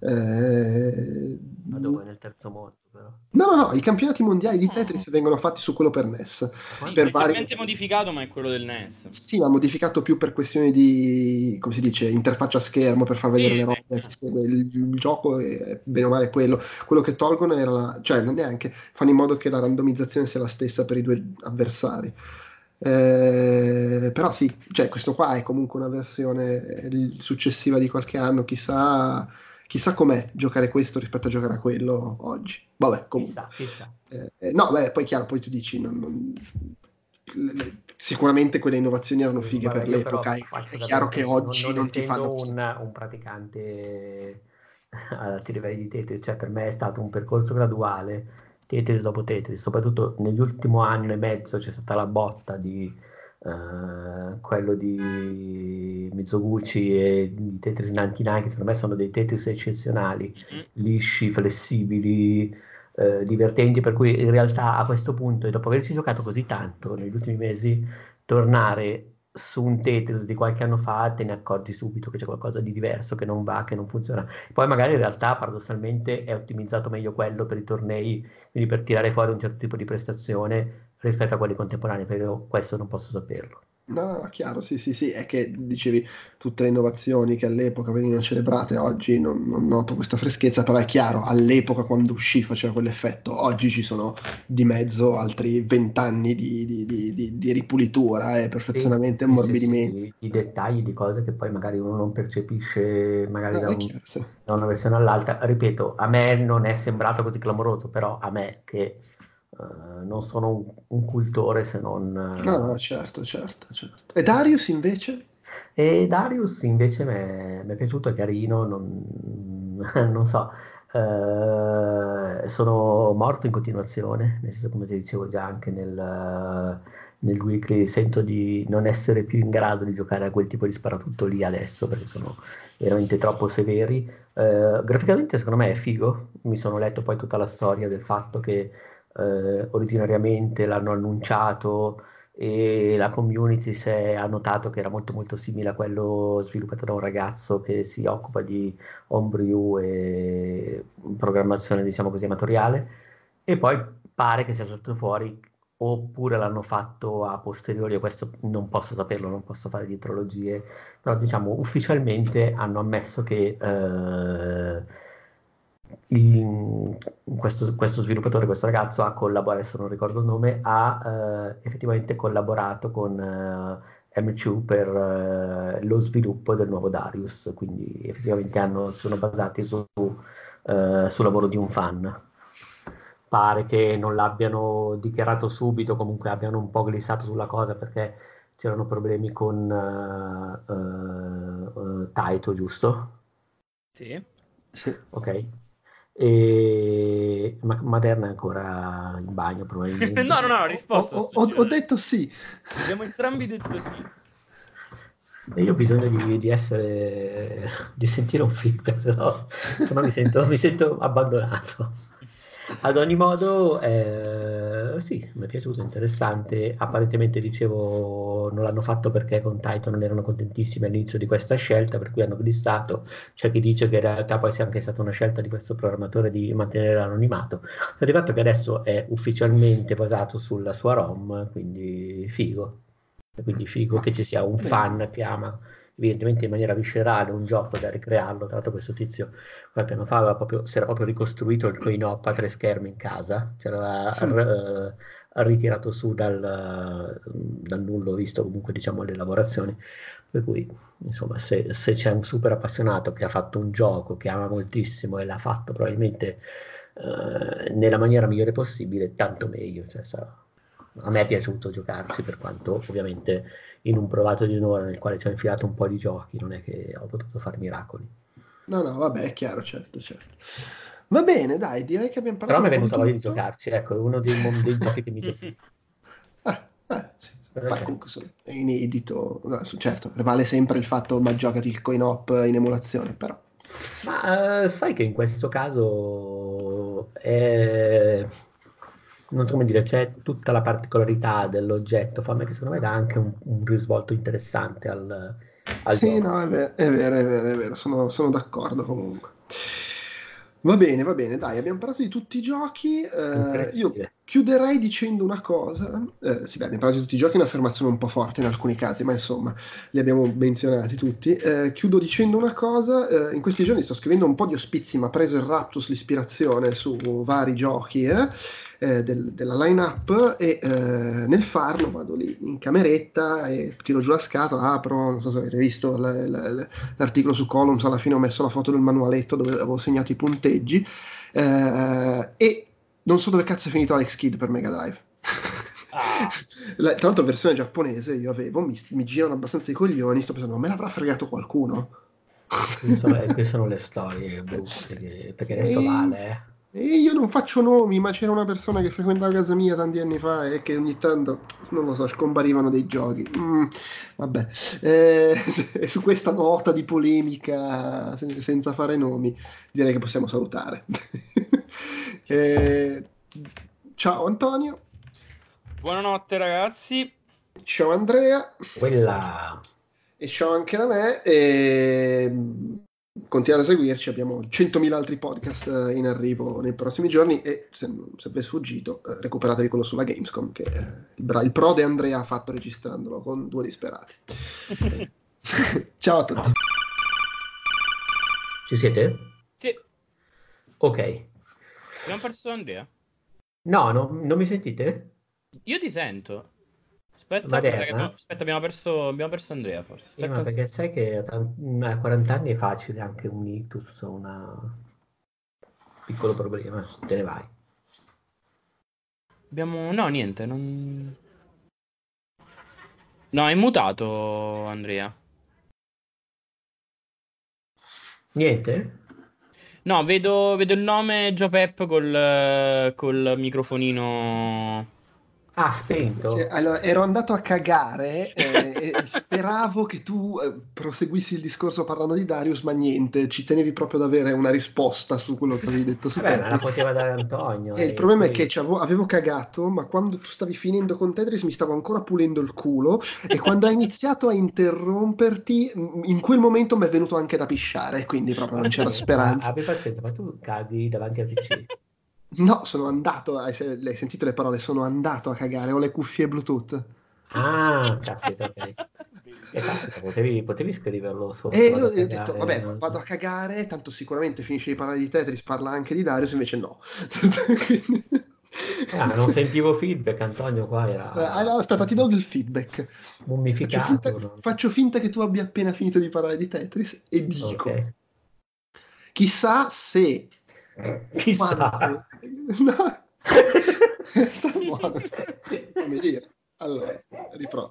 Eh, Ma dove? Nel terzo mondo? Però. No, no, no, i campionati mondiali di Tetris vengono fatti su quello per NES. Sì, per vari... modificato, ma è quello del NES. Sì, ma modificato più per questioni di, come si dice, interfaccia schermo, per far vedere sì, le robe che segue il, il, gioco, e bene o male quello. Quello che tolgono era, la... cioè non neanche, fanno in modo che la randomizzazione sia la stessa per i due avversari. Eh, però sì, cioè, questo qua è comunque una versione successiva di qualche anno, chissà chissà com'è giocare questo rispetto a giocare a quello oggi. Vabbè, comunque. Chissà, chissà. Eh, no, beh, poi chiaro, poi tu dici, non, non, sicuramente quelle innovazioni erano fighe Vabbè, per l'epoca, è, è chiaro che oggi non, non ti fanno... Un, un praticante <laughs> ad alti livelli di Tetris, cioè per me è stato un percorso graduale, Tetris dopo Tetris, soprattutto negli ultimi anni e mezzo c'è stata la botta di Uh, quello di Mizoguchi e di Tetris 99 che secondo me sono dei Tetris eccezionali, mm-hmm. lisci, flessibili, uh, divertenti, per cui in realtà a questo punto, dopo averci giocato così tanto negli ultimi mesi, tornare su un Tetris di qualche anno fa te ne accorgi subito che c'è qualcosa di diverso, che non va, che non funziona. Poi magari in realtà paradossalmente è ottimizzato meglio quello per i tornei, quindi per tirare fuori un certo tipo di prestazione rispetto a quelli contemporanei, perché questo non posso saperlo. No, no, chiaro, sì, sì, sì, è che dicevi tutte le innovazioni che all'epoca venivano celebrate, oggi non, non, noto questa freschezza, però è chiaro, all'epoca quando uscì faceva quell'effetto, oggi ci sono di mezzo altri vent'anni di, di, di, di, ripulitura e perfezionamento e ammorbidimento. Sì, sì, I dettagli di cose che poi magari uno non percepisce magari no, da, un, chiaro, sì. da una versione all'altra. Ripeto, a me non è sembrato così clamoroso, però a me che Uh, non sono un, un, cultore se non... Uh... No, no, certo, certo, certo. E Darius invece? E Darius invece mi è piaciuto, è carino, non, <laughs> non so, uh, sono morto in continuazione, nel senso come ti dicevo già anche nel, nel weekly, sento di non essere più in grado di giocare a quel tipo di sparatutto lì adesso perché sono veramente troppo severi. graficamente secondo me è figo, mi sono letto poi tutta la storia del fatto che eh, originariamente l'hanno annunciato e la community si è notato che era molto molto simile a quello sviluppato da un ragazzo che si occupa di homebrew e programmazione diciamo così amatoriale. E poi pare che sia stato fuori oppure l'hanno fatto a posteriori questo non posso saperlo, non posso fare dietrologie però diciamo ufficialmente hanno ammesso che eh, il, questo, questo, sviluppatore, questo ragazzo ha collaborato, adesso non ricordo il nome, ha eh, effettivamente collaborato con eh, M2 per eh, lo sviluppo del nuovo Darius, quindi effettivamente hanno, sono basati su, eh, sul lavoro di un fan. Pare che non l'abbiano dichiarato subito, comunque abbiano un po' glissato sulla cosa perché c'erano problemi con uh, uh, Taito, giusto? Sì. Ok, e Ma- Materna è ancora in bagno probabilmente. <laughs> no, no, no, ho risposto. Ho, ho, ho, detto sì. Abbiamo entrambi detto sì. E io ho bisogno di, di, essere, di sentire un feedback, <laughs> se no, se no mi, sento, mi sento abbandonato. Ad ogni modo, eh, sì, mi è piaciuto, interessante. Apparentemente, dicevo, non l'hanno fatto perché con Titan non erano contentissimi all'inizio di questa scelta, per cui hanno glissato. C'è chi dice che in realtà poi sia anche stata una scelta di questo programmatore di mantenere l'anonimato. Sta di fatto che adesso è ufficialmente basato sulla sua ROM, quindi figo. Quindi figo che ci sia un fan che ama evidentemente in maniera viscerale un gioco da ricrearlo. Tra l'altro, questo tizio qualche anno fa proprio, si era proprio ricostruito il coin op a tre schermi in casa, ce l'aveva sì. r- uh, ritirato su dal, dal, nullo, visto comunque diciamo le lavorazioni. Per cui, insomma, se, se, c'è un super appassionato che ha fatto un gioco che ama moltissimo e l'ha fatto probabilmente uh, nella maniera migliore possibile, tanto meglio. Cioè, sarà a me è piaciuto giocarci per quanto ovviamente in un provato di un'ora nel quale ci ho infilato un po' di giochi non è che ho potuto fare miracoli. No no vabbè è chiaro certo certo. Va bene dai direi che abbiamo parlato però mi è venuta voglia di giocarci ecco è uno dei, dei giochi che mi <laughs> piace. Ah, eh, sì. Beh, comunque è inedito no, certo vale sempre il fatto ma giocati il coin op in emulazione però. Ma uh, sai che in questo caso è non so come dire, c'è tutta la particolarità dell'oggetto, fa me che secondo me dà anche un, un risvolto interessante al, al sì, gioco. no, è vero, è vero, è vero, è vero. Sono, sono d'accordo comunque. Va bene, va bene, dai, abbiamo parlato di tutti i giochi. Eh, io chiuderei dicendo una cosa. Eh, sì, beh, abbiamo parlato di tutti i giochi, un'affermazione un po' forte in alcuni casi, ma insomma, li abbiamo menzionati tutti. Eh, chiudo dicendo una cosa. Eh, in questi giorni sto scrivendo un po' di ospizi, ma preso il Raptus l'ispirazione su vari giochi. Eh eh, del, della line-up e eh, nel farlo vado lì in cameretta e tiro giù la scatola, apro, non so se avete visto l- l- l'articolo su Columns, alla fine ho messo la foto del manualetto dove avevo segnato i punteggi eh, e non so dove cazzo è finito Alex Kidd per Mega Drive. Ah. <laughs> La, tra l'altro versione giapponese io avevo, mi, mi girano abbastanza i coglioni, sto pensando, ma me l'avrà fregato qualcuno? <laughs> queste sono le storie brutte, perché adesso vale. Eh. E io non faccio nomi, ma c'era una persona che frequentava casa mia tanti anni fa e che ogni tanto, non lo so, scomparivano dei giochi. Mm, vabbè, eh, <laughs> e su questa nota di polemica, sen- senza fare nomi, direi che possiamo salutare. Eh, ciao Antonio. Buonanotte ragazzi. Ciao Andrea. Quella. E ciao anche da me. E continuate a seguirci, abbiamo 100.000 altri podcast eh, in arrivo nei prossimi giorni e se, se vi è sfuggito eh, recuperatevi quello sulla Gamescom che eh, il, bra- il prode Andrea ha fatto registrandolo con due disperati. <laughs> Ciao a tutti. Ci siete? Sì. Ok. Abbiamo perso Andrea? No, no, non mi sentite? Io ti sento. Aspetta, abbiamo, aspetta abbiamo, perso, abbiamo, perso, Andrea forse. Sì, perché sai che a 40 anni è facile anche un ictus, un piccolo problema, te ne vai. Abbiamo... No, niente, non... No, è mutato Andrea. Niente? No, vedo, vedo il nome Joe Pep col, col microfonino Ah, spento. Sì, allora, ero andato a cagare eh, e speravo che tu eh, proseguissi il discorso parlando di Darius, ma niente, ci tenevi proprio ad avere una risposta su quello che avevi detto. Beh, la poteva dare Antonio. E il problema poi... è che avevo, avevo cagato, ma quando tu stavi finendo con Tetris mi stavo ancora pulendo il culo e quando hai iniziato a interromperti, in quel momento mi è venuto anche da pisciare, quindi proprio non c'era <laughs> speranza. Abbi pazienza, ma tu caghi davanti al PC. No, sono andato, hai, hai sentito le parole, sono andato a cagare, ho le cuffie Bluetooth. Ah, caspita, ok. Esatto, potevi, potevi, scriverlo sopra. E io ho detto, vabbè, vado a cagare, tanto sicuramente finisce di parlare di Tetris, parla anche di Darius, invece no. <laughs> Quindi... Ah, non sentivo feedback, Antonio, qua era... Eh, aspetta, ti do del feedback. Mummificato. Faccio finta, no? faccio finta, che tu abbia appena finito di parlare di Tetris e dico... Okay. Chissà se Chissà. <laughs> No. sta buono, sta... come dire. Allora, riprovo.